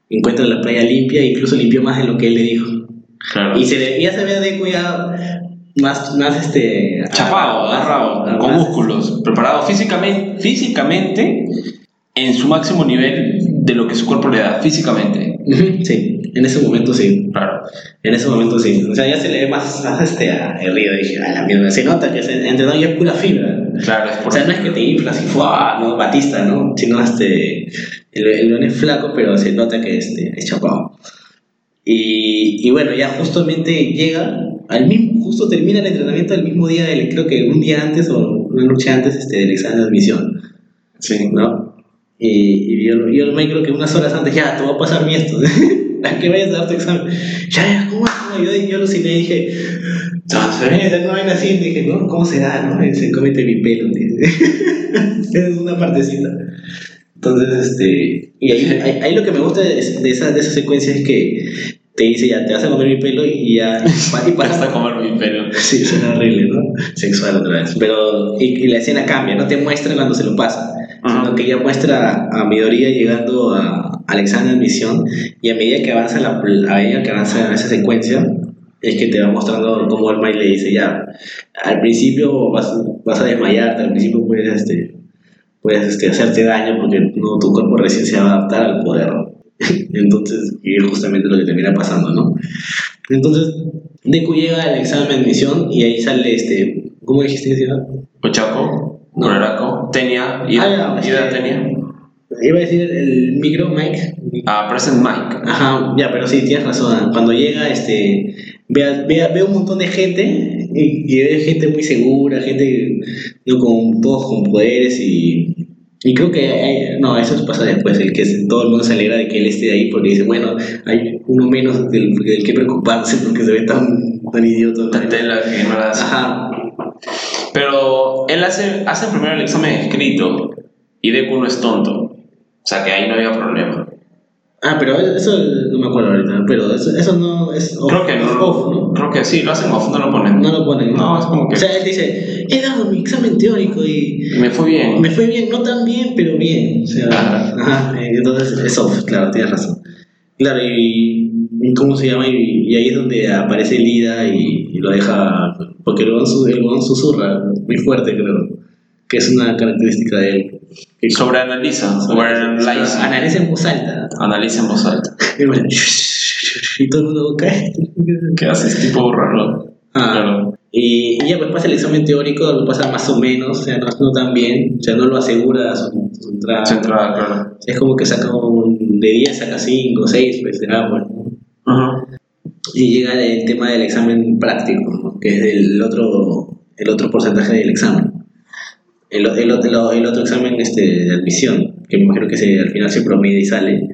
Encuentra la playa limpia, incluso limpió más de lo que él le dijo. Claro. Y se le- ya se ve Deku ya más, más este... Chapado, agarrado, con músculos, preparado físicamente, físicamente en su máximo nivel de lo que su cuerpo le da, físicamente. Sí, en ese momento sí. Claro. En ese momento sí. O sea, ya se le ve más, más este, aguerrido. Dije, a la mierda, se nota que se entrenó y es pura fibra. Claro, es O por sea, no es que te inflas y ¡fua! ¿no? Batista, ¿no? Sino este. El, el león es flaco, pero se nota que este, es chapado. Y, y bueno, ya justamente llega, al mismo, justo termina el entrenamiento el mismo día, del, creo que un día antes o una noche antes este, del examen de admisión, Sí. ¿no? Y, y yo, yo me creo que unas horas antes, ya, te voy a pasar mi esto, [LAUGHS] a que vayas a dar tu examen. Ya, ya, ¿cómo? Yo, yo aluciné y dije, transferencia, no vaina así, dije, ¿no? ¿Cómo será, no? Y se comete mi pelo, dice. [LAUGHS] es una partecita. Entonces, este, y ahí, ahí, lo que me gusta de esa, de esa secuencia es que te dice, ya, te vas a comer mi pelo y ya, y pasa [LAUGHS] Basta comer mi pelo. Sí, suena horrible, ¿no? Sexual otra vez. Pero, y, y la escena cambia, no te muestra cuando se lo pasa, Ajá. sino que ya muestra a Midoriya llegando a, al examen de admisión y a medida que avanza la, a medida que avanza esa secuencia, es que te va mostrando cómo el Might le dice, ya, al principio vas, vas a desmayarte, al principio puedes, este, puedes este, hacerte daño porque no, tu cuerpo recién se va a adaptar al poder. Entonces, y es justamente lo que termina pasando, ¿no? Entonces, Deku llega al examen de admisión y ahí sale este. ¿Cómo dijiste que se llama? Ochaco, Noraraco, Tenia, Ah, Ida, ya, Ida Tenia. Iba a decir el micro, Mike. Ah, Present Mike. Ajá, ya, pero sí, tienes razón. Cuando llega, este, ve, ve, ve un montón de gente y, y ve gente muy segura, gente ¿no? con, todos con poderes y, y creo que, hay- no, eso pasa después, el que todo el mundo se alegra de que él esté ahí porque dice, bueno, hay uno menos del, del que preocuparse porque se ve tan, tan idiota. Tan tela que no la hace. Ajá, Pero él hace, hace primero el examen escrito y Deku no es tonto. O sea que ahí no había problema. Ah, pero eso no me acuerdo ahorita, pero eso, eso no es off, Creo que no. off, ¿no? Creo que sí, lo hacen off, no lo ponen. No lo ponen. No, es como que. O sea, él dice, he dado mi examen teórico y me fue bien. me fue bien, no tan bien, pero bien. O sea, ajá, eh, entonces es off, claro, tienes razón. Claro, y, ¿cómo se llama? Y, y ahí es donde aparece Lida y, y lo deja, porque el huevón susurra muy fuerte, creo, que es una característica de él. Sobreanaliza. Overanalyze. Analiza en voz alta. Analiza en voz alta. [LAUGHS] [LAUGHS] Y todo el mundo cae. ¿Qué haces? Tipo raro. Ah. Claro. Y, y ya pues pasa el examen teórico, lo pasa más o menos, o sea, no, no tan bien, o sea, no lo asegura su, su entrada. Centrada, claro. Es como que saca un, de 10, saca 5, 6, pues será bueno. Ajá. Y llega el tema del examen práctico, ¿no? que es el otro, el otro porcentaje del examen. El, el, otro- el otro examen este, de admisión, que me imagino que se, al final se promedia y sale.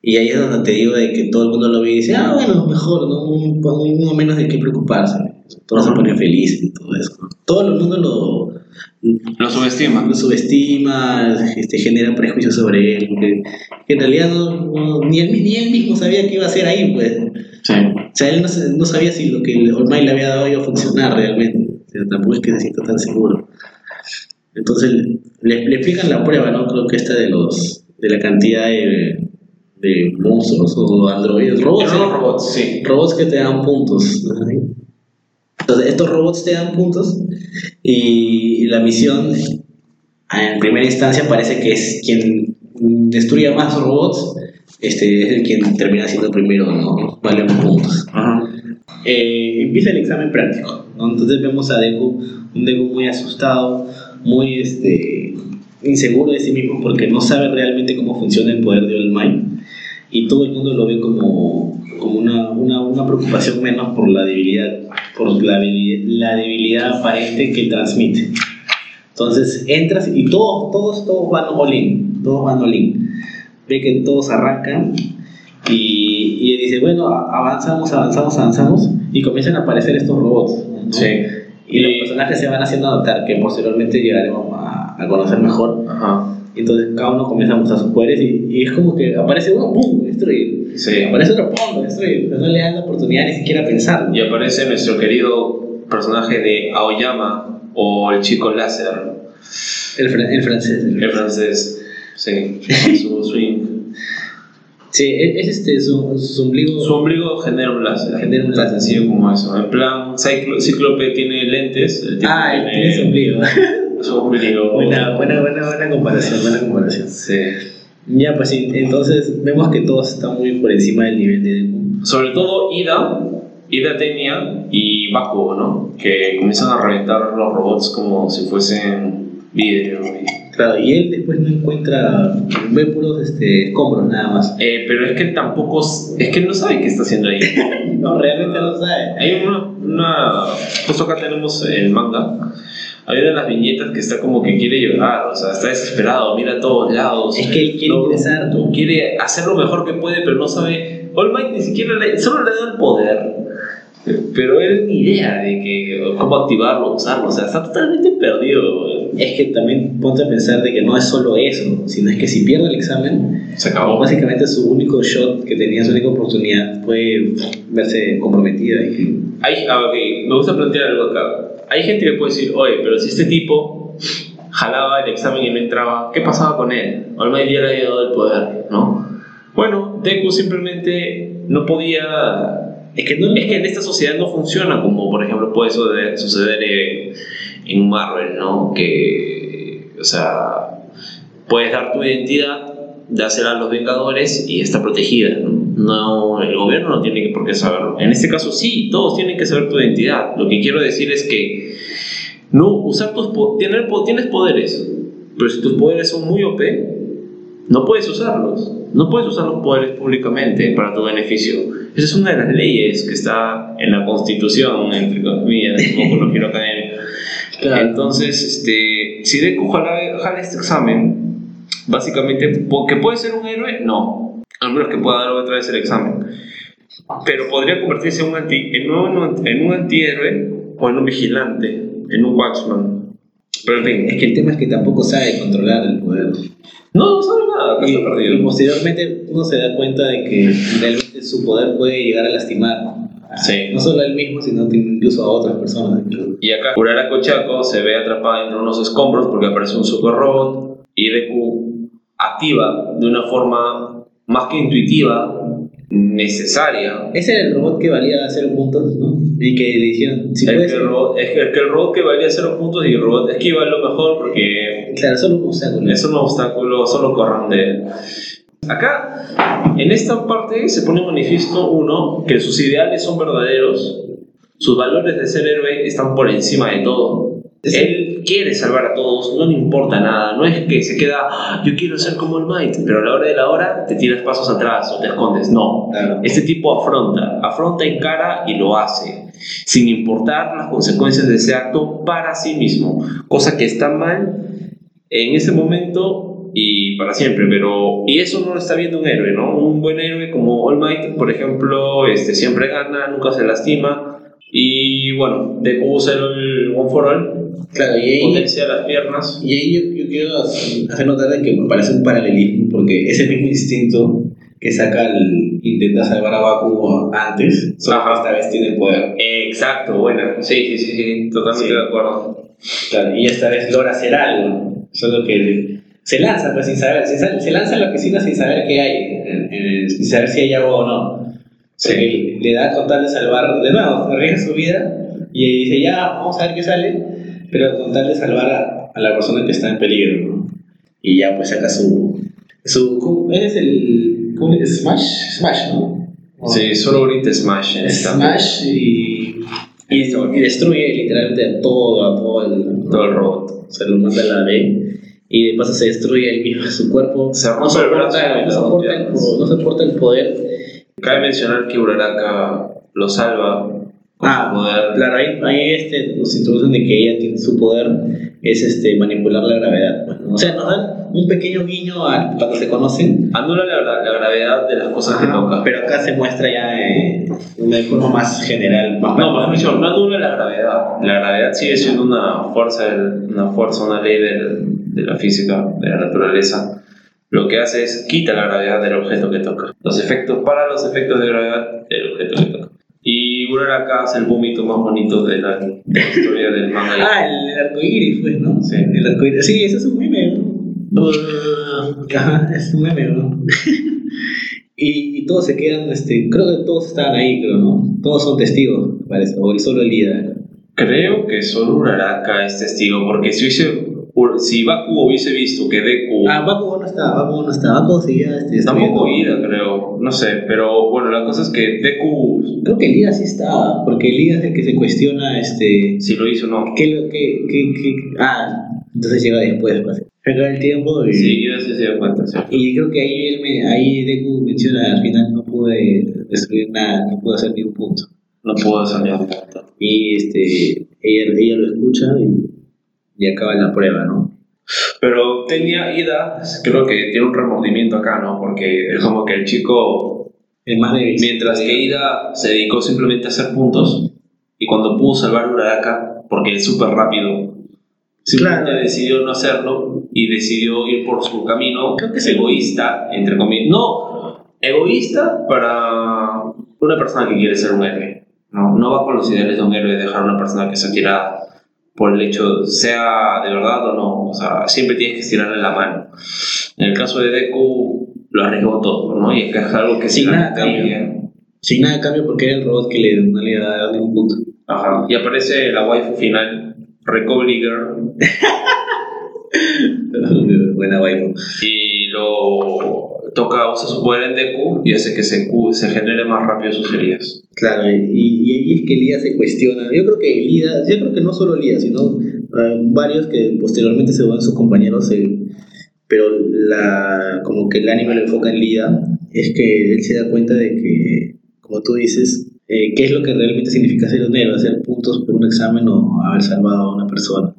Y ahí es donde te digo de que todo el mundo lo ve y dice, ah, bueno, mejor, ¿no? Un- uno menos de qué preocuparse. Todos se ponen felices y todo eso. Todo el mundo lo, Lo subestima. lo subestima, este, genera prejuicios sobre él, que, que en realidad no, no- ni, él, ni él mismo sabía qué iba a hacer ahí, pues. Sí. O sea, él no, no sabía si lo que Might le había dado iba a funcionar realmente. O sea, tampoco es que se sienta tan seguro. Entonces le, le explican la prueba, ¿no? Creo que esta de los de la cantidad de, de monstruos o androides, robots. ¿eh? robots, sí. robots que te dan puntos. Entonces, estos robots te dan puntos y la misión, en primera instancia, parece que es quien destruya más robots, este, es el quien termina siendo primero, ¿no? Vale puntos. Ajá. Eh, empieza el examen práctico, ¿no? Entonces vemos a Deku, un Deku muy asustado, muy este, inseguro de sí mismo porque no sabe realmente cómo funciona el poder de All Might y todo el mundo lo ve como, como una, una, una preocupación menos por la debilidad, por la, la debilidad aparente que transmite. Entonces entras y todos, todos, todos van all in, todos van all in. Ve que todos arrancan y, y dice, bueno, avanzamos, avanzamos, avanzamos y comienzan a aparecer estos robots. Sí. Y los personajes se van haciendo notar que posteriormente llegaremos a, a conocer mejor. Ajá. Y entonces cada uno comienza a mostrar sus poderes y, y es como que aparece uno, ¡pum! destruye. Sí. Aparece otro, ¡pum! destruye. Pero no le dan la oportunidad ni siquiera a pensar. Y aparece nuestro querido personaje de Aoyama o el chico láser, El, fran- el francés. el- el francés. Sí, [LAUGHS] su swing. Sí, es, es este, su, su ombligo. Su ombligo genera un láser. Genera un Tan láser. sencillo como eso. En plan, Cyclo- Cíclope tiene lentes. El tipo ah, tiene tiene su ombligo. [LAUGHS] su ombligo. buena, buena, buena, buena comparación, buena comparación. Sí. Ya, pues sí, entonces vemos que todos están muy por encima del nivel de Deku. Sobre todo Ida, Ida Tenia y Bakugo, ¿no? Que comienzan a reventar los robots como si fuesen vidrio. y- Claro, y él después no encuentra, ve puros este, escombros nada más. Eh, pero es que tampoco, es que no sabe qué está haciendo ahí. [LAUGHS] No, realmente no sabe. Hay una, una, justo acá tenemos el manga. Hay una de las viñetas que está como que quiere llorar, o sea, está desesperado, mira a todos lados. Es que él quiere ingresar. Quiere hacer lo mejor que puede, pero no sabe. All Might ni siquiera le, solo le da el poder, pero él ni idea de que, cómo activarlo, usarlo, o sea, está totalmente perdido. Es que también ponte a pensar de que no es solo eso, sino es que si pierde el examen, Se acabó. básicamente su único shot que tenía, su única oportunidad fue verse comprometida. Y, Hay, ah, ok, me gusta plantear algo acá. Hay gente que puede decir, oye, pero si este tipo jalaba el examen y no entraba, ¿qué pasaba con él? Might ya le había dado el poder, ¿no? Bueno, Deku simplemente no podía... es que no Es que en esta sociedad no funciona como, por ejemplo, puede suceder, en, Marvel, ¿no? Que, o sea, puedes dar tu identidad dársela a los Vengadores y está protegida. ¿no? El gobierno no tiene por qué saberlo. En este caso sí, todos tienen que saber tu identidad. Lo que quiero decir es que no usar tus tener tienes poderes, pero si tus poderes son muy OP, no puedes usarlos. No puedes usar los poderes públicamente para tu beneficio. Esa es una de las leyes que está en la Constitución, entre comillas, de Boku no Hero Academia. Entonces, este, si Deku jala, jala este examen, básicamente, ¿que puede ser un héroe? No. Al menos que pueda dar otra vez el examen. Pero podría convertirse en un, anti, en un, en un antihéroe o en un vigilante, en un watchman. Pero en fin, Es que el tema es que tampoco sabe controlar el poder. no, no sabe nada, Y, está y perdido. posteriormente uno se da cuenta de que realmente su poder puede llegar a lastimar. Sí. No solo a él mismo, sino incluso a otras personas. Y acá Uraraka Chaco se ve atrapada entre unos escombros porque aparece un super robot y Deku activa de una forma más que intuitiva, necesaria. Ese era el robot que valía cero puntos, ¿no? Y que le dijeron, si el, puedes. que el robot, es que, el que el robot que valía 0 puntos y el robot esquiva es lo mejor porque Claro, solo un obstáculo. es un obstáculo, solo corran de él. Acá, en esta parte, se pone en manifiesto uno que sus ideales son verdaderos, sus valores de ser héroe están por encima de todo. Él quiere salvar a todos, no le importa nada, no es que se queda, "Ah, yo quiero ser como el Might, pero a la hora de la hora te tiras pasos atrás o te escondes. No, Claro. este tipo afronta, afronta en cara y lo hace, sin importar las consecuencias de ese acto para sí mismo, cosa que está mal en ese momento y para siempre, pero y eso no lo está viendo un héroe, ¿no? Un buen héroe como All Might, por ejemplo, este, siempre gana, nunca se lastima y bueno, Deku usa el One for All, Claro, y ahí, potencia las piernas. y ahí yo, yo quiero hacer notar de que me parece un paralelismo, porque ese mismo instinto que saca el intenta salvar a Baku antes, solo Ajá. esta vez tiene el poder. Exacto, bueno, sí, sí, sí, sí, totalmente Sí. de acuerdo. Claro, y esta vez logra hacer algo, solo que se lanza pues sin saber, se, lanza en la piscina sin saber qué hay, sin saber si hay agua o no. Porque le da con tal de salvar, de nuevo, arriesga su vida y dice ya, vamos a ver qué sale, pero con tal de salvar a, a la persona que está en peligro, ¿no? Y ya pues saca su... su ¿cómo- ese es el... ¿cómo le- Smash? Smash, ¿no? Sí, solo ahorita Smash en esta. Smash y, y, y destruye literalmente a todo, a todo el, Todo el robot. se lo manda a la B y de paso se destruye ahí mismo su cuerpo. Se no el brazo soporta, y no soporta, el, no soporta el poder. Cabe mencionar que Uraraka lo salva con Ah, su poder. Claro, ahí, ahí este, nos introducen de que ella tiene su poder es este, manipular la gravedad. pues, ¿no? O sea, nos dan un pequeño guiño a cuando se conocen. Anula la, la- la gravedad de las cosas que toca. Pero acá se muestra ya eh, de forma más general. Más No, mejor dicho, no anula la gravedad. La gravedad sigue siendo una fuerza, una fuerza, una ley de la física, de la naturaleza. Lo que hace es quita la gravedad del objeto que toca. Los efectos, para los efectos de gravedad del objeto que toca. Y Uraraka hace el vómito más bonito de la, de la historia del manga. Ah, el, el arcoíris, pues, ¿no? Sí. El arcoíris. Sí, eso es un meme, ¿no? Ajá, es un meme, ¿no? [LAUGHS] y, y todos se quedan, este, creo que todos estaban ahí, creo, ¿no? Todos son testigos, me parece, o solo el líder. Creo que solo Uraraka es testigo, porque si, hubiese, Ur- si Baku hubiese visto que Deku... Ah, Bakugo no está, Bakugo no está, Bakugo seguía, este, Tampoco. Ida, creo. No sé, pero bueno, la cosa es que Deku, Creo que Lida sí estaba, porque Lida es el que se cuestiona, este, si lo hizo o no. ¿qué, lo- qué, qué, qué- ah, entonces llega después, pues. Llega el tiempo y... Sí, Ida sí se dio cuenta, sí. Y creo que ahí, él me, ahí Deku menciona al final no pude destruir nada, no pude hacer ni un punto. No pudo salir tanto. Y este, ella, ella lo escucha y, y acaba la prueba, ¿no? Pero tenía Ida, creo que tiene un remordimiento acá, ¿no? Porque es como que el chico, El más débil. mientras que Ida se dedicó simplemente a hacer puntos, y cuando pudo salvar a Uraraka, porque es súper rápido, simplemente Claro. decidió no hacerlo y decidió ir por su camino Creo que sí. egoísta, entre comillas. No, egoísta para una persona que quiere ser un héroe. No, no va con los ideales de un héroe dejar a una persona que se tira por el hecho, sea de verdad o no. O sea, siempre tienes que estirarle la mano. En el caso de Deku, lo arriesgó todo, ¿no? Y es que es algo que Sin si nada cambia. Sin nada de cambio porque era el robot que le, no le iba a dar ningún punto. Ajá. Y aparece la waifu final, Recovery Girl. [LAUGHS] Buena waifu. Y lo toca, usa su poder en Deku y hace que se, se genere más rápido sus heridas. Claro, y, y ahí es que Lida se cuestiona. Yo creo que Lida, yo creo que no solo Lida, sino eh, varios que posteriormente se vuelven sus compañeros, eh, pero la, como que el anime lo enfoca en Lida, es que él se da cuenta de que, como tú dices, eh, qué es lo que realmente significa ser un héroe, hacer puntos por un examen o haber salvado a una persona.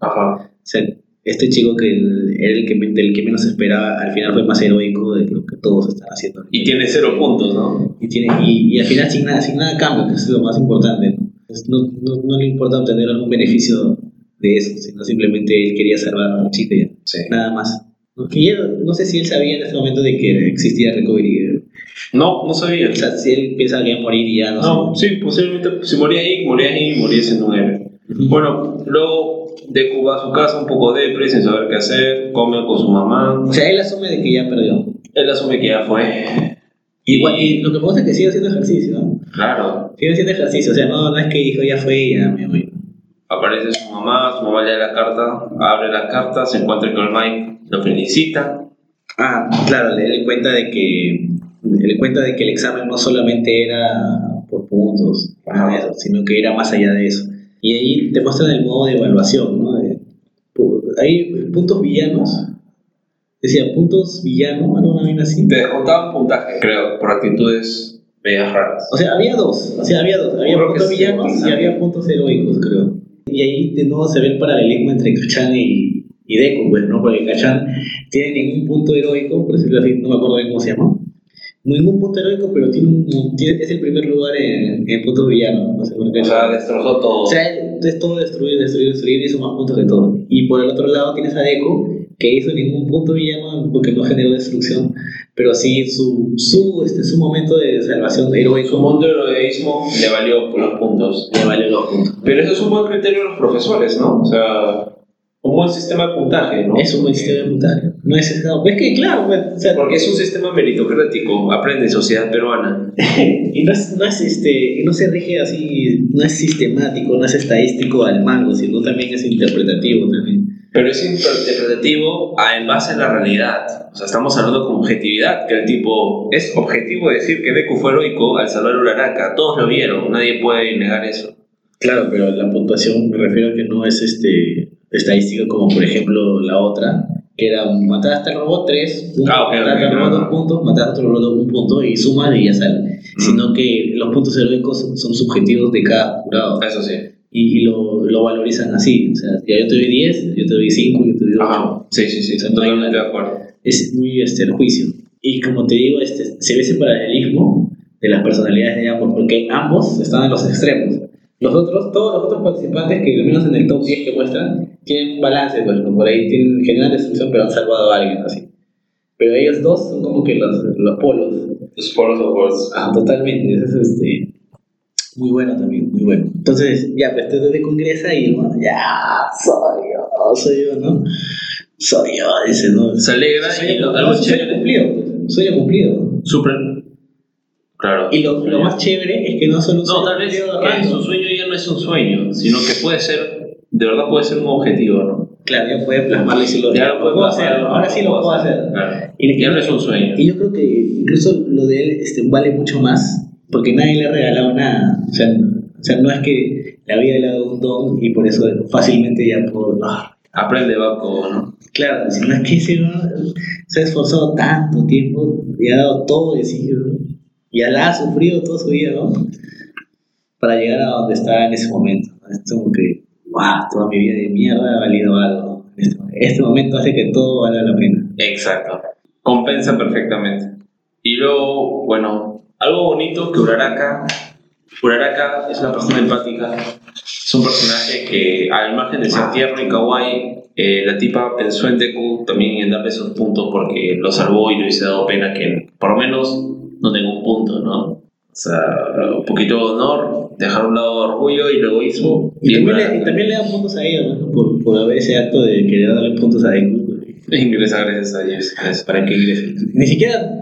Ajá. O sea, este chico que el- era el que, del que menos esperaba, al final fue más heroico de lo que todos están haciendo. Y tiene cero puntos, ¿no? Y, tiene, y, y al final sin nada, sin nada cambio, que es lo más importante. ¿no? No, no, le importa obtener algún beneficio de eso, sino simplemente él quería salvar a un chico y ya, Sí. nada más. Que ya- no sé si él sabía en ese momento de que existía Recovery. No, no sabía. O sea, si él pensaba que iba a morir y ya no, No, sí, posiblemente si moría ahí, moría ahí, moría siendo un héroe. Ujú. Bueno, luego Deku va a su casa un poco depre, sin saber qué hacer, come con su mamá. O sea, él asume de que ya perdió. Él asume que ya fue. Igual, y lo que pasa es que sigue haciendo ejercicio, ¿no? Claro. Sigue haciendo ejercicio, o sea, no, no es que dijo ya fue ya me voy. Aparece su mamá, su mamá lee la carta, abre la carta, se encuentra con Mike, lo felicita. Ah, claro, le, le cuenta de que le cuenta de que el examen no solamente era por puntos, Ajá. eso, sino que era más allá de eso. Y ahí te muestran el modo de evaluación, ¿no? De- hay puntos villanos. Decía, puntos villanos, alguna vaina así. Te descontaban puntaje, creo, por actitudes medias raras. O sea, había dos, o sea, había dos. Había Creo puntos sí, villanos y sí. había puntos heroicos, creo. Y ahí de nuevo se ve el paralelismo entre Kachan y, y Deku, pues, ¿no? Porque Kachan tiene ningún punto heroico, por decirlo así, no me acuerdo bien cómo se llama. Ningún punto heroico, pero tiene un, tiene- es el primer lugar en, en puntos villanos. No sé por qué. O sea, destrozó todo. O sea, es todo destruir, destruir, destruir y hizo más puntos que todo. Y por el otro lado tienes a Deku, que hizo ningún punto villano porque no generó destrucción, pero sí su, su, este, su momento de salvación heroico Su mundo de heroísmo le valió los puntos. le valió los puntos. Pero eso es un buen criterio de los profesores, ¿no? O sea, un buen sistema de puntaje, ¿no? Es un buen sistema de puntaje. No es no, es que claro, o sea, Porque es un sistema meritocrático, aprende sociedad peruana. [LAUGHS] y no es, no es este, no se rige así, no es sistemático, no es estadístico al mango, sino también es interpretativo también. Pero es interpretativo en base a la realidad. O sea, estamos hablando con objetividad, que el tipo es objetivo decir que Deku fue heroico al salvar a Uraraka. Todos lo vieron, nadie puede negar eso. Claro, pero la puntuación me refiero a que no es este estadística como por ejemplo la otra, que era matar hasta el robot 3 puntos, Ah, ok, matar hasta ok, el robot ah. 2 puntos, matar hasta el robot 1 punto y sumas y ya sale. Sino que los puntos heroicos son, subjetivos de cada jurado Eso sí. y, y lo, lo valorizan así. O sea, ya yo te doy 10, yo te doy 5, yo te doy 8. Ajá. Sí, sí, sí, O sea, no totalmente nada. de acuerdo. Es muy este, el juicio. Y como te digo, este, se ve ese paralelismo de las personalidades de ambos, porque ambos están en los extremos. Los otros, todos los otros participantes que al menos en el top 10 que muestran, tienen un balance, pues, por ahí tienen, generan destrucción, pero han salvado a alguien, así. Pero ellos dos son como que los, los polos. Los polos opuestos. Ah, totalmente. Eso es este, muy bueno también, muy bueno. Entonces, ya, pues te de congresa y bueno, ya, soy yo, soy yo, ¿no? Soy yo, dice, ¿no? Se alegra y algo un sueño chévere. cumplido, pues, sueño cumplido. Súper. Claro. Y lo, lo más chévere es que no solo No, tal vez que su sueño ya no es un sueño, sino que puede ser, de verdad puede ser un objetivo, ¿no? Claro, ya puede plasmarlo y decirlo, Ya ya lo lo puedo hacer, ahora sí lo puedo hacer. Claro. Y- Ya no es un sueño. Y yo creo que incluso lo de él este, vale mucho más, porque nadie le ha regalado nada. O sea, o sea, no es que la vida le ha dado un don y por eso fácilmente ya puedo... ah, Aprende Baco, ¿no? Claro, si no es que ese se ha esforzado tanto tiempo y ha dado todo de sí, ¿no? Y la ha sufrido toda su vida, ¿no? Para llegar a donde está en ese momento. ¿no? Es como que, wow, toda mi vida de mierda ha valido algo. Este, este momento hace que todo valga la pena. Exacto. Compensa perfectamente. Y luego, bueno, algo bonito que Uraraka. Uraraka es una persona empática. Es un personaje que, al margen de ser tierno y kawaii, eh, la tipa pensó en Deku también en darle esos puntos porque lo salvó y le hubiese dado pena que, por lo menos, no tenga un punto, ¿no? O sea, un poquito de honor, dejar a un lado el orgullo y egoísmo. Y también, Uraraka le, y también le dan puntos a ella, ¿no? Por, por haber ese acto de querer darle puntos a Deku. Ingresa gracias a Dios. Para que ingrese. Ni siquiera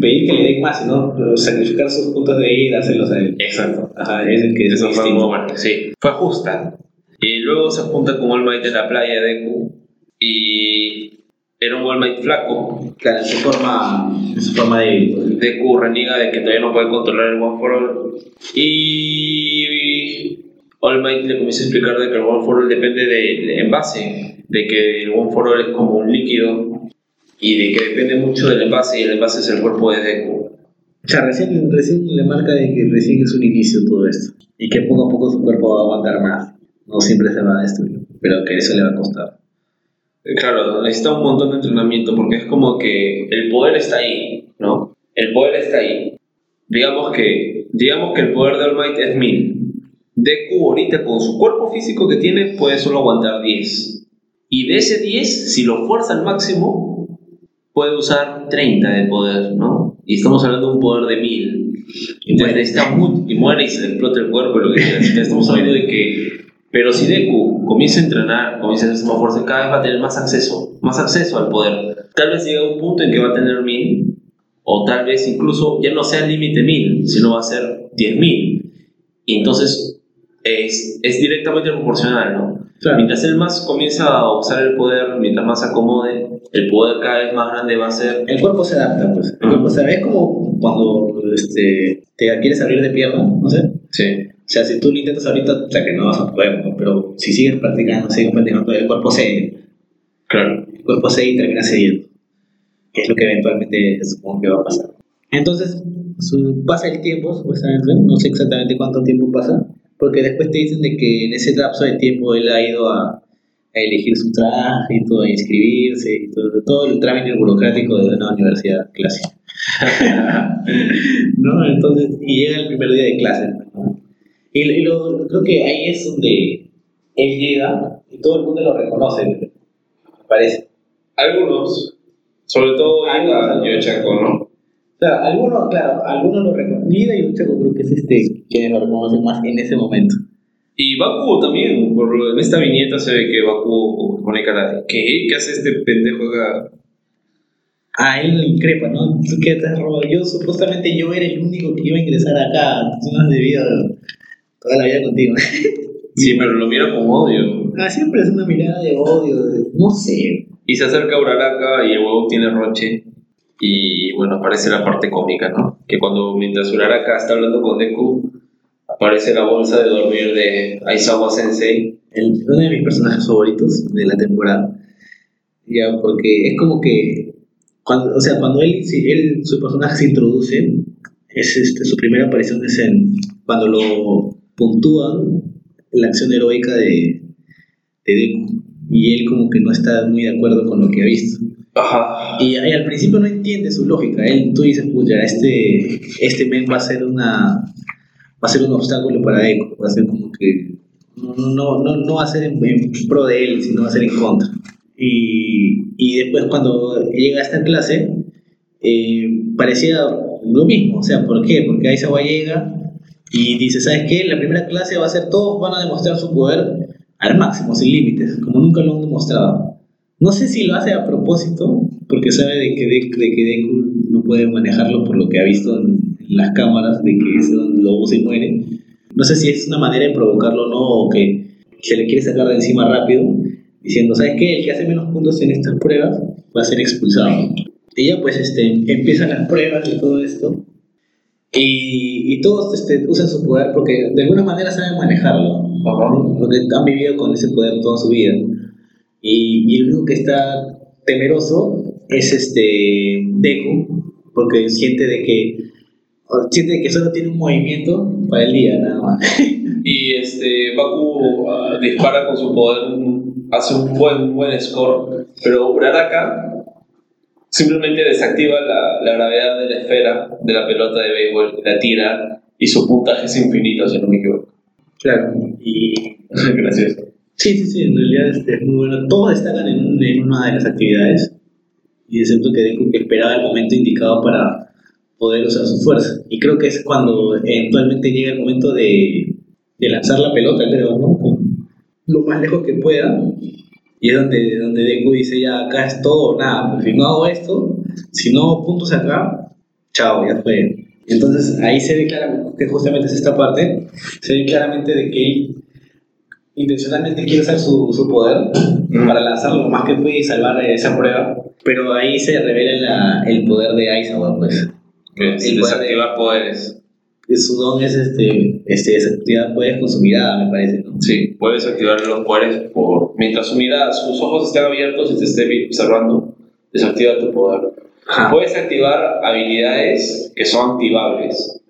pedir que le den más, sino sacrificar sus puntos de ida y dárselos a él. Exacto. Ajá, es el que es Eso fue distinto. muy bueno, sí. Fue justa. Y luego se junta con All Might en la playa de Deku y era un Might flaco. Claro, su forma, su forma de... Deku reniega de que todavía no puede controlar el One for All. Y All Might le comienza a explicar de que el One for All depende del envase, de que el One for All es como un líquido y de que depende mucho del envase y el envase es el cuerpo de Deku. O sea, recién, recién le marca de que recién es un inicio todo esto. Y que poco a poco su cuerpo va a aguantar más. No siempre se va a destruir, pero que eso le va a costar. Claro, necesita un montón de entrenamiento porque es como que el poder está ahí, ¿no? El poder está ahí. Digamos que, digamos que el poder de All Might es 1000. Deku ahorita con su cuerpo físico que tiene puede solo aguantar 10. Y de ese 10, si lo fuerza al máximo, puede usar 30 de poder, ¿no? Y estamos hablando de un poder de 1000. Entonces necesita mucho y muere y se le explota el cuerpo y lo que [LAUGHS] estamos hablando de que pero si Deku comienza a entrenar, comienza a hacer más fuerza, cada vez va a tener más acceso, más acceso al poder. Tal vez llegue a un punto en que va a tener 1000, o tal vez incluso ya no sea el límite 1000, sino va a ser 10000. Y entonces es, es directamente proporcional, ¿no? Claro. Mientras él más comienza a usar el poder, mientras más se acomode, el poder cada vez más grande va a ser. El cuerpo se adapta, pues. El cuerpo se adapta. Es como cuando este, te quieres abrir de pierna, no sé. Sí. O sea, si tú lo intentas ahorita, o sea, que no vas a poder, pero si sigues practicando, sigues practicando, el cuerpo se, Claro. el cuerpo se y termina cediendo. Que es lo que eventualmente supongo que va a pasar. Entonces, pasa el tiempo, supuestamente, no sé exactamente cuánto tiempo pasa, porque después te dicen de que en ese lapso de tiempo él ha ido a, a elegir su traje y todo, a inscribirse y todo, todo el trámite burocrático de una universidad clásica. [LAUGHS] ¿No? Entonces, y llega el primer día de clase, ¿no? Y, y lo, creo que ahí es donde él llega y todo el mundo lo reconoce, me parece. Algunos, sobre todo Algunos. yo Chaco, ¿no? Claro, algunos, claro, algunos lo reconocen. Lida y Uchaco creo que es este quien lo reconoce más en ese momento. Y Bakugo también, por, en esta viñeta se ve que Bakugo pone cara ¿qué? ¿Qué hace este pendejo acá? Ah, él le increpa, ¿no? ¿Tú qué te has robado? Yo, supuestamente, yo era el único que iba a ingresar acá. Tú no has debido toda la vida contigo. Sí, pero lo mira con odio. Ah, siempre es una mirada de odio, de- no sé. Y se acerca a Uraraka y el huevo tiene roche. Y bueno, aparece la parte cómica, ¿no? Que cuando mientras Uraraka está hablando con Deku, aparece la bolsa de dormir de Aizawa Sensei. El, uno de mis personajes favoritos de la temporada. Ya, porque es como que. Cuando, o sea, cuando él, si él, su personaje se introduce, es este, su primera aparición es en. Cuando lo puntúan la acción heroica de, de Deku. Y él, como que no está muy de acuerdo con lo que ha visto. Ajá. Y, y al principio no entiende su lógica. Él, tú dices, pues ya, este, este men va a ser una va a ser un obstáculo para Deku. Va a ser como que no, no, no, no va a ser en, en pro de él, sino va a ser en contra. Y, y después cuando llega a esta clase, eh, parecía lo mismo. O sea, ¿por qué? Porque Aizawa llega y dice, ¿sabes qué? La primera clase va a ser todos van a demostrar su poder al máximo, sin límites, como nunca lo han demostrado. No sé si lo hace a propósito, porque sabe de que, Deku, de que Deku no puede manejarlo por lo que ha visto en, en las cámaras, de que es donde lo usa y muere. No sé si es una manera de provocarlo o no, o que se le quiere sacar de encima rápido, diciendo, ¿sabes qué? El que hace menos puntos en estas pruebas va a ser expulsado. Ya pues este, empiezan las pruebas y todo esto. Y, y todos este, usan su poder porque de alguna manera saben manejarlo. ¿no? Porque han vivido con ese poder toda su vida. Y, y el único que está temeroso es este Deku, porque siente de que siente de que solo tiene un movimiento para el día, nada más. [LAUGHS] Y este, Baku ah, dispara con su poder, hace un buen, buen score, pero Uraraka simplemente desactiva la, la gravedad de la esfera de la pelota de béisbol, la tira y su puntaje es infinito, si no me equivoco. Claro. Y [LAUGHS] Gracias. sí, sí, sí, en realidad este, es muy bueno. Todos destacan en, un- en una de las actividades, y excepto que Deku que esperaba el momento indicado para poder usar su fuerza. Y creo que es cuando eventualmente llega el momento de, de lanzar la pelota, creo, ¿no? Con lo más lejos que pueda. Y es donde, donde Deku dice, ya acá es todo o nada, pues si no hago esto, si no puntos acá, chao, ya fue. Entonces ahí se ve claramente, que justamente es esta parte, se ve claramente de que él intencionalmente quiere usar su, su poder para lanzarlo lo más que puede y salvar esa prueba. Pero ahí se revela la- el poder de Aizawa, pues. Es El desactivar poderes. Su don es este, este, desactivar poderes con su mirada, me parece, ¿no? Sí, puedes activar los poderes por... mientras su mirada, sus ojos estén abiertos y te esté observando, desactiva tu poder. Ajá. Puedes activar habilidades que son activables,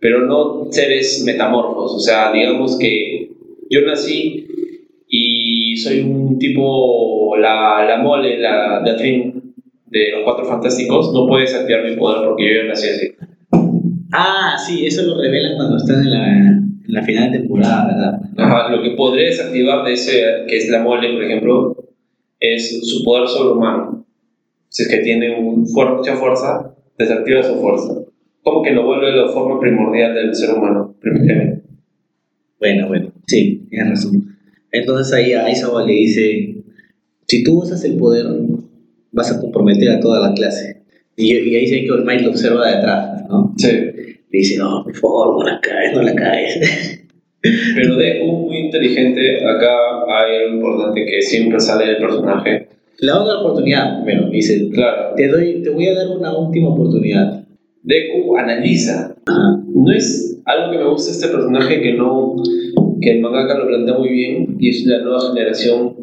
pero no seres metamorfos. O sea, digamos que yo nací y soy un tipo, la, la mole, la, la twin de los cuatro fantásticos, no puedes activar mi poder porque yo ya nací así. Ah, sí, eso lo revelan cuando están en la, la final de temporada, ¿verdad? Ajá, lo que podrías activar de ese, que es la mole, por ejemplo, es su poder sobrehumano. Si es que tiene un fuer- mucha fuerza, desactiva su fuerza. Como que lo vuelve la forma primordial del ser humano. Bueno, bueno, sí, tienes razón. Entonces ahí a Aizawa le dice, si tú usas el poder, vas a comprometer a toda la clase. Y, y ahí se ve que Might lo observa de atrás, ¿no? Sí. Dice, no, por favor, no la caes, no la caes. [LAUGHS] Pero Deku, muy inteligente, acá hay algo importante que siempre sale del personaje. Le da una oportunidad, le dice, Claro, te, doy, te voy a dar una última oportunidad. Deku analiza. Ajá. No es algo que me gusta este personaje que no que el mangaka lo plantea muy bien y es la nueva generación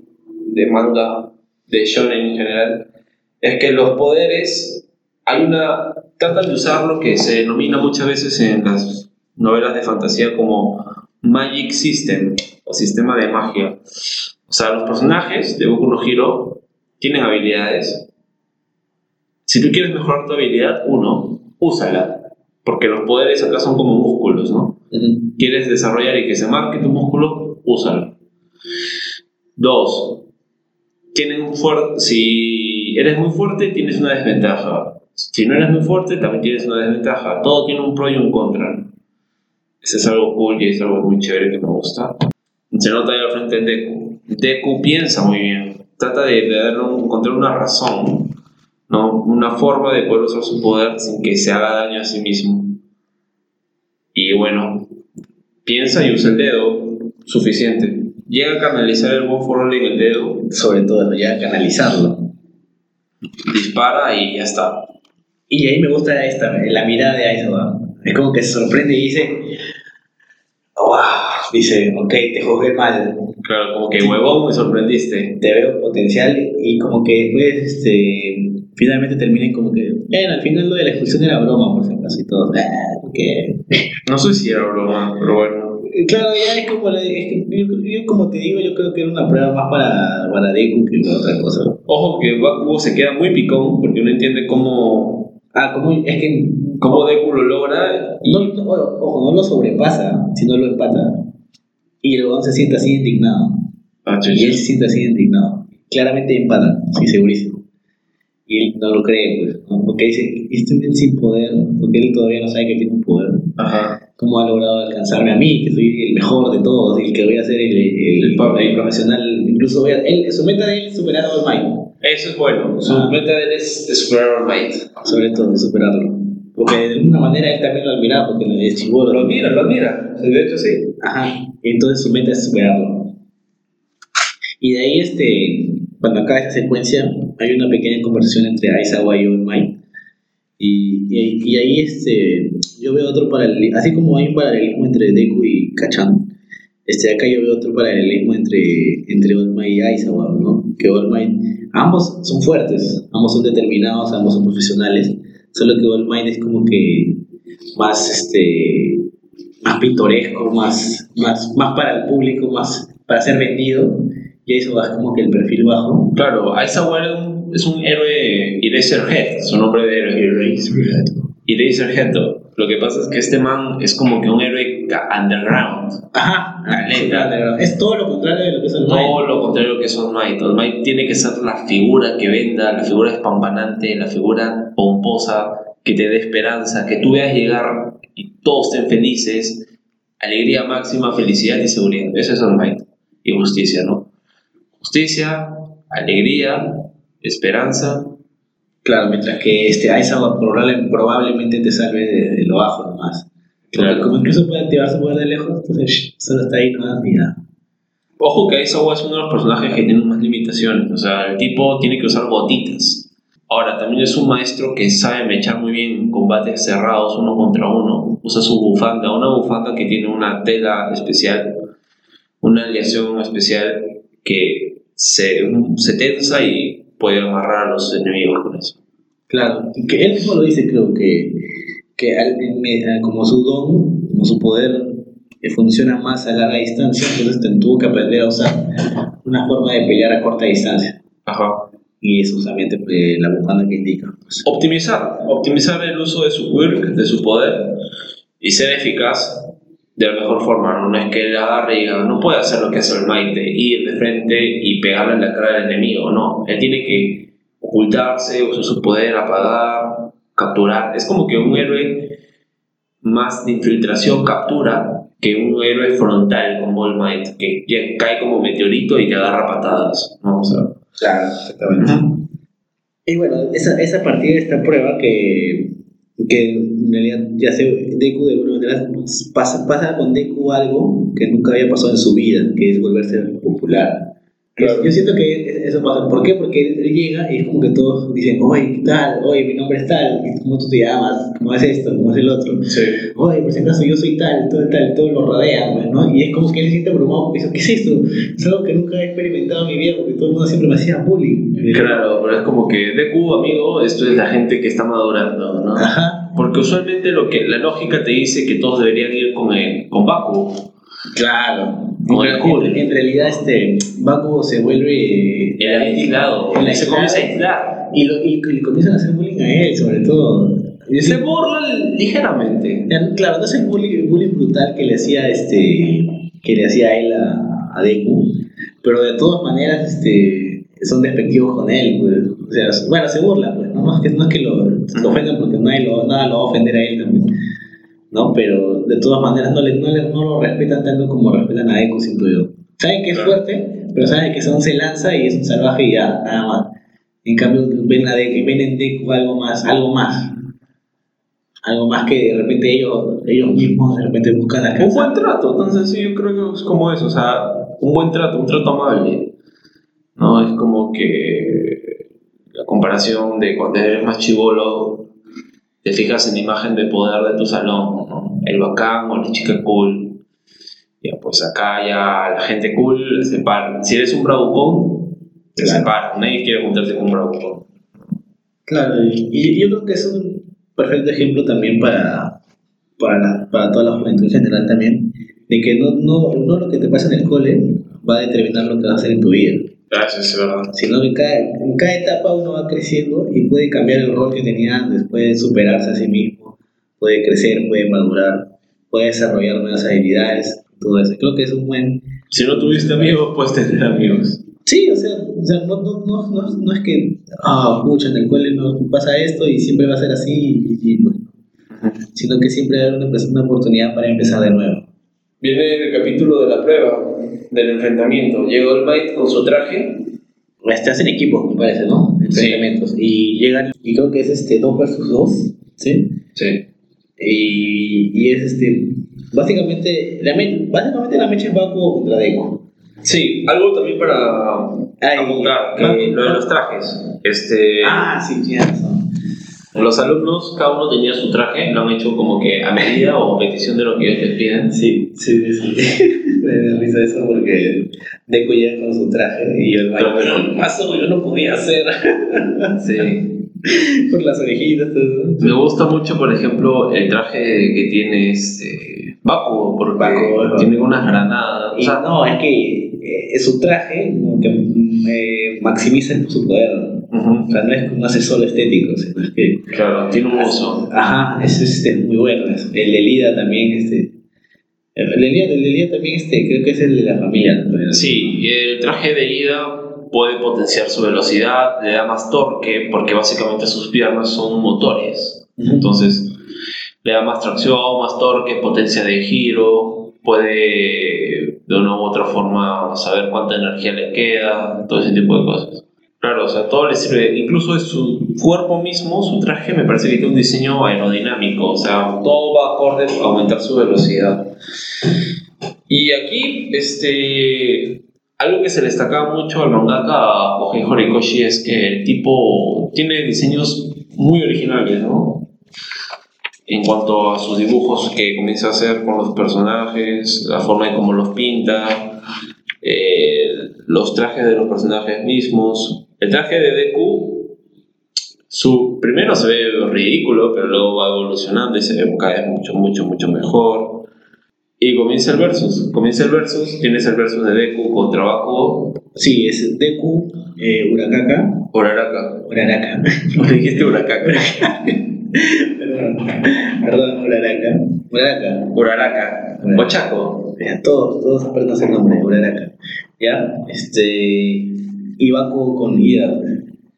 de manga de shonen en general es que los poderes hay una tratan de usar lo que se denomina muchas veces en las novelas de fantasía como magic system o sistema de magia o sea los personajes de Boku no Hero tienen habilidades si tú quieres mejorar tu habilidad uno úsala porque los poderes acá son como músculos, ¿no? Quieres desarrollar y que se marque tu músculo, úsalo. Dos, tienen un fuerte, si eres muy fuerte, tienes una desventaja. Si no eres muy fuerte, también tienes una desventaja. Todo tiene un pro y un contra. Eso es algo cool y es algo muy chévere que me gusta. Se nota ahí al frente de Deku. Deku piensa muy bien. Trata de, de darle encontrar una razón, ¿no? Una forma de poder usar su poder sin que se haga daño a sí mismo. Y bueno, piensa y usa el dedo suficiente. Llega a canalizar el All en el dedo, Sobre todo eso, ya canalizarlo. Dispara y ya está. Y ahí me gusta esta, la mirada de Aizawa. Es como que se sorprende y dice, wow, dice, ok, te juzgué mal, Claro, como que huevón, me sorprendiste. te veo potencial y como que después, este, finalmente terminen como que, bueno, al final lo de la expulsión era broma, por si acaso, y todo, ah. No sé si era broma, pero bueno. Y Claro, ya es como, la- es que yo, yo como te digo, yo creo que era una prueba más para, para Deku que para otra cosa. Ojo que Bakugo se queda muy picón porque no entiende cómo, Ah, como, es que cómo Deku lo logra y no, no, ojo, no lo sobrepasa, sino lo empata. Y el se siente así indignado. Ah, Y él se siente así indignado. Claramente empatan, sí, segurísimo. Y él no lo cree, pues, ¿no? porque dice, este men sin poder, porque él todavía no sabe que tiene un poder. Ajá. ¿Cómo ha logrado alcanzarme a mí, que soy el mejor de todos, el que voy a ser el, el, El papi. el profesional? Incluso voy a, él, su meta de él es superar a All Might, Eso es bueno. Su Ah. meta de él es superar a All Might. sobre todo, superarlo. Porque de alguna manera él también lo admiraba, porque es chivolo. Lo admira, lo admira. De hecho, sí. Ajá. Y entonces su meta es superarlo. Y de ahí, este, cuando acaba esta secuencia, hay una pequeña conversación entre Aizawa y All Might. Y, y, y ahí este, yo veo otro paralelismo, así como hay un paralelismo entre Deku y Kachan, este, acá yo veo otro paralelismo entre, entre Might y Aizawa, ¿no? Que Might, ambos son fuertes, ambos son determinados, ambos son profesionales, solo que Might es como que más, este, más pintoresco, más, más, más para el público, más para ser vendido, y Aizawa es como que el perfil bajo. Claro, Aizawa era un- es un héroe Eraserhead, su nombre de héroe. Eraserhead. Lo que pasa es que este man es como que un héroe underground. Ajá, Caleta. es todo lo contrario de lo que es All. Todo lo contrario que es All Might. All Might tiene que ser la figura que venda, la figura espampanante, la figura pomposa, que te dé esperanza, que tú veas llegar y todos estén felices, alegría máxima, felicidad y seguridad. Eso es All Might. Y justicia, ¿no? Justicia, alegría, esperanza. Claro, mientras que este Aizawa probable- probablemente te salve de, de lo bajo nomás. Porque Claro. como incluso puede activar su poder de lejos, entonces solo está ahí nomás y ya. Ojo que Aizawa es uno de los personajes que tiene más limitaciones. O sea, el tipo tiene que usar botitas. Ahora, también es un maestro que sabe mechar muy bien en combates cerrados uno contra uno. Usa su bufanda, una bufanda que tiene una tela especial, una aleación especial que se, se tensa y puede amarrar a los enemigos con eso. Claro, que él mismo lo dice, creo que, que al- me- como su don, como su poder eh, funciona más a larga distancia, entonces te- tuvo que aprender a usar una forma de pelear a corta distancia. Ajá. Y es justamente pues, la bufanda que indica. pues. Optimizar, optimizar el uso de su quirk, de su poder y ser eficaz de la mejor forma. No, es que él agarre y diga, no puede hacer lo que hace el Maite, ir de frente y pegarle en la cara al enemigo. No, él tiene que ocultarse, usar su poder, apagar, capturar. Es como que un héroe más de infiltración captura que un héroe frontal como All Might, que ya cae como meteorito y te agarra patadas. ¿no? O sea, Claro, exactamente. Y bueno, esa, esa partida de esta prueba que, que en realidad ya sé, Deku de alguna manera pasa, pasa con Deku algo que nunca había pasado en su vida, que es volverse popular. Claro. Yo siento que eso pasa. ¿Por qué? Porque él, llega y es como que todos dicen, oye, ¿qué tal? Oye, mi nombre es tal, ¿cómo tú te llamas? ¿Cómo es esto? ¿Cómo es el otro? Sí. Oye, por si acaso yo soy tal, todo tal, todos lo rodean, pues, ¿no? Y es como que él se siente abrumado dice, ¿qué es esto? Es algo que nunca he experimentado en mi vida porque todo el mundo siempre me hacía bullying. Claro, pero es como que Deku, amigo, esto es la gente que está madurando, ¿no? Ajá, Porque usualmente lo que la lógica te dice que todos deberían ir con el, con Baku. claro. Como en, el en- realidad, este, Bakugo se vuelve... El aislado. El se aislado. comienza a aislar. Y, lo, y, y le comienzan a hacer bullying a él, sobre todo. Y Se burlan ligeramente. Claro, no es el bullying, bullying brutal que le hacía este que le hacía él a, a Deku, pero de todas maneras este son despectivos con él, pues. O sea, bueno, se burlan, pues, no, no es que, no es que lo, lo ofendan porque nadie lo, nada lo va a ofender a él también, ¿no? Pero de todas maneras no, le, no, le- no lo respetan tanto como respetan a Deku, siento yo. Saben que es Claro. fuerte, pero saben que son se lanza y es un salvaje y ya, nada más. En cambio, ven, a Deku, ven en Deku algo más, algo más algo más que de repente ellos, ellos mismos de repente buscan Un alcanzar. buen trato, tan sencillo creo que es como eso, o sea, un buen trato, un trato amable. No es como que la comparación de cuando eres más chivolo, te fijas en la imagen de poder de tu salón, ¿no? el bacán o la chica cool. Ya, pues acá ya la gente cool se separa. Si eres un bravucón, te Claro. separan. Nadie quiere juntarse con un bravucón. Claro, y, y yo creo que es un perfecto ejemplo también para, para, la- para toda la juventud en general también, de que no, no, no lo que te pasa en el cole va a determinar lo que vas a hacer en tu vida, Gracias, es verdad. sino que cada, en cada etapa uno va creciendo y puede cambiar el rol que tenía antes, puede superarse a sí mismo, puede crecer, puede madurar, puede desarrollar nuevas habilidades, todo eso. Creo que es un buen, Si no tuviste amigos, puedes tener amigos. Sí, o sea, o sea no, no, no, no, no es que, ah, pucha, en el pasa esto y siempre va a ser así, y, y, pues, sino que siempre va a haber una, una oportunidad para empezar de nuevo. Viene el capítulo de la prueba, del enfrentamiento. Llega All Might con su traje. Este hacen equipos, me parece, ¿no? Enfrentamientos. Y llegan, y creo que es este 2 versus 2, ¿sí? Sí. Y, y es este, básicamente, la, me- básicamente la mecha es Bakugo contra Deku. Sí, algo también para Ay, apuntar, que Baku- lo de los trajes. Este, Ah, sí, tienes razón. Los alumnos, cada uno tenía su traje, lo han hecho como que a medida o a petición de lo que ellos les piden. Sí, sí, sí. [LAUGHS] Me da risa eso porque Deku llega con su traje y yo el Pero- pero paso yo no podía hacer [LAUGHS] Sí. por las orejitas, todo. Me gusta mucho, por ejemplo, el traje que tiene este Bakugo, porque Bakugo, tiene unas granadas. O sea, no, es que eh, su traje que eh, maximiza su poder. O sea, no es no hace solo estético, sino es que. claro, tiene un uso. Ajá, es este, muy bueno. El de Lida también, este. El de Lida, el de Lida también, este, creo que es el de la familia. ¿no? Sí, el traje de ida puede potenciar su velocidad, le da más torque, porque básicamente sus piernas son motores. Entonces, le da más tracción, más torque, potencia de giro, puede de una u otra forma saber cuánta energía le queda, todo ese tipo de cosas. Claro, o sea, todo le sirve, incluso es su cuerpo mismo, su traje me parece que tiene un diseño aerodinámico, o sea, todo va acorde a aumentar su velocidad. Y aquí, este, algo que se destacaba mucho al mangaka Kohei Horikoshi es que el tipo tiene diseños muy originales, ¿no? En cuanto a sus dibujos que comienza a hacer con los personajes, la forma en cómo los pinta, eh, los trajes de los personajes mismos. El traje de Deku, su, primero se ve ridículo, pero luego va evolucionando y se ve cada vez mucho, mucho, mucho mejor. Y comienza el versus. Comienza el versus, tienes el versus de Deku con trabajo Sí, es Deku, eh, Urakaka, Uraraka. Uraraka. No [LAUGHS] dijiste Uraraka. [LAUGHS] perdón, perdón, Uraraka. Uraraka. Uraraka. O Chaco. Ya, todos, todos aprendan el nombre, Uraraka. ¿Ya? Este. Y Baku con Ida.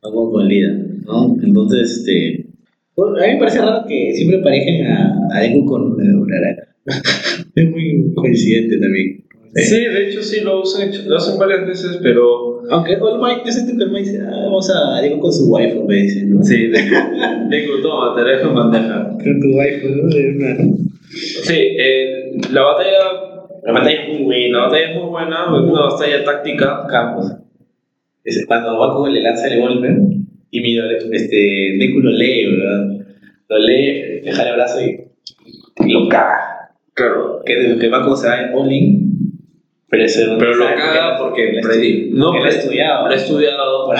Baku con Lida, ¿no? Entonces, este. bueno, a mí me parece raro que siempre parejen a, a Deku con Uraraka. [LAUGHS] es muy coincidente también. Sí, de hecho sí lo, usan, lo hacen varias veces, pero. Aunque All Might, yo siento que All Might dice, ah, vamos a Deku con su waifu, me dicen, ¿no? Sí, Deku, toma, te dejo en bandeja. Con tu waifu, ¿no? Sí, eh, la batalla. La batalla es muy buena. La batalla es muy buena, es una batalla táctica. Campos. Es cuando Baku le lanza el golpe y mira, este, Deku lo lee, ¿verdad? Lo lee, deja el brazo y, y lo caga. Claro. Que, que Baku se va en all-in, pero, no Pero lo caga porque estu- no, ha pre- estudiado. Lo he estudiado, Por.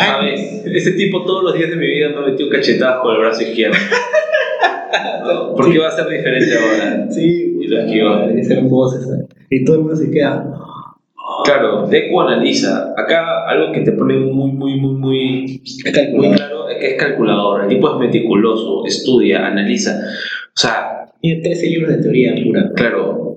Ese tipo todos los días de mi vida me ha metido cachetadas con el brazo izquierdo. [LAUGHS] No, ¿Por qué va a ser diferente ahora? Sí, Y lo esquivó. ese. Y todo el mundo se queda. Claro, Deku analiza. Acá algo que te pone muy, muy, muy, muy, muy claro es que es calculador. El tipo es meticuloso, estudia, analiza. O sea, Tiene 13 libros de teoría pura. claro,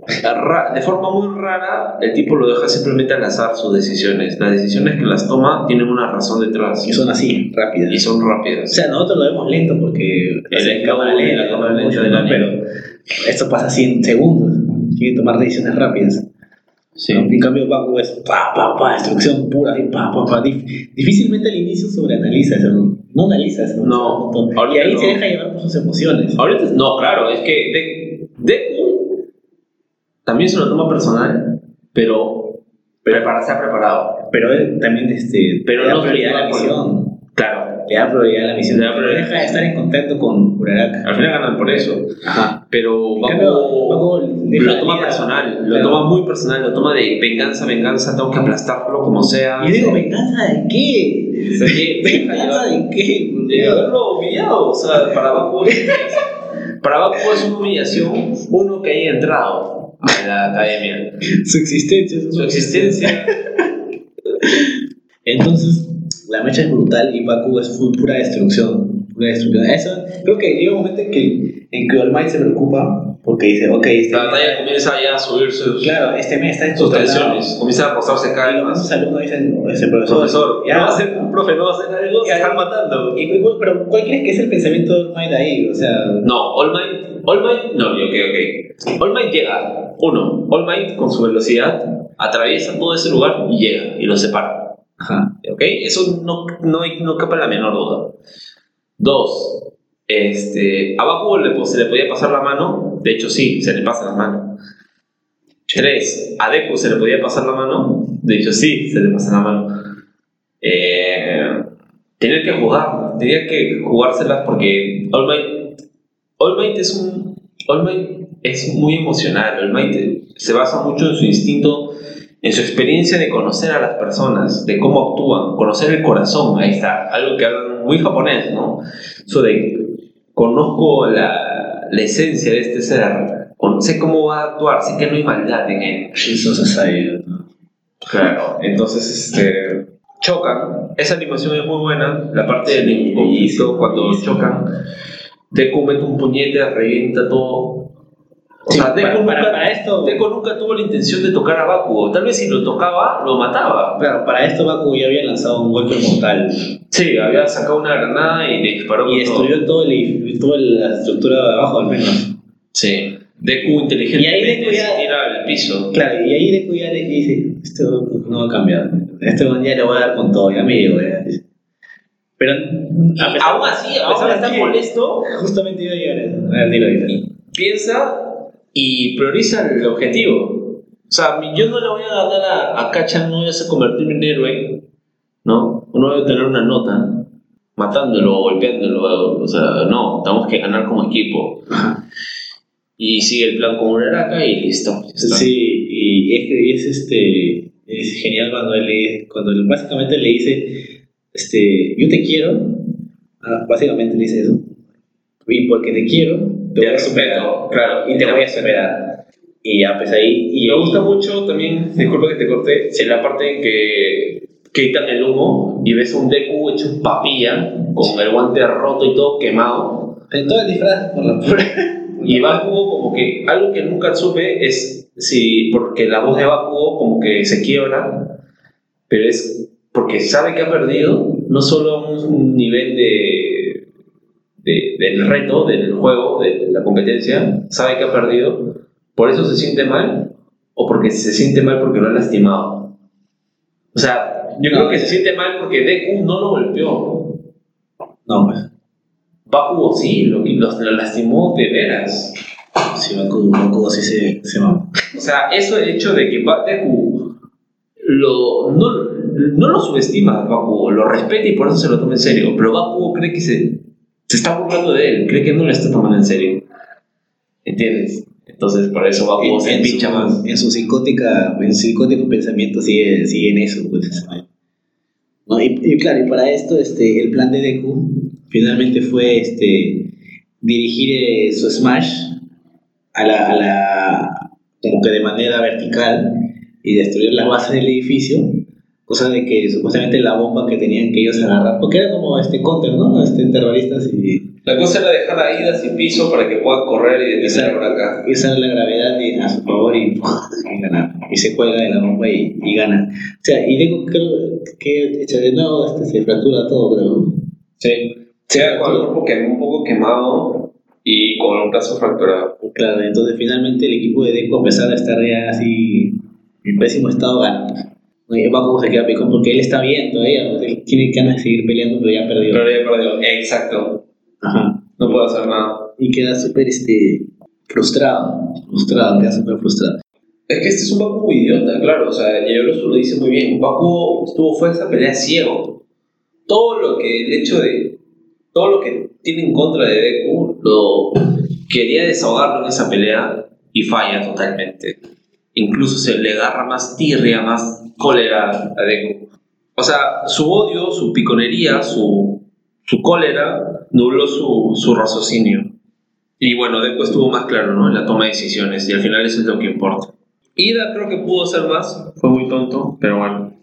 de forma muy rara, el tipo lo deja simplemente al azar sus decisiones. Las decisiones que las toma tienen una razón detrás Y son así, rápidas. y son O rápidas. sea, nosotros lo vemos lento porque El en cámara lenta, la cámara lenta ¿no? anime. pero esto pasa así en segundos. Tiene que tomar decisiones rápidas. Sí. ¿no? En cambio, Baku es pa, pa, pa, destrucción pura, así, pa, pa, pa. Dif- difícilmente al inicio sobreanaliza eso, ¿no? Analiza eso. No, Y ahí no. se deja llevar por sus emociones. Ahorita, no, claro, es que De- Deku también se lo toma personal, pero, prepara, se ha preparado. Pero él también este, Pero no prioridad a la misión. Claro, Le da prioridad a la misión. Pero deja de estar en contacto con Uraraka. al final ganan por eso. Ajá. Pero lo toma personal, lo Claro. toma muy personal, lo toma de venganza, venganza, tengo que aplastarlo como sea. Y digo, ¿venganza de qué? ¿Venganza de qué? de haberlo humillado. O sea, para es, para Baku es una humillación uno que haya entrado a la academia. Su existencia. Su existencia Entonces, la mecha es brutal y Baku es full- pura destrucción. Pura destrucción. Eso, creo que llega un momento en que, en que All Might se preocupa porque dice, ok, este La batalla comienza ya a subir sus, claro, este mes está sus tensiones, comienza a Y vez los alumnos dicen, "No, ese profesor, Profesor, ya, no va a ser, un profe no va a hacer algo, se Ya. están matando. Y- pero ¿cuál crees que es el pensamiento de All Might ahí? O sea, No, All Might, All Might, no, ok, ok. All Might llega, uno, All Might con su velocidad atraviesa todo ese lugar y llega y lo separa. ajá. ¿Ok? Eso no, no, no cabe la menor duda. Dos, este, a Baku le, se le podía pasar la mano, de hecho sí, se le pasa la mano. Tres, a Deku se le podía pasar la mano, de hecho sí, se le pasa la mano. Eh, tenía que jugar, tenía que jugárselas porque All Might, All Might es un, All Might es muy emocional, All Might se basa mucho en su instinto en su experiencia de conocer a las personas, de cómo actúan, conocer el corazón, ahí está, algo que hablan muy japonés, ¿no? Eso de conozco la, la esencia de este ser, sé cómo va a actuar, sé que no hay maldad en él. Shinzo Sasai. Claro, entonces este, chocan. Esa animación es muy buena, la parte del cuando chocan. Deku mete un puñete, revienta todo. O Sí, sea, Deku, para- nunca, para esto- nunca tuvo la intención de tocar a Bakugo. Tal vez si lo tocaba, lo mataba. Claro, para esto Baku ya había lanzado un golpe mortal Sí, había sacado una granada y le disparó y destruyó todo el, toda la estructura de abajo al menos. Sí. Deku inteligentemente Y ahí Deku ya- se tira al piso. Claro, y ahí Deku ya le dice, este no va a cambiar, este ya le voy a dar con todo, ya me llegó. ya". Pero a pesar- Aún así, a pesar aún de estar así, molesto, Justamente iba a llegar a eso. A ver, dilo, dilo. piensa y prioriza el objetivo. O sea, yo no le voy a ganar a, a Kacha, no voy a hacer convertirme en héroe, ¿no? Uno debe tener una nota, matándolo o golpeándolo, o sea, no, tenemos que ganar como equipo. Y sigue el plan con Uraraka y listo. Sí, y es, es este es genial cuando él le- cuando él básicamente le dice este yo te quiero. Ah, básicamente le dice eso. Y porque te quiero te, voy a superar. claro, y te voy a superar. Y ya pues ahí y Me gusta mucho también, disculpa que te corté, en la parte en que quitan el humo y ves un Deku hecho papilla, con el guante roto y todo quemado. en todo el disfraz por la [LAUGHS] Y Bakugo como que algo que nunca supe es si porque la voz de Bakugo como que se quiebra, pero es porque sabe que ha perdido, no solo a un nivel de, de- del reto, del juego, de la competencia, sabe que ha perdido, por eso se siente mal, o porque se siente mal porque lo ha lastimado. O sea, yo creo que se siente mal porque Deku no lo golpeó. no pues Bakugo sí, lo, lo, lo lastimó de veras. sí Bakugo, Bakugo sí se, se mamó O sea, eso el hecho de que Deku lo, no, no lo subestima a Bakugo, lo respeta y por eso se lo toma en serio. Pero Bakugo cree que se, se está burlando de él, cree que no lo está tomando en serio. ¿Entiendes? Entonces, por eso Bakugo se pincha más. en su psicótica en su psicótico pensamiento sigue, sigue en eso pues ¿no? y, y claro y para esto este el plan de Deku finalmente fue este dirigir eh, su smash a la, a la como que de manera vertical y destruir las bases del edificio cosa de que supuestamente la bomba que tenían que ellos agarrar porque era como este counter no este terroristas y La cosa era dejar a Ida sin piso para que pueda correr y detener por acá. y usar la gravedad a su favor y, y ganar. Y se cuelga de la bomba y, y gana. O sea, y digo, creo que de nuevo este, se fractura todo, creo. Sí. Sea con el cuerpo que un poco quemado y con un brazo fracturado. Claro, entonces finalmente el equipo de Deco, a pesar de estar ya así en pésimo estado, gana. Bakugo se queda picón porque él está bien todavía, pues, él tiene ganas de seguir peleando, pero ya perdió. Pero ya perdió. Exacto. Ajá. No puedo hacer nada. Y queda súper este, frustrado, frustrado, queda súper frustrado. Es que este es un Bakugo idiota, claro. O sea, Yorosu lo dice muy bien. Bakugo estuvo, fue esa pelea ciego. Todo lo que, el hecho de. Todo lo que tiene en contra de Deku, lo quería desahogarlo en esa pelea y falla totalmente. Incluso se le agarra más tirria, más cólera a Deku. O sea, su odio, su piconería, su, su cólera nubló su, su raciocinio. Y bueno, Deku estuvo más claro, ¿no? En la toma de decisiones y al final eso es lo que importa. Ida creo que pudo hacer más, fue muy tonto, pero bueno.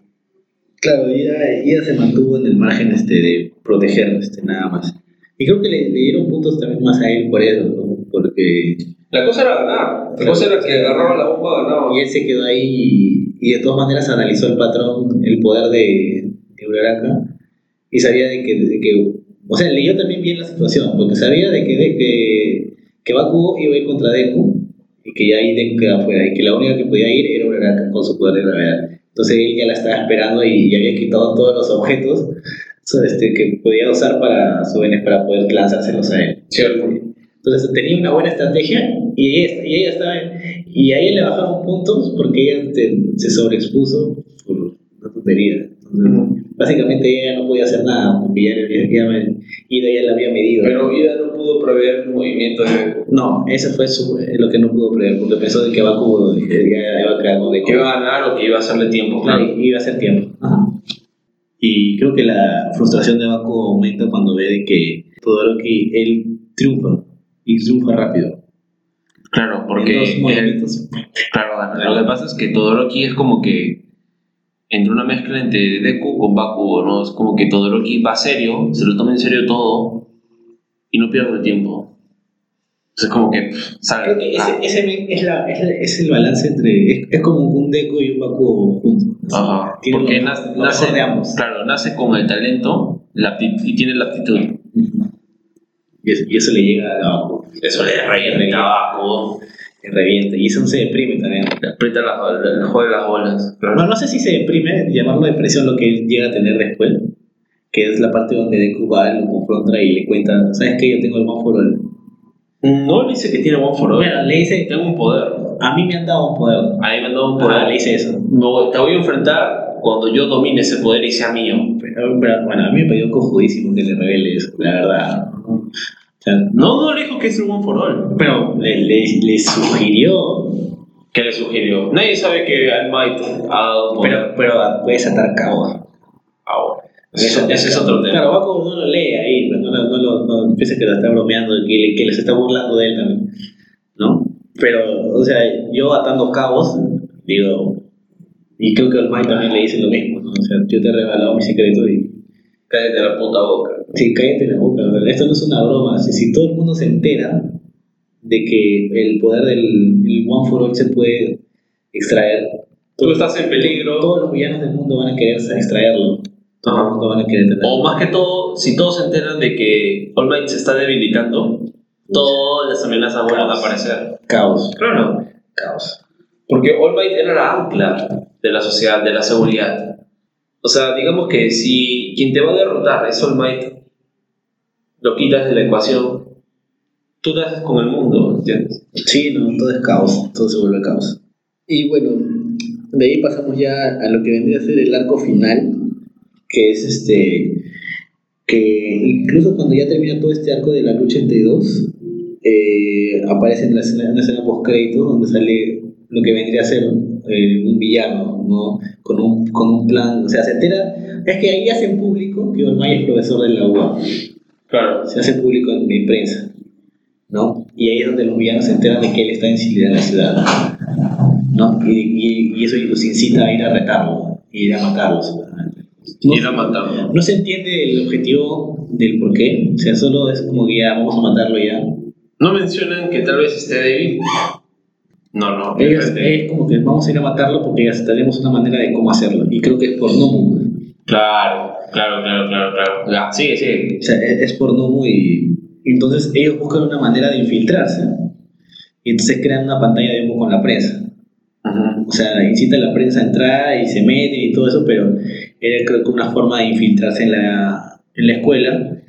Claro, Ida, Ida se mantuvo en el margen este, de proteger, este, nada más. Y creo que le, le dieron puntos también más a él por eso, ¿no? Porque La cosa era ganar, la cosa era que agarraba la bomba, y él se quedó ahí y, y de todas maneras analizó el patrón, el poder de, de Uraraka y sabía de que, de que, o sea, leyó también bien la situación, porque sabía de que, de que, que Bakugo iba a ir contra Deku y que ya ahí Deku quedaba fuera y que la única que podía ir era Uraraka con su poder de gravedad. Entonces él ya la estaba esperando y ya había quitado todos los objetos [LAUGHS] este, que podía usar para su para poder lanzárselos a él. Cierto. Entonces tenía una buena estrategia y ella, y ella estaba y a ella le bajaron puntos porque ella se, se sobreexpuso por una tontería. Entonces, básicamente ella no podía hacer nada porque ya, ya, ya, Ida ya la había medido. Pero Ida no pudo prever el movimiento de no, eso fue su- eh, lo que no pudo prever porque pensó de que Baku ya iba a crear algo de Que iba a ganar o que iba a hacerle tiempo, claro. Iba a ser tiempo. Y creo que la frustración de Baku aumenta cuando ve de que Todoroki él triunfa y triunfa rápido. Claro, porque movimientos. Claro. Lo que pasa es que Todoroki es como que entre una mezcla entre Deku con Bakugo, ¿no? Es como que Todoroki va serio, se lo toma en serio todo y no pierde el tiempo. Entonces como que. Creo que ese, ah, ese es, la, es, la- es el balance entre. Es, es como un Deku y un Baku juntos. Ajá, Tiene porque lo- nace, lo nace- de ambos. claro, nace con el talento la y tiene la aptitud. Eso, y eso le llega a Baku. Eso le revienta Bakugo, Le revienta. Y eso se deprime también. le aprieta las, le jode las bolas. Claro. No, no sé si se deprime, llamarlo depresión lo que llega a tener después, que es la parte donde Deku va, lo confronta y le cuenta, ¿sabes qué? Yo tengo el One for All. No le dice que tiene One for All. Bueno, le dice, Tengo un poder. a mí me han dado un poder. A mí me han dado un poder. Ah, le dice eso. Te voy a enfrentar cuando yo domine ese poder y sea mío. Pero, pero, bueno, a mí me pareció cojudísimo que le revele eso, la verdad. O sea, No, no le dijo que es el One for All. pero le, le, le sugirió, ¿Qué le sugirió? Nadie sabe que All Might ha dado un poder. pero, pero puedes atar caos. ahora. Ese, ese es otro tema. Claro, Baco no lo lee ahí, pues, no, lo- no, lo- no, piensa que lo está bromeando, que, que les está burlando de él también, ¿no? Pero, o sea, yo atando cabos, digo, y creo que All Might también le dice lo mismo, ¿no? O sea, yo te he revelado mi secreto y Cállate la puta boca. Sí, cállate la boca, ¿verdad? esto no es una broma. Si, si todo el mundo se entera de que el poder del el One for All se puede extraer, Tú estás en peligro. todos los villanos del mundo van a querer extraerlo. Todo el mundo van a querer tenerlo. O más que todo, si todos se enteran de que All Might se está debilitando, todas las amenazas vuelven a aparecer. Caos, Claro. caos. Porque All Might era la ancla de la sociedad, de la seguridad. O sea, digamos que si quien te va a derrotar es All Might, lo quitas de la ecuación, tú te haces con el mundo, ¿entiendes? Sí, no, todo es caos, todo se vuelve caos. Y bueno, de ahí pasamos ya a lo que vendría a ser el arco final, que es este, que incluso cuando ya termina todo este arco de la lucha entre dos, eh, aparece en la escena, una escena post crédito donde sale lo que vendría a ser eh, un villano, ¿no? Con un, con un plan, o sea, se entera, es que ahí hacen público que Olmay es profesor de la UA Claro. se hace público en la prensa, ¿no? Y ahí es donde los villanos se enteran de que él está en en la ciudad, ¿no? Y, y, y eso los incita a ir a retarlo, ir a matarlos. No, Ir a matarlo. no se entiende el objetivo del por qué, o sea, solo es como que ya vamos a matarlo ya. ¿No mencionan que tal vez esté débil? No, no. Ellos, fíjate. es como que vamos a ir a matarlo porque ya tenemos una manera de cómo hacerlo, y creo que es por Nomu. Claro, claro, claro, claro, claro. Ya, sigue, sigue. O sea, es, es por Nomu y entonces ellos buscan una manera de infiltrarse. Y entonces crean una pantalla de humo con la prensa. O sea, incita a la prensa a entrar y se meten y todo eso, pero era creo que una forma de infiltrarse en la, en la escuela.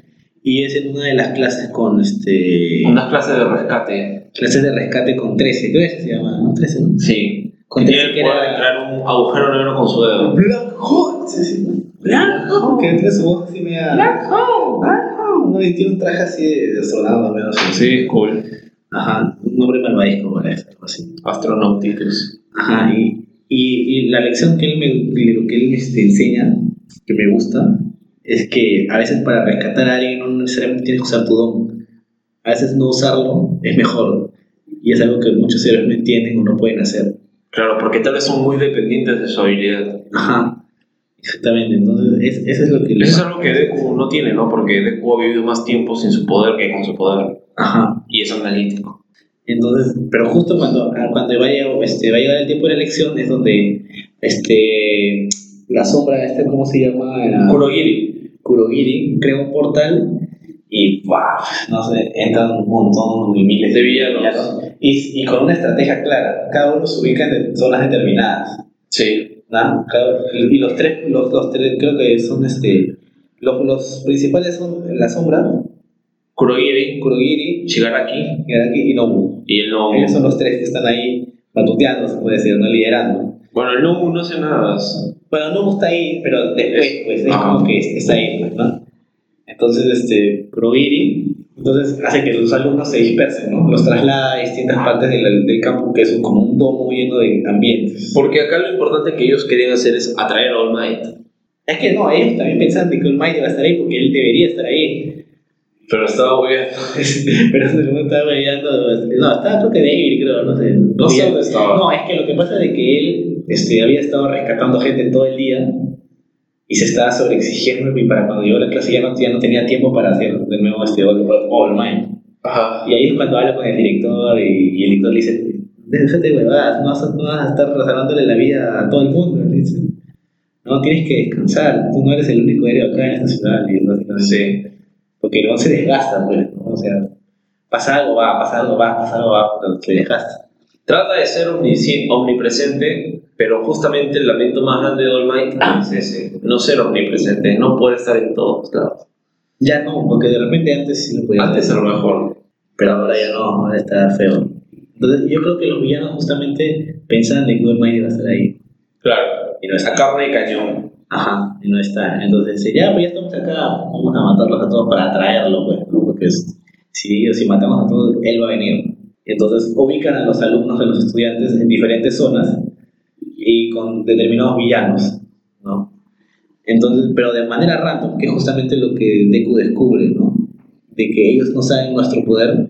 Y es en una de las clases con este. Unas clases de rescate. Clases de rescate con 13, 13 se llama, ¿no? 13, ¿no? Sí. Con Tiene 13 el que poder de era. crear un agujero negro con su dedo. Black Hole, sí, sí. Black Hole. Que tiene su voz así media. Black Hole, Black Hole. No, y tiene un traje así de astronauta, menos. Sí, cool. Ajá, un nombre malvadisco. Algo así. Astronauticus. Ajá, y, y, y la lección que él me, lo que él este, enseña, que me gusta, es que a veces para rescatar a alguien no necesariamente tienes que usar tu don. A veces no usarlo es mejor. Y es algo que muchos héroes no entienden o no pueden hacer. Claro, porque tal vez son muy dependientes de su habilidad. Ajá, exactamente. Entonces, es, eso es lo que... Eso es algo que Deku no tiene, ¿no? Porque Deku ha vivido más tiempo sin su poder que con su poder. Ajá. Y es analítico. Entonces, pero justo cuando, cuando vaya, este, va a llegar el tiempo de la elección es donde este, la sombra, este, ¿cómo se llama? La- Kurogiri. Kurogiri crea un portal y ¡buah! no sé, entran un montón y miles De villanos. y, y con una estrategia clara, cada uno se ubica en zonas determinadas, Sí. ¿no? Cada- y los tres, los, los tres creo que son este, los, los principales son la sombra, Kurogiri, Kurogiri, Shigaraki Higaraki y Nobu. y el Nomu. Ellos son los tres que están ahí batuteando, se puede decir, no liderando. Bueno, el Nomu no hace nada. Bueno, Nobu está ahí, pero después, pues, es Ajá. como que está ahí, pues, ¿no? Entonces, este, Kurogiri, entonces hace que los alumnos se dispersen, ¿no? Los traslada a distintas partes del, del campo, que es como un domo lleno de ambientes. Porque acá lo importante que ellos querían hacer es atraer a All Might. Es que no, ellos también pensaban de que All Might iba a estar ahí porque él debería estar ahí. Pero estaba bien. [LAUGHS] pero momento estaba peleando, no, estaba creo que David, creo, no sé. No sé dónde estaba. No, es que lo que pasa es que él este, había estado rescatando gente todo el día y se estaba sobreexigiendo y para cuando llegó a la clase ya no, ya no tenía tiempo para hacer de nuevo este All, All Might. Ajá. Y ahí es cuando habla con el director y, y el director le dice, déjate de huevadas, no vas, a, no vas a estar resaltándole la vida a todo el mundo. Le dice. No, tienes que descansar, tú no eres el único héroe acá en esta ciudad. Y básicamente- Sí. Porque no se desgasta, pues, ¿no? O sea, pasa algo, va, pasa algo, va, pasa algo, va, pero se desgasta. Trata de ser omnipresente, pero justamente el lamento más grande de All Might es ese, no ser omnipresente, no poder estar en todos lados. Ya no, porque de repente antes sí lo podía Antes a lo mejor. Pero ahora ya no, ahora está feo. Entonces, yo creo que los villanos justamente pensaban de que All Might iba a estar ahí. Claro. Y no está. A carne de cañón. Ajá, y no está. Entonces, ya, pues ya estamos acá, vamos a matarlos a todos para atraerlo, pues, ¿no? Porque es- si, si matamos a todos, él va a venir. Entonces, ubican a los alumnos, a los estudiantes en diferentes zonas y con determinados villanos, ¿no? Entonces, pero de manera random, que es justamente lo que Deku descubre, ¿no? De que ellos no saben nuestro poder,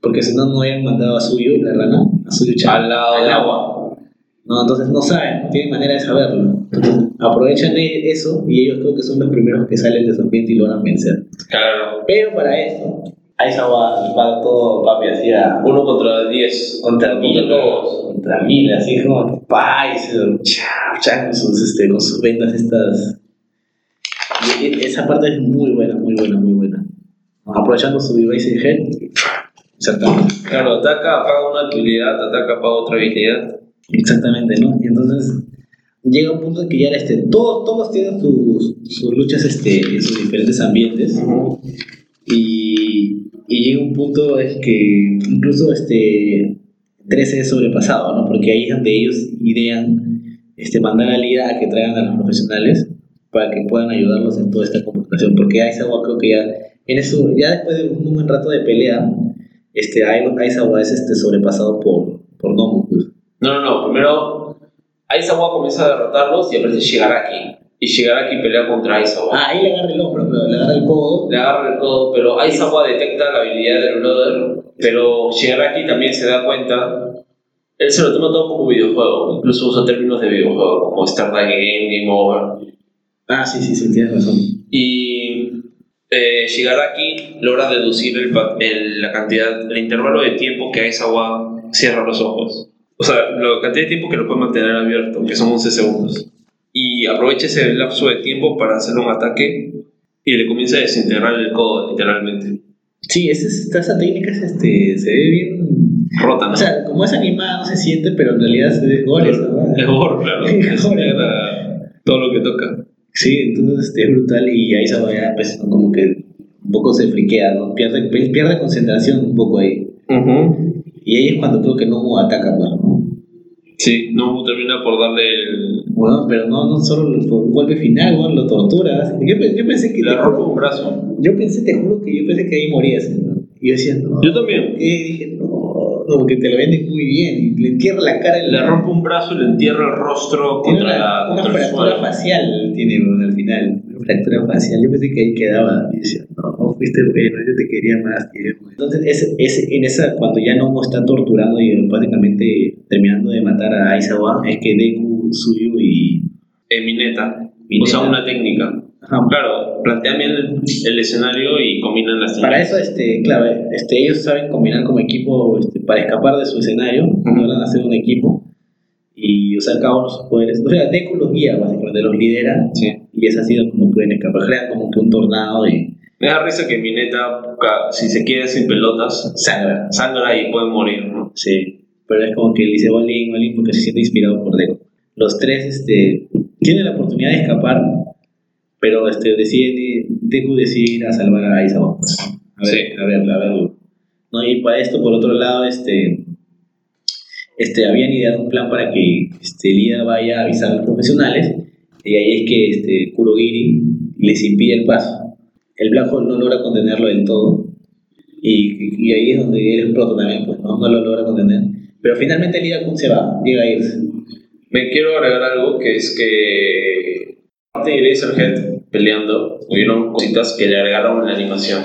porque si no, no hubieran mandado a Suyo, la rana, a Suyo Al lado del agua. No, entonces no saben, no tienen manera de saberlo. Entonces aprovechan e- eso y ellos creo que son los primeros que salen de su ambiente y logran vencer. Claro. Pero para eso, Aizawa va todo papi hacía Uno contra diez. contra mil, Contra mil, así como pa, y se cha, cha, con sus, este, con sus vendas estas. Y- y esa parte es muy buena, muy buena, muy buena. Aprovechando su Erasing Head, exactamente. Claro, ataca, apaga una habilidad, ataca, apaga otra habilidad. Exactamente, ¿no? Y entonces llega un punto en que ya este, todos, todos tienen sus, sus luchas este, en sus diferentes ambientes y, y llega un punto es que incluso este 13 es sobrepasado, ¿no? Porque ahí es donde ellos idean este, mandar a Lida a que traigan a los profesionales para que puedan ayudarlos en toda esta confrontación, porque Aizawa creo que ya, en eso, ya después de un buen rato de pelea, este, Aizawa es este, sobrepasado por. No, no, no. Primero, Aizawa comienza a derrotarlos y aparece Shigaraki. Y Shigaraki pelea contra Aizawa. Ah, ahí le agarra el hombro, pero le agarra el codo. Le agarra el codo, pero Aizawa detecta la habilidad del brother. Pero Shigaraki también se da cuenta. Él se lo toma todo como videojuego. Incluso usa términos de videojuego, como Start the Game, Game Over. Ah, sí, sí, sí, tienes razón. Y eh, Shigaraki logra deducir el, el- la cantidad, el intervalo de tiempo que Aizawa cierra los ojos. O sea, la cantidad de tiempo que lo puede mantener abierto, que son 11 segundos. Y aprovecha ese lapso de tiempo para hacer un ataque y le comienza a desintegrar el codo, literalmente. Sí, esa, esa, técnica es, este, se ve bien. Rota, ¿no? O sea, como es animada no se siente, pero en realidad se ve gore. es gore, claro. [LAUGHS] Es gore. Todo lo que toca. Sí, entonces este, es brutal y ahí se va ya, pues, como que un poco se friquea, ¿no? Pierde, pierde concentración un poco ahí. Y ahí es cuando creo que Nomu ataca, pues, ¿no? Sí, no termina por darle el. Bueno, pero no, no solo por un golpe final, bueno, lo tortura. Yo, yo pensé que Le rompe un brazo. yo pensé, te juro que yo pensé que ahí morías. ¿no? Y yo decía, no. Yo también. Y dije, no, no, porque te lo venden muy bien. Y le entierra la cara en Le la. rompe un brazo y le entierra el rostro contra, una, la, una contra el fractura facial, tiene bueno, al final. Fractura facial. Yo pensé que ahí quedaba. Y decía, no, no fuiste bueno, yo te quería más. Entonces, ese, ese, en esa, cuando ya Nomo está torturando y básicamente terminando de matar a Aizawa, es que Deku, Suyu y. Eh, Mineta. Mineta. Usa una técnica. Ajá. Claro, plantean bien el, el escenario y combinan las técnicas. Para eso, este, claro, este, ellos saben combinar como equipo este, para escapar de su escenario, logran hacer un equipo y usar cada uno sus poderes. O sea, Deku los guía, básicamente, los lidera Sí. Y es así como pueden escapar. Crean como que un tornado y Me da risa que Mineta, ca- si se queda sin pelotas, sangra. sangra y puede morir, ¿no? Sí, pero es como que le dice Bolin, Bolin, porque se siente inspirado por Deku. Los tres este, tienen la oportunidad de escapar, pero este, deciden, Deku decide ir a salvar a Aizawa. pues. A ver, Sí. a ver, a verlo. ¿No? Y para esto, por otro lado, este, este, habían ideado un plan para que este, Lida vaya a avisar a los profesionales, y ahí es que este, Kurogiri les impide el paso. El Black Hole no logra contenerlo del todo, y, y ahí es donde él explota también, pues no, no lo logra contener. Pero finalmente Lida Kun se va, llega a irse. Me quiero agregar algo que es que aparte de Razorhead peleando, hubieron cositas que le agregaron en la animación.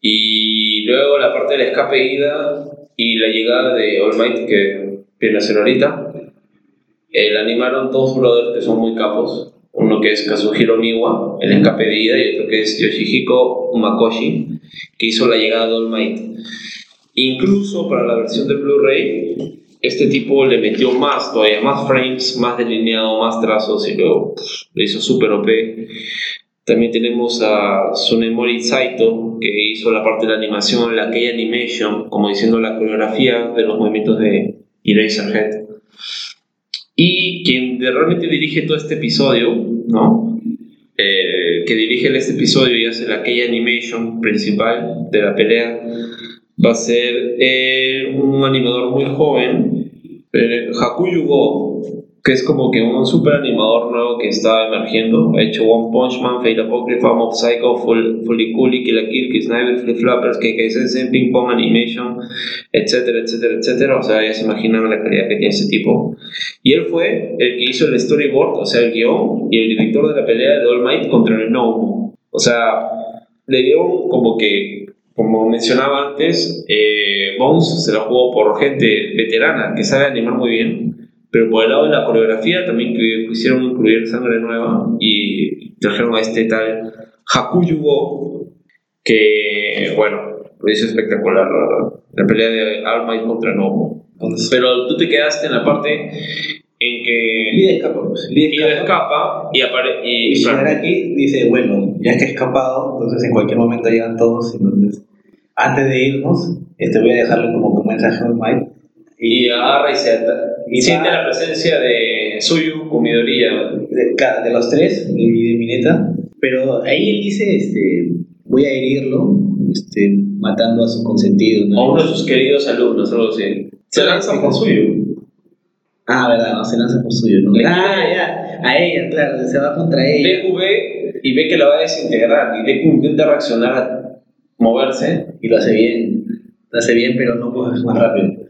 Y luego la parte del escape ida y la llegada de All Might que viene a ser ahorita, eh, la animaron dos brothers que son muy capos. Uno que es Kazuhiro Miwa, el escape y otro que es Yoshihiko Umakoshi, que hizo la llegada de All Might. Incluso para la versión del Blu-ray, este tipo le metió más, todavía más frames, más delineado, más trazos y luego le hizo super OP. También tenemos a Tsunemori Saito, que hizo la parte de la animación, la Key Animation, como diciendo la coreografía de los movimientos de Eraserhead. Y quien realmente dirige todo este episodio, ¿no? Eh, que dirige este episodio y hace la Key Animation principal de la pelea, va a ser eh, un animador muy joven, eh, Hakuyu Go, que es como que un super animador nuevo que está emergiendo. Ha hecho One Punch Man, Fate Apocrypha, Mob Psycho, Full, Fully Cooley, Kill la Kill, Kill Sniper, Flip Flappers, KK Sensen, Ping Pong Animation, etcétera, etcétera, etcétera. O sea, ya se imaginan la calidad que tiene ese tipo. Y él fue el que hizo el storyboard, o sea, el guion y el director de la pelea de All Might contra el No. O sea, le dieron como que, como mencionaba antes, eh, Bones se la jugó por gente veterana que sabe animar muy bien. Pero por el lado de la coreografía también que quisieron incluir sangre nueva y trajeron a este tal Hakuyugo que, bueno, lo hizo espectacular, la verdad. La pelea de All Might contra Nomo. Pero tú te quedaste en la parte en que Líder escapa, pues. Líder Ida escapa y aparece. Y Y, Shigaraki dice, bueno, ya que he escapado, entonces en cualquier momento llegan todos, entonces antes de irnos, este, voy a dejarle como un mensaje a Might. y agarra y se Y siente la presencia de Suyu con Midoriya. de, los tres, de, de Mineta, pero ahí él dice, este, voy a herirlo, este, matando a su consentido. ¿no? A uno de sus queridos alumnos, algo así. Se lanza por Suyu. Ah, verdad, no, se lanza por suyo, ¿no? Ah, ya, a ella, claro, se va contra ella. Deku ve y ve que la va a desintegrar. Y Deku intenta reaccionar, moverse. Y lo hace bien, lo hace bien, pero no pues, más rápido.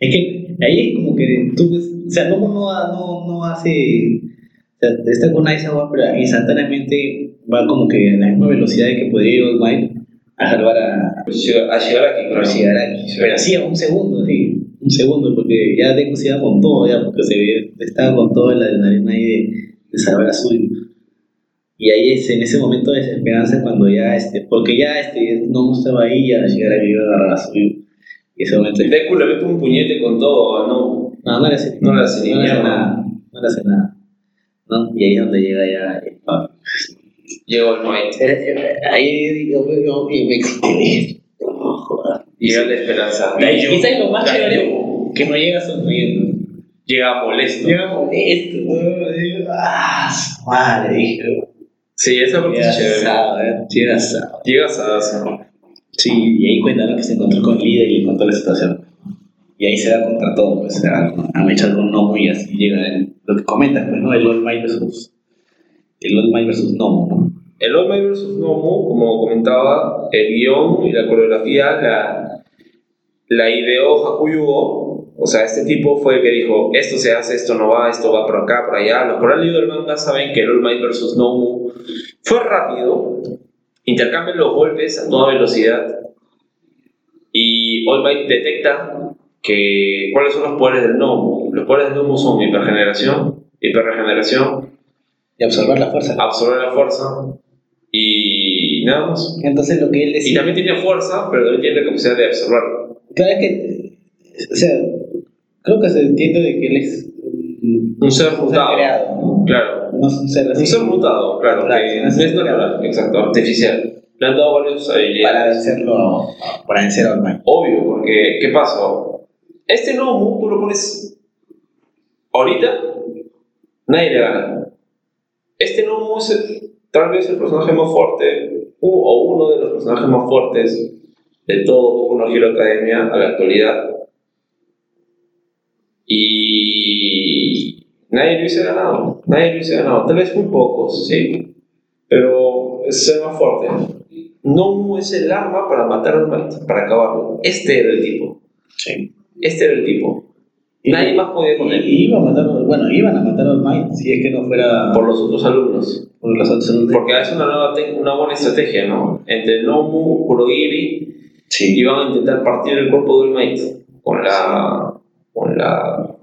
Es que ahí es como que tú, ves- o sea, no, no, no, no hace, o sea, está con Ice Agua, pero instantáneamente va como que a la misma velocidad de que podría ir Might a salvar a, A Shigaraki, a claro. Shigaraki. Pero así a un segundo, sí, un segundo, porque ya Deku se iba con todo, ya, porque se ve- estaba con todo la adrenalina ahí de, de salvar a Suyu. Y ahí es en ese momento de desesperanza cuando ya, este, porque ya este, no estaba ahí, ya Shigaraki iba a agarrar a Suyu. Y ese momento Deku le mete un puñete con todo, ¿no? no, no le hace, No le hace no le hace nada. No le hace nada. ¿No? Y ahí es donde llega ya el papi. Llegó el Might. Eh, eh, Ahí yo, yo y me joder. Llega la esperanza. ¿sabes lo más chévere? Que no llega sonriendo. Llega molesto. Llega molesto, Ah, madre. Sí, esa parte es chévere. asado, eh. Llega asado. Llega Sadasa. Sí, y ahí cuenta que se encontró con Líder y le contó la situación. Y ahí se da contra todo, pues, da a mechar con Nomo y así llega el- lo que comentas, pues, ¿no? El All Might versus, el All Might versus Nomo, ¿no? El All Might vs. Nomu, como comentaba, el guion y la coreografía la, la ideó Hakuyugo. O sea, este tipo fue el que dijo, esto se hace, esto no va, esto va por acá, por allá. Los que han leído el manga saben que el All Might vs. Nomu fue rápido, intercambian los golpes a toda velocidad y All Might detecta que, cuáles son los poderes del Nomu. Los poderes del Nomu son hipergeneración, hiperregeneración, Y absorber la fuerza. absorber la fuerza y nada más. Entonces lo que él Y decía... también tiene fuerza, pero también tiene la capacidad de absorberla. Claro, es que, o sea, creo que se entiende de que él es Un ser mutado. ¿no? Claro. No es un ser así. Un ser mutado, claro, Claro, que no es natural, exacto, artificial. Le han dado varias Para habilidades. vencerlo, para vencer a All Might. Obvio, porque ¿qué pasa? Este Nomu, tú lo pones ahorita, nadie le gana. Este Nomu es el- tal vez el personaje más fuerte, o uno de los personajes más fuertes de todo Boku no Hero Academia a la actualidad. Y nadie lo hubiese ganado, nadie lo hubiese ganado, tal vez muy pocos, sí, pero es más fuerte. Nomu es el arma para matar al Might, para acabarlo. Este era el tipo. Sí. Este era el tipo. Nadie más podía con él. Y iba a matar, bueno, iban a matar a All Might si es que no fuera Por los otros alumnos. por los otros alumnos. Porque es una, nueva una buena estrategia, ¿no? Entre Nomu, Kurogiri, Sí. iban a intentar partir el cuerpo del Might con la. Con la.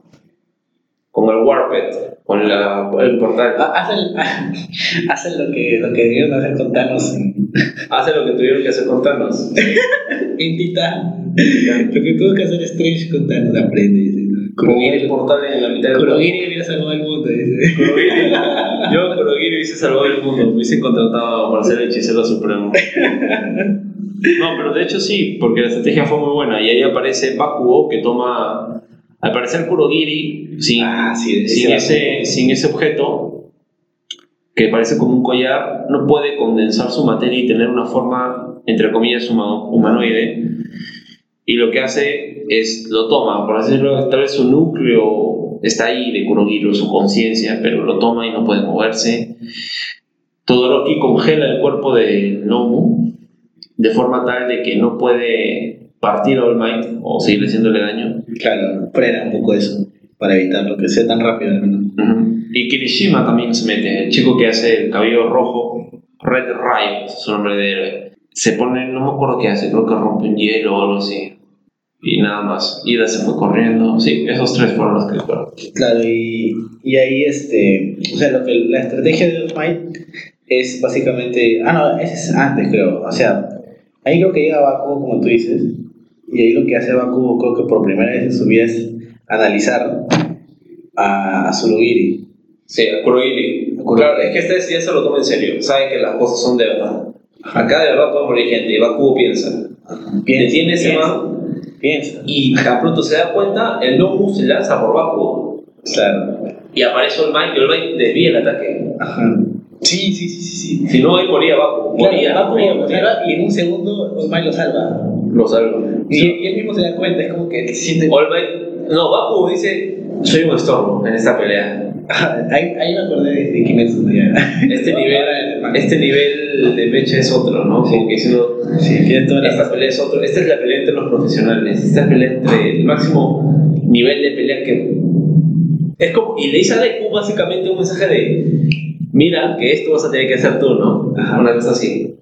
con el Warped, con la, el portal. Ah, Hacen, [LAUGHS] hacen lo que lo que debieron hacer con Thanos en, Hace lo que tuvieron que hacer con Thanos. [LAUGHS] en Titán. Lo que tuvo que hacer Strange con Thanos aprende. Dice. Con el Kurogiri, portal en la mitad del. Kurogiri hubiera salvado al mundo. Dice. Kurogiri. Yo, Kurogiri, hubiese salvado el mundo. Me hubiesen contratado para ser el hechicero supremo. No, pero de hecho sí, porque la estrategia fue muy buena. Y ahí aparece Bakugo que toma. Al parecer, Kurogiri, sin, Ah, sí, sin, ese ese, sin ese objeto, que parece como un collar, no puede condensar su materia y tener una forma entre comillas, huma- humanoide, y lo que hace es, lo toma, por así decirlo, tal vez su núcleo está ahí de Kurogiro, su conciencia, pero lo toma y no puede moverse. Todoroki congela el cuerpo de Nomu de forma tal de que no puede partir a All Might o seguir haciéndole daño. Claro, frena un poco eso, para evitar lo que sea tan rápido al menos. Y Kirishima también se mete, el chico que hace el cabello rojo, Red Riot, su nombre de héroe. Se pone, no me acuerdo qué hace, creo que rompe un hielo o algo así. Y nada más. Ida se fue corriendo. Sí, esos tres fueron los que fueron. Claro, y, y ahí, este, o sea, lo que la estrategia de All Might es básicamente, ah, no, ese es antes, creo, o sea, ahí creo que llega Bakugo, como tú dices, y ahí lo que hace Bakugo, creo que por primera vez en su vida es analizar a, a Surugiri. Sí, a Kurohige. Claro, es que este ya se lo toma en serio. Sabe que las cosas son de verdad. Acá de verdad puede morir gente. Y Bakugo piensa. Detiene ese piensa, man piensa, y tan pronto se da cuenta, el Nomu se lanza por Bakugo. claro, Y aparece All Might y All Might desvía el ataque. ajá. Sí, sí, sí, sí, sí. Si no, ahí moría Bakugo. Moría, Claro, moría, Bakugo moría. salva y en un segundo All Might lo salva. Lo salvo. Y, y él mismo se da cuenta, es como que siente... All Might. No, Bakugo dice: Soy un estorbo en esta pelea. ahí, ahí me acordé de, de Kimetsu, ya. Este nivel, [LAUGHS] este nivel de mecha es otro, ¿no? Como que Sí, tiene toda la esta pelea es otro. Esta es la pelea entre los profesionales. Esta es la pelea entre el máximo nivel de pelea que. Es como. Y le dice a Deku básicamente un mensaje de: Mira, que esto vas a tener que hacer tú, ¿no? Ajá. Una cosa así.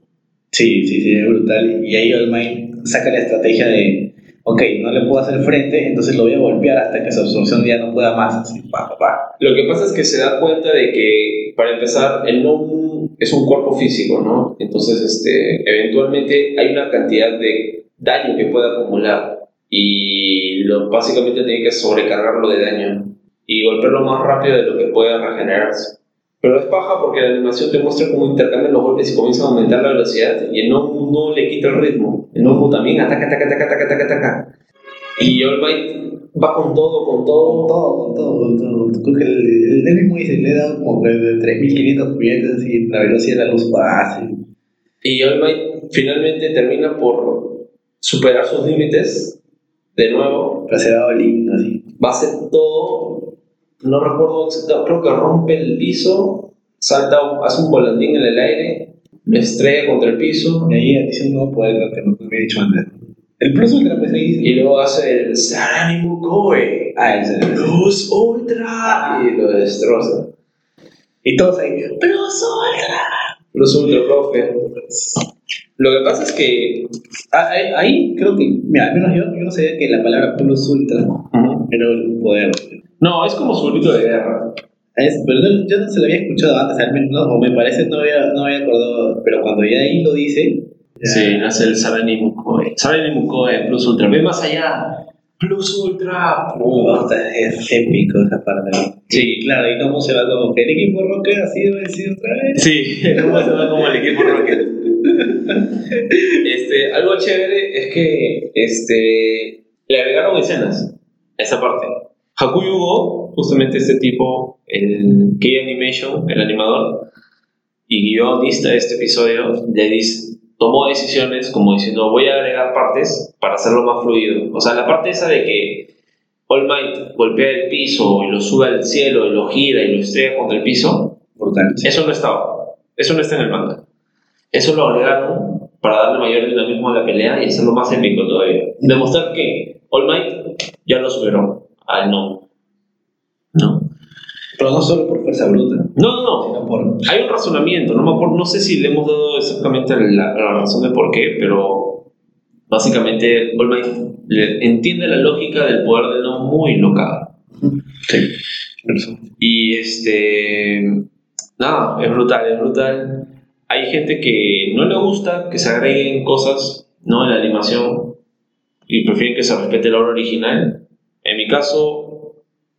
Sí, sí, sí, es brutal. Y ahí Might saca la estrategia de, ok, no le puedo hacer frente, entonces lo voy a golpear hasta que su absorción ya no pueda más. Así, pa, pa, pa. Lo que pasa es que se da cuenta de que, para empezar, el no es un cuerpo físico, ¿no? Entonces, este, eventualmente hay una cantidad de daño que puede acumular y lo, básicamente tiene que sobrecargarlo de daño y golpearlo más rápido de lo que pueda regenerarse. Pero es paja porque la animación te muestra cómo intercambian los golpes y comienza a aumentar la velocidad y el Nomu no le quita el ritmo. El Nomu también ataca, ataca, ataca, ataca, ataca, ataca. Y All Might va con todo, con Con todo. todo, con todo, con todo. Creo que el, el, mismo dice, le he dado como que de 3.500 puñetes y la velocidad de la luz así. Y All Might finalmente termina por superar sus límites de nuevo. Pero se da Olin, así. Va a hacer todo. No recuerdo creo que rompe el piso, salta, hace un volantín en el aire, lo estrella contra el piso Y ahí dice un nuevo poder que no me había dicho antes. El plus ultra, pues ahí y luego hace el Saranimu Koe. Ah, ese, ese. Plus Ultra y lo destroza. Y todos ahí, plus ultra. Plus Ultra, profe. Lo que pasa es que. Ah, ahí, ahí creo que, mira, al menos yo, yo no sabía que la palabra plus ultra era un poder. No, es como su grito de guerra. Es, pero no- yo no se lo había escuchado antes, al menos, no, o me parece no había, no había acordado, pero cuando ya ahí lo dice, ya- Sí, hace el Saranimu Koe. Saranimu Koe Plus Ultra. Ve más allá. Plus Ultra. Puta, es épico esa parte. Sí, Claro, y cómo se va como que el equipo Rocket ha sido vencido otra vez. Sí, [LAUGHS] cómo se va como el equipo Rocket. Este, algo chévere es que este, le agregaron escenas esa parte. Hakuyugo, justamente este tipo, el K-Animation, el animador y guionista de este episodio, le dice, tomó decisiones como diciendo voy a agregar partes para hacerlo más fluido. O sea, la parte esa de que All Might golpea el piso y lo sube al cielo y lo gira y lo estrella contra el piso, Brutal. eso no estaba. Eso no está en el manga. Eso lo agregaron para darle mayor dinamismo a la pelea y hacerlo más épico todavía. Demostrar que All Might ya lo superó al no. ¿No? Pero no solo por fuerza bruta, No, no, no. sino por. Hay un razonamiento. No, me acuerdo, no sé si le hemos dado exactamente la, la razón de por qué, pero básicamente All Might le- entiende la lógica del poder del no muy local. Sí. Y este. Nada, es brutal, es brutal. Hay gente que no le gusta que se agreguen cosas ¿no? en la animación y prefieren que se respete la obra original. En mi caso,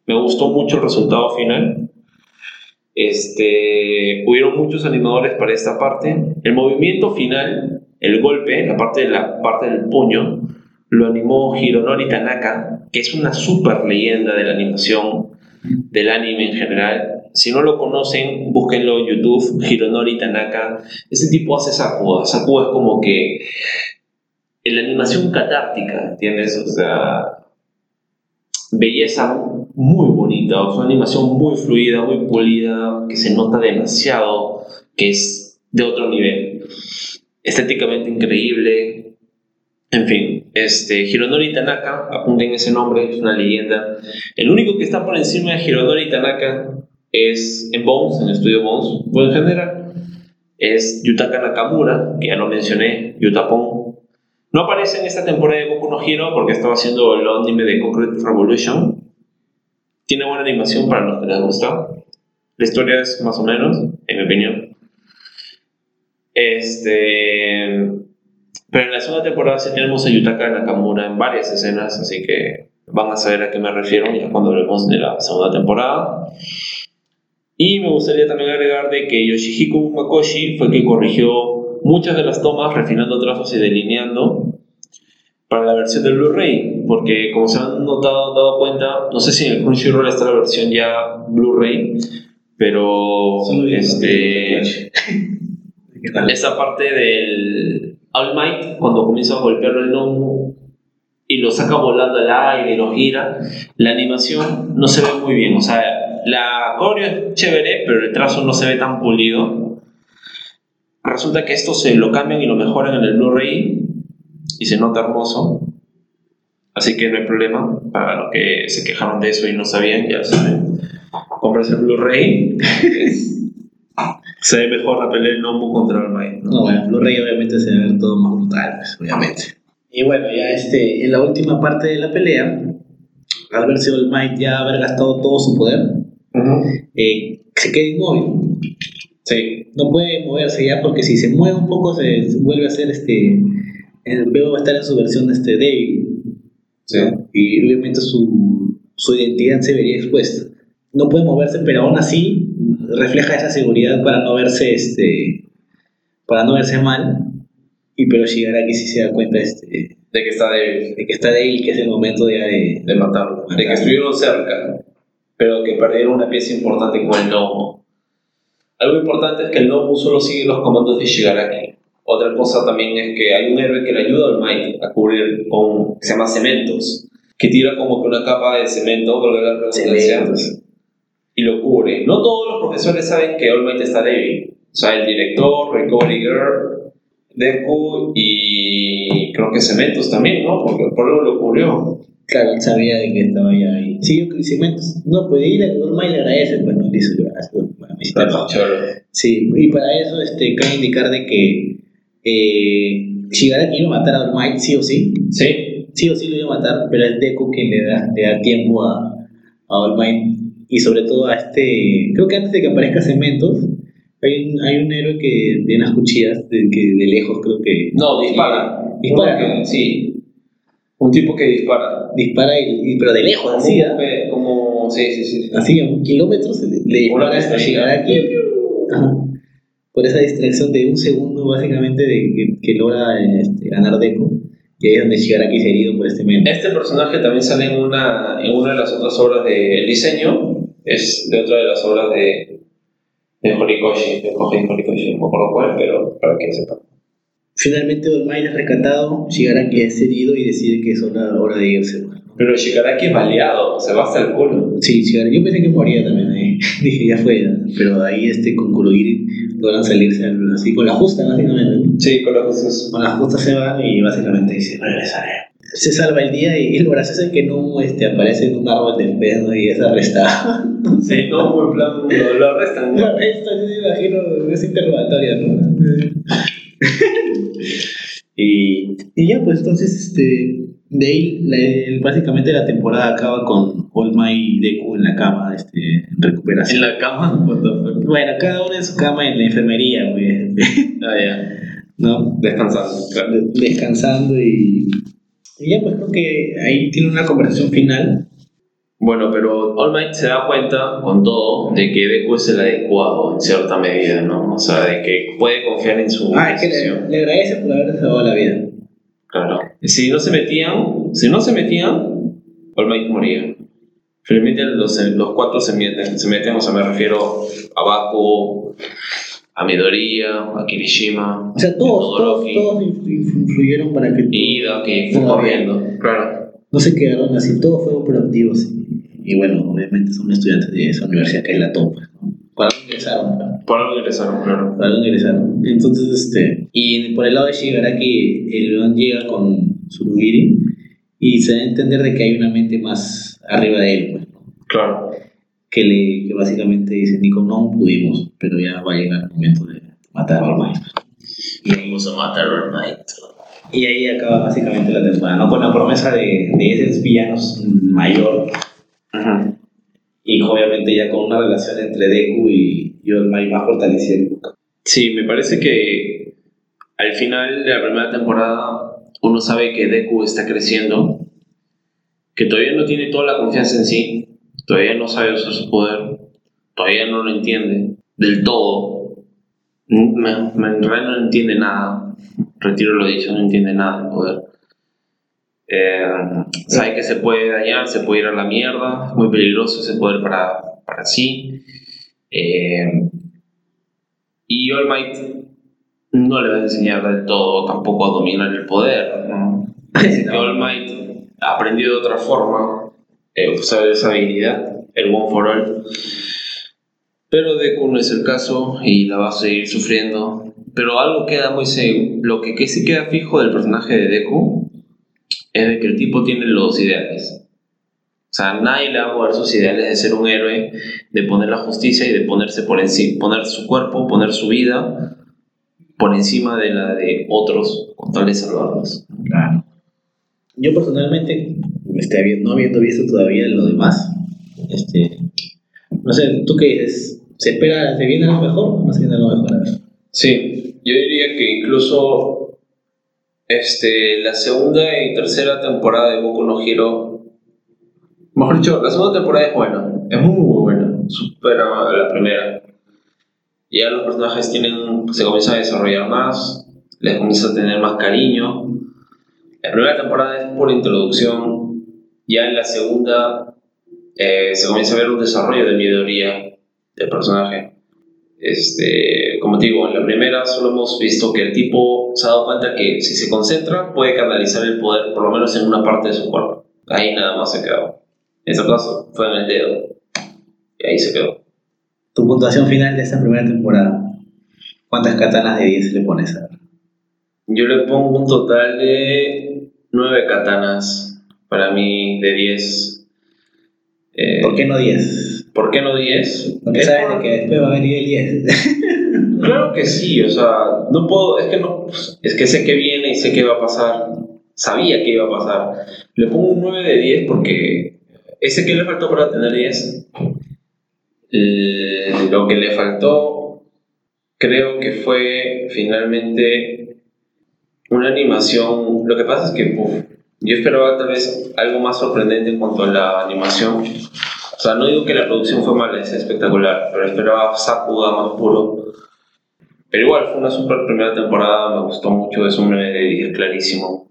me gustó mucho el resultado final. Este, hubieron muchos animadores para esta parte. El movimiento final, el golpe, la parte, de la parte del puño, lo animó Hironori Tanaka, que es una super leyenda de la animación del anime en general. Si no lo conocen, búsquenlo en YouTube, Hironori Tanaka. Ese tipo hace Sakuga. Sakuga es como que la animación catártica, ¿entiendes? O sea, belleza muy bonita, o sea, una animación muy fluida, muy pulida, que se nota demasiado, que es de otro nivel. Estéticamente increíble. En fin, este, Hironori Tanaka, apunten ese nombre, es una leyenda. El único que está por encima de Hironori Tanaka es en Bones, en el estudio Bones, o en general, es Yutaka Nakamura, que ya lo mencioné, Yutapon. No aparece en esta temporada de Goku no Hero porque estaba haciendo el anime de Concrete Revolution. Tiene buena animación para los que les gusta. La historia es más o menos, en mi opinión. Este. Pero en la segunda temporada sí tenemos a Yutaka Nakamura en varias escenas, así que van a saber a qué me refiero ya cuando hablemos de la segunda temporada. Y me gustaría también agregar de que Yoshihiko Makoshi fue quien corrigió muchas de las tomas, refinando trazos y delineando para la versión del Blu-ray, porque como se han notado, dado cuenta, no sé si en el Crunchyroll está la versión ya Blu-ray, pero este, esa parte del All Might, cuando comienza a golpearlo el gnomo y lo saca volando al aire y lo gira, la animación no se ve muy bien. O sea, la coreo es chévere, pero el trazo no se ve tan pulido. Resulta que esto se lo cambian y lo mejoran en el Blu-ray y se nota hermoso. Así que no hay problema. Para los que se quejaron de eso y no sabían, ya saben. Compras el Blu-ray. [LAUGHS] se ve mejor la pelea del gnomo contra el Might. ¿no? No, bueno, Blu-ray obviamente se va a ver todo más brutal, pues, obviamente. Y bueno, ya este, en la última parte de la pelea, al verse All Might ya haber gastado todo su poder, eh, se queda inmóvil. Sí. No puede moverse ya porque si se mueve un poco se, vuelve a hacer este. El Bebo va a estar en su versión este, débil. Sí. Y obviamente su, su identidad se vería expuesta. No puede moverse, pero aún así refleja esa seguridad para no verse este. para no verse mal. Y pero Shigaraki sí se da cuenta este, De que está débil. de que está débil, que es el momento ya de. de matarlo, de que estuvieron cerca, pero que perdieron una pieza importante con el gnomo. Algo importante es que el gnomo solo sigue los comandos de Shigaraki. Otra cosa también es que hay un héroe que le ayuda al Might a cubrir con, se llama cementos, que tira como que una capa de cemento, por la redundancia, y lo cubre. No todos los profesores saben que All Might está débil. O sea, el director, Recovery Girl, Deku y creo que Cementos también, ¿no? Porque por algo lo cubrió. Claro, él sabía de que estaba ya ahí. Sí, yo creo que Cimentos. No, pues ir a All le agradece, pues no hizo gracias. Bueno, me chévere. Sí, y para eso este, cabe indicar de que eh, Shigaraki iba a matar a Might sí o sí, Sí, sí o sí lo iba a matar, pero es Deku quien le da, le da tiempo a, a All Might y sobre todo a este, creo que antes de que aparezca Cementos, hay un, hay un héroe que tiene unas cuchillas de, que de lejos creo que No, dispara. Dispara. Sí. Un tipo que dispara. dispara, y, y- pero de lejos, Como, así, ¿ah? como- sí, sí, sí. así a un kilómetro se le, le Una dispara a pistolita. Shigaraki Ajá. por esa distracción de un segundo básicamente de que, que logra este, ganar Deku y ahí es donde Shigaraki es herido por este men Este personaje también sale en una, en una de las otras obras de diseño. Es de otra de las obras de, de Horikoshi. De Koji Horikoshi, no me acuerdo cuál, pero para que sepa. Finalmente Might es rescatado Shigaraki es herido y decide que es hora, hora de irse ¿no? Pero Shigaraki es baleado, se va hasta el culo. sí, Shigaraki, yo pensé que moría también ahí [LAUGHS] dije ya fue pero ahí este con Kurogiri logran salirse al- así con la justa básicamente. Sí, con las cosas. con la justa se van y básicamente dice regresaré se salva el día y, y lo gracioso es que no este, aparece en un árbol de pedo y es arrestado [LAUGHS] Sí, no, en plan, lo, lo arrestan. ¿no? Esto yo me imagino es interrogatorio, ¿no? [LAUGHS] y, y ya, pues entonces, este, de ahí, la- básicamente la temporada acaba con All Might y Deku en la cama, este, en recuperación. En la cama, what the fuck. Bueno, cada uno en su cama en la enfermería, güey, [LAUGHS] Ah, ya. ¿no? Descansando, claro. De- Descansando y, y ya, pues creo que ahí tiene una conversación final. Bueno, pero All Might se da cuenta con todo de que Deku es el adecuado en cierta medida, ¿no? O sea, de que puede confiar en su Ah, es que le, decisión. le agradece por haber salvado la vida. Claro. Si no se metían, si no se metían, All Might moría. Finalmente los, los cuatro se meten, se meten, o sea, me refiero a Baku, a Midoriya, a Kirishima, O sea, todos, todos, influyeron para que Ida, que fue corriendo, claro. no se quedaron así, todos fueron proactivos. Y bueno, obviamente son estudiantes de esa universidad que es la top. ¿no? Para algo ingresaron, para- Por algo ingresaron, claro. para algo ingresaron. Entonces, este. Y por el lado de Shigaraki, el león llega con Surugiri y se da a entender de que hay una mente más arriba de él, pues, ¿no? Claro. que, le, que básicamente dice: Nico, no pudimos, pero ya va a llegar el momento de matar a All Might. Y ahí Vamos a matar a All Might. Y ahí acaba básicamente la temporada, ¿no? Con la promesa de, de ese villanos mayor Ajá. y obviamente ya con una relación entre Deku y, y Might más fortalecida. Sí, me parece que al final de la primera temporada uno sabe que Deku está creciendo, que todavía no tiene toda la confianza en sí, todavía no sabe usar su poder, todavía no lo entiende del todo. Me, me- en realidad no entiende nada, retiro lo dicho, no entiende nada del poder. Eh, sabe que se puede dañar, se puede ir a la mierda, es muy peligroso ese poder para, para sí. Eh, y All Might no le va a enseñar del todo tampoco a dominar el poder. ¿no? [LAUGHS] Que All Might ha aprendido de otra forma eh, usar esa habilidad, el One for All. Pero Deku no es el caso y la va a seguir sufriendo. Pero algo queda muy seguro. Lo que, que sí queda fijo del personaje de Deku es de que el tipo tiene los ideales. O sea, nadie le va a mover sus ideales de ser un héroe, de poner la justicia y de ponerse por encima, poner su cuerpo, poner su vida por encima de la de otros con tal de salvarlos. Claro. Yo personalmente, este, no habiendo visto todavía lo demás, este, no sé, ¿tú qué dices? ¿Se espera, se viene algo mejor o no se viene algo mejor? Sí, yo diría que incluso este, la segunda y tercera temporada de Boku no Hero, mejor dicho, la segunda temporada es buena, es muy, buena, supera la primera. Ya los personajes tienen, se comienzan a desarrollar más, les comienza a tener más cariño. La primera temporada es por introducción, ya en la segunda eh, se comienza a ver un desarrollo de Midoriya, del personaje. Este, como te digo, en la primera solo hemos visto que el tipo se ha dado cuenta que si se concentra puede canalizar el poder por lo menos en una parte de su cuerpo. Ahí nada más se quedó. En este caso fue en el dedo. Y ahí se quedó. Tu puntuación final de esta primera temporada, ¿cuántas katanas de 10 le pones? A? Yo le pongo un total de 9 katanas para mí de 10. Eh, ¿Por qué no 10? ¿Por qué no 10? Porque Es sabes por- de que después va a venir el 10. [LAUGHS] Claro que sí, o sea, no puedo, es que no, es que sé que viene y sé que va a pasar, sabía que iba a pasar. Le pongo un 9 de 10 porque ese que le faltó para tener 10, eh, lo que le faltó creo que fue finalmente una animación, lo que pasa es que puf, yo esperaba tal vez algo más sorprendente en cuanto a la animación. O sea, no digo que la producción fue mala, es espectacular, pero esperaba Sakuga más puro. Pero igual, fue una super primera temporada, me gustó mucho, es un 9 de 10 clarísimo.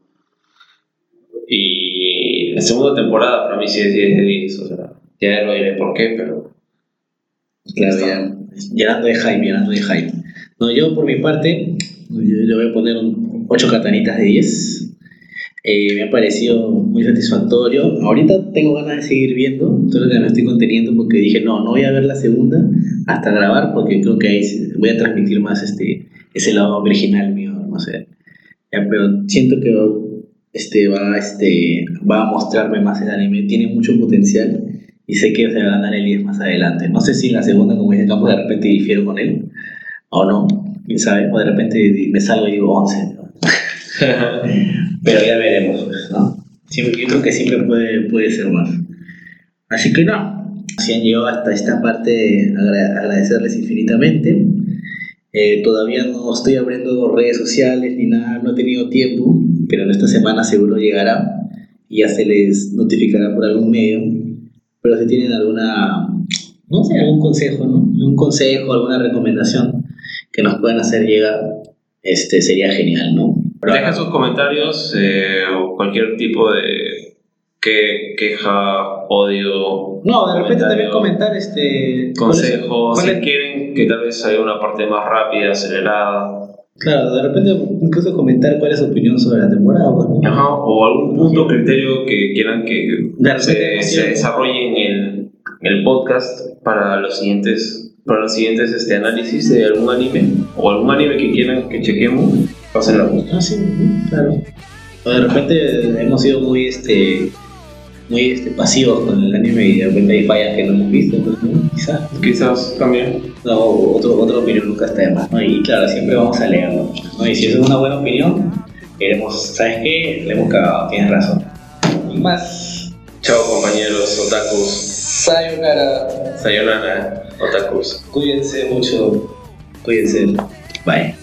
Y la segunda temporada para mí sí es 10 de 10, o sea, ya lo diré por qué, pero... Claro, ya, llenando de hype, llenando de hype. No, yo por mi parte, yo le voy a poner un 8 katanitas de 10. Eh, me ha parecido muy satisfactorio. Ahorita tengo ganas de seguir viendo, que me estoy conteniendo porque dije, no, no voy a ver la segunda hasta grabar porque creo que ahí voy a transmitir más este, ese lado original mío, no sé. Ya, pero siento que este, va, este, va a mostrarme más el anime, tiene mucho potencial y sé que se va a ganar el 10 más adelante. No sé si en la segunda, como dice Campos, de repente difiero con él o no, quién sabe, o de repente me salgo y digo 11. Pero ya veremos, pues, ¿no? Siempre, yo creo que siempre puede, puede ser más. Así que no, si han llegado hasta esta parte, agra- agradecerles infinitamente. Eh, todavía no estoy abriendo redes sociales ni nada, no he tenido tiempo, pero en esta semana seguro llegará y ya se les notificará por algún medio. Pero si tienen alguna, no sé, algún consejo, ¿no? Un consejo, alguna recomendación que nos puedan hacer llegar, este, sería genial, ¿no? Deja sus comentarios eh, o cualquier tipo de que, queja, odio. No, de repente también comentar este. Consejos, si quieren que tal vez haya una parte más rápida, acelerada. Claro, de repente incluso comentar cuál es su opinión sobre la temporada. pues, ¿no? Ajá, o algún punto criterio que quieran que se, se desarrolle en el, el podcast para los siguientes para los siguientes este análisis de algún anime o algún anime que quieran que chequemos pasen la voz Ah, sí, claro. O de repente hemos sido muy este muy este, pasivos con el anime y de repente hay fallas que no hemos visto, pues, ¿no? Quizás. quizás también No, otro, otra opinión nunca está de más, ¿no? Y claro, siempre vamos a leerlo, ¿no? Y si es una buena opinión, queremos, ¿sabes qué? Le hemos cagado, tienes razón. Y más. chao compañeros otakus Sayonara. sayonara otakus Cuídense mucho. Cuídense. Bye.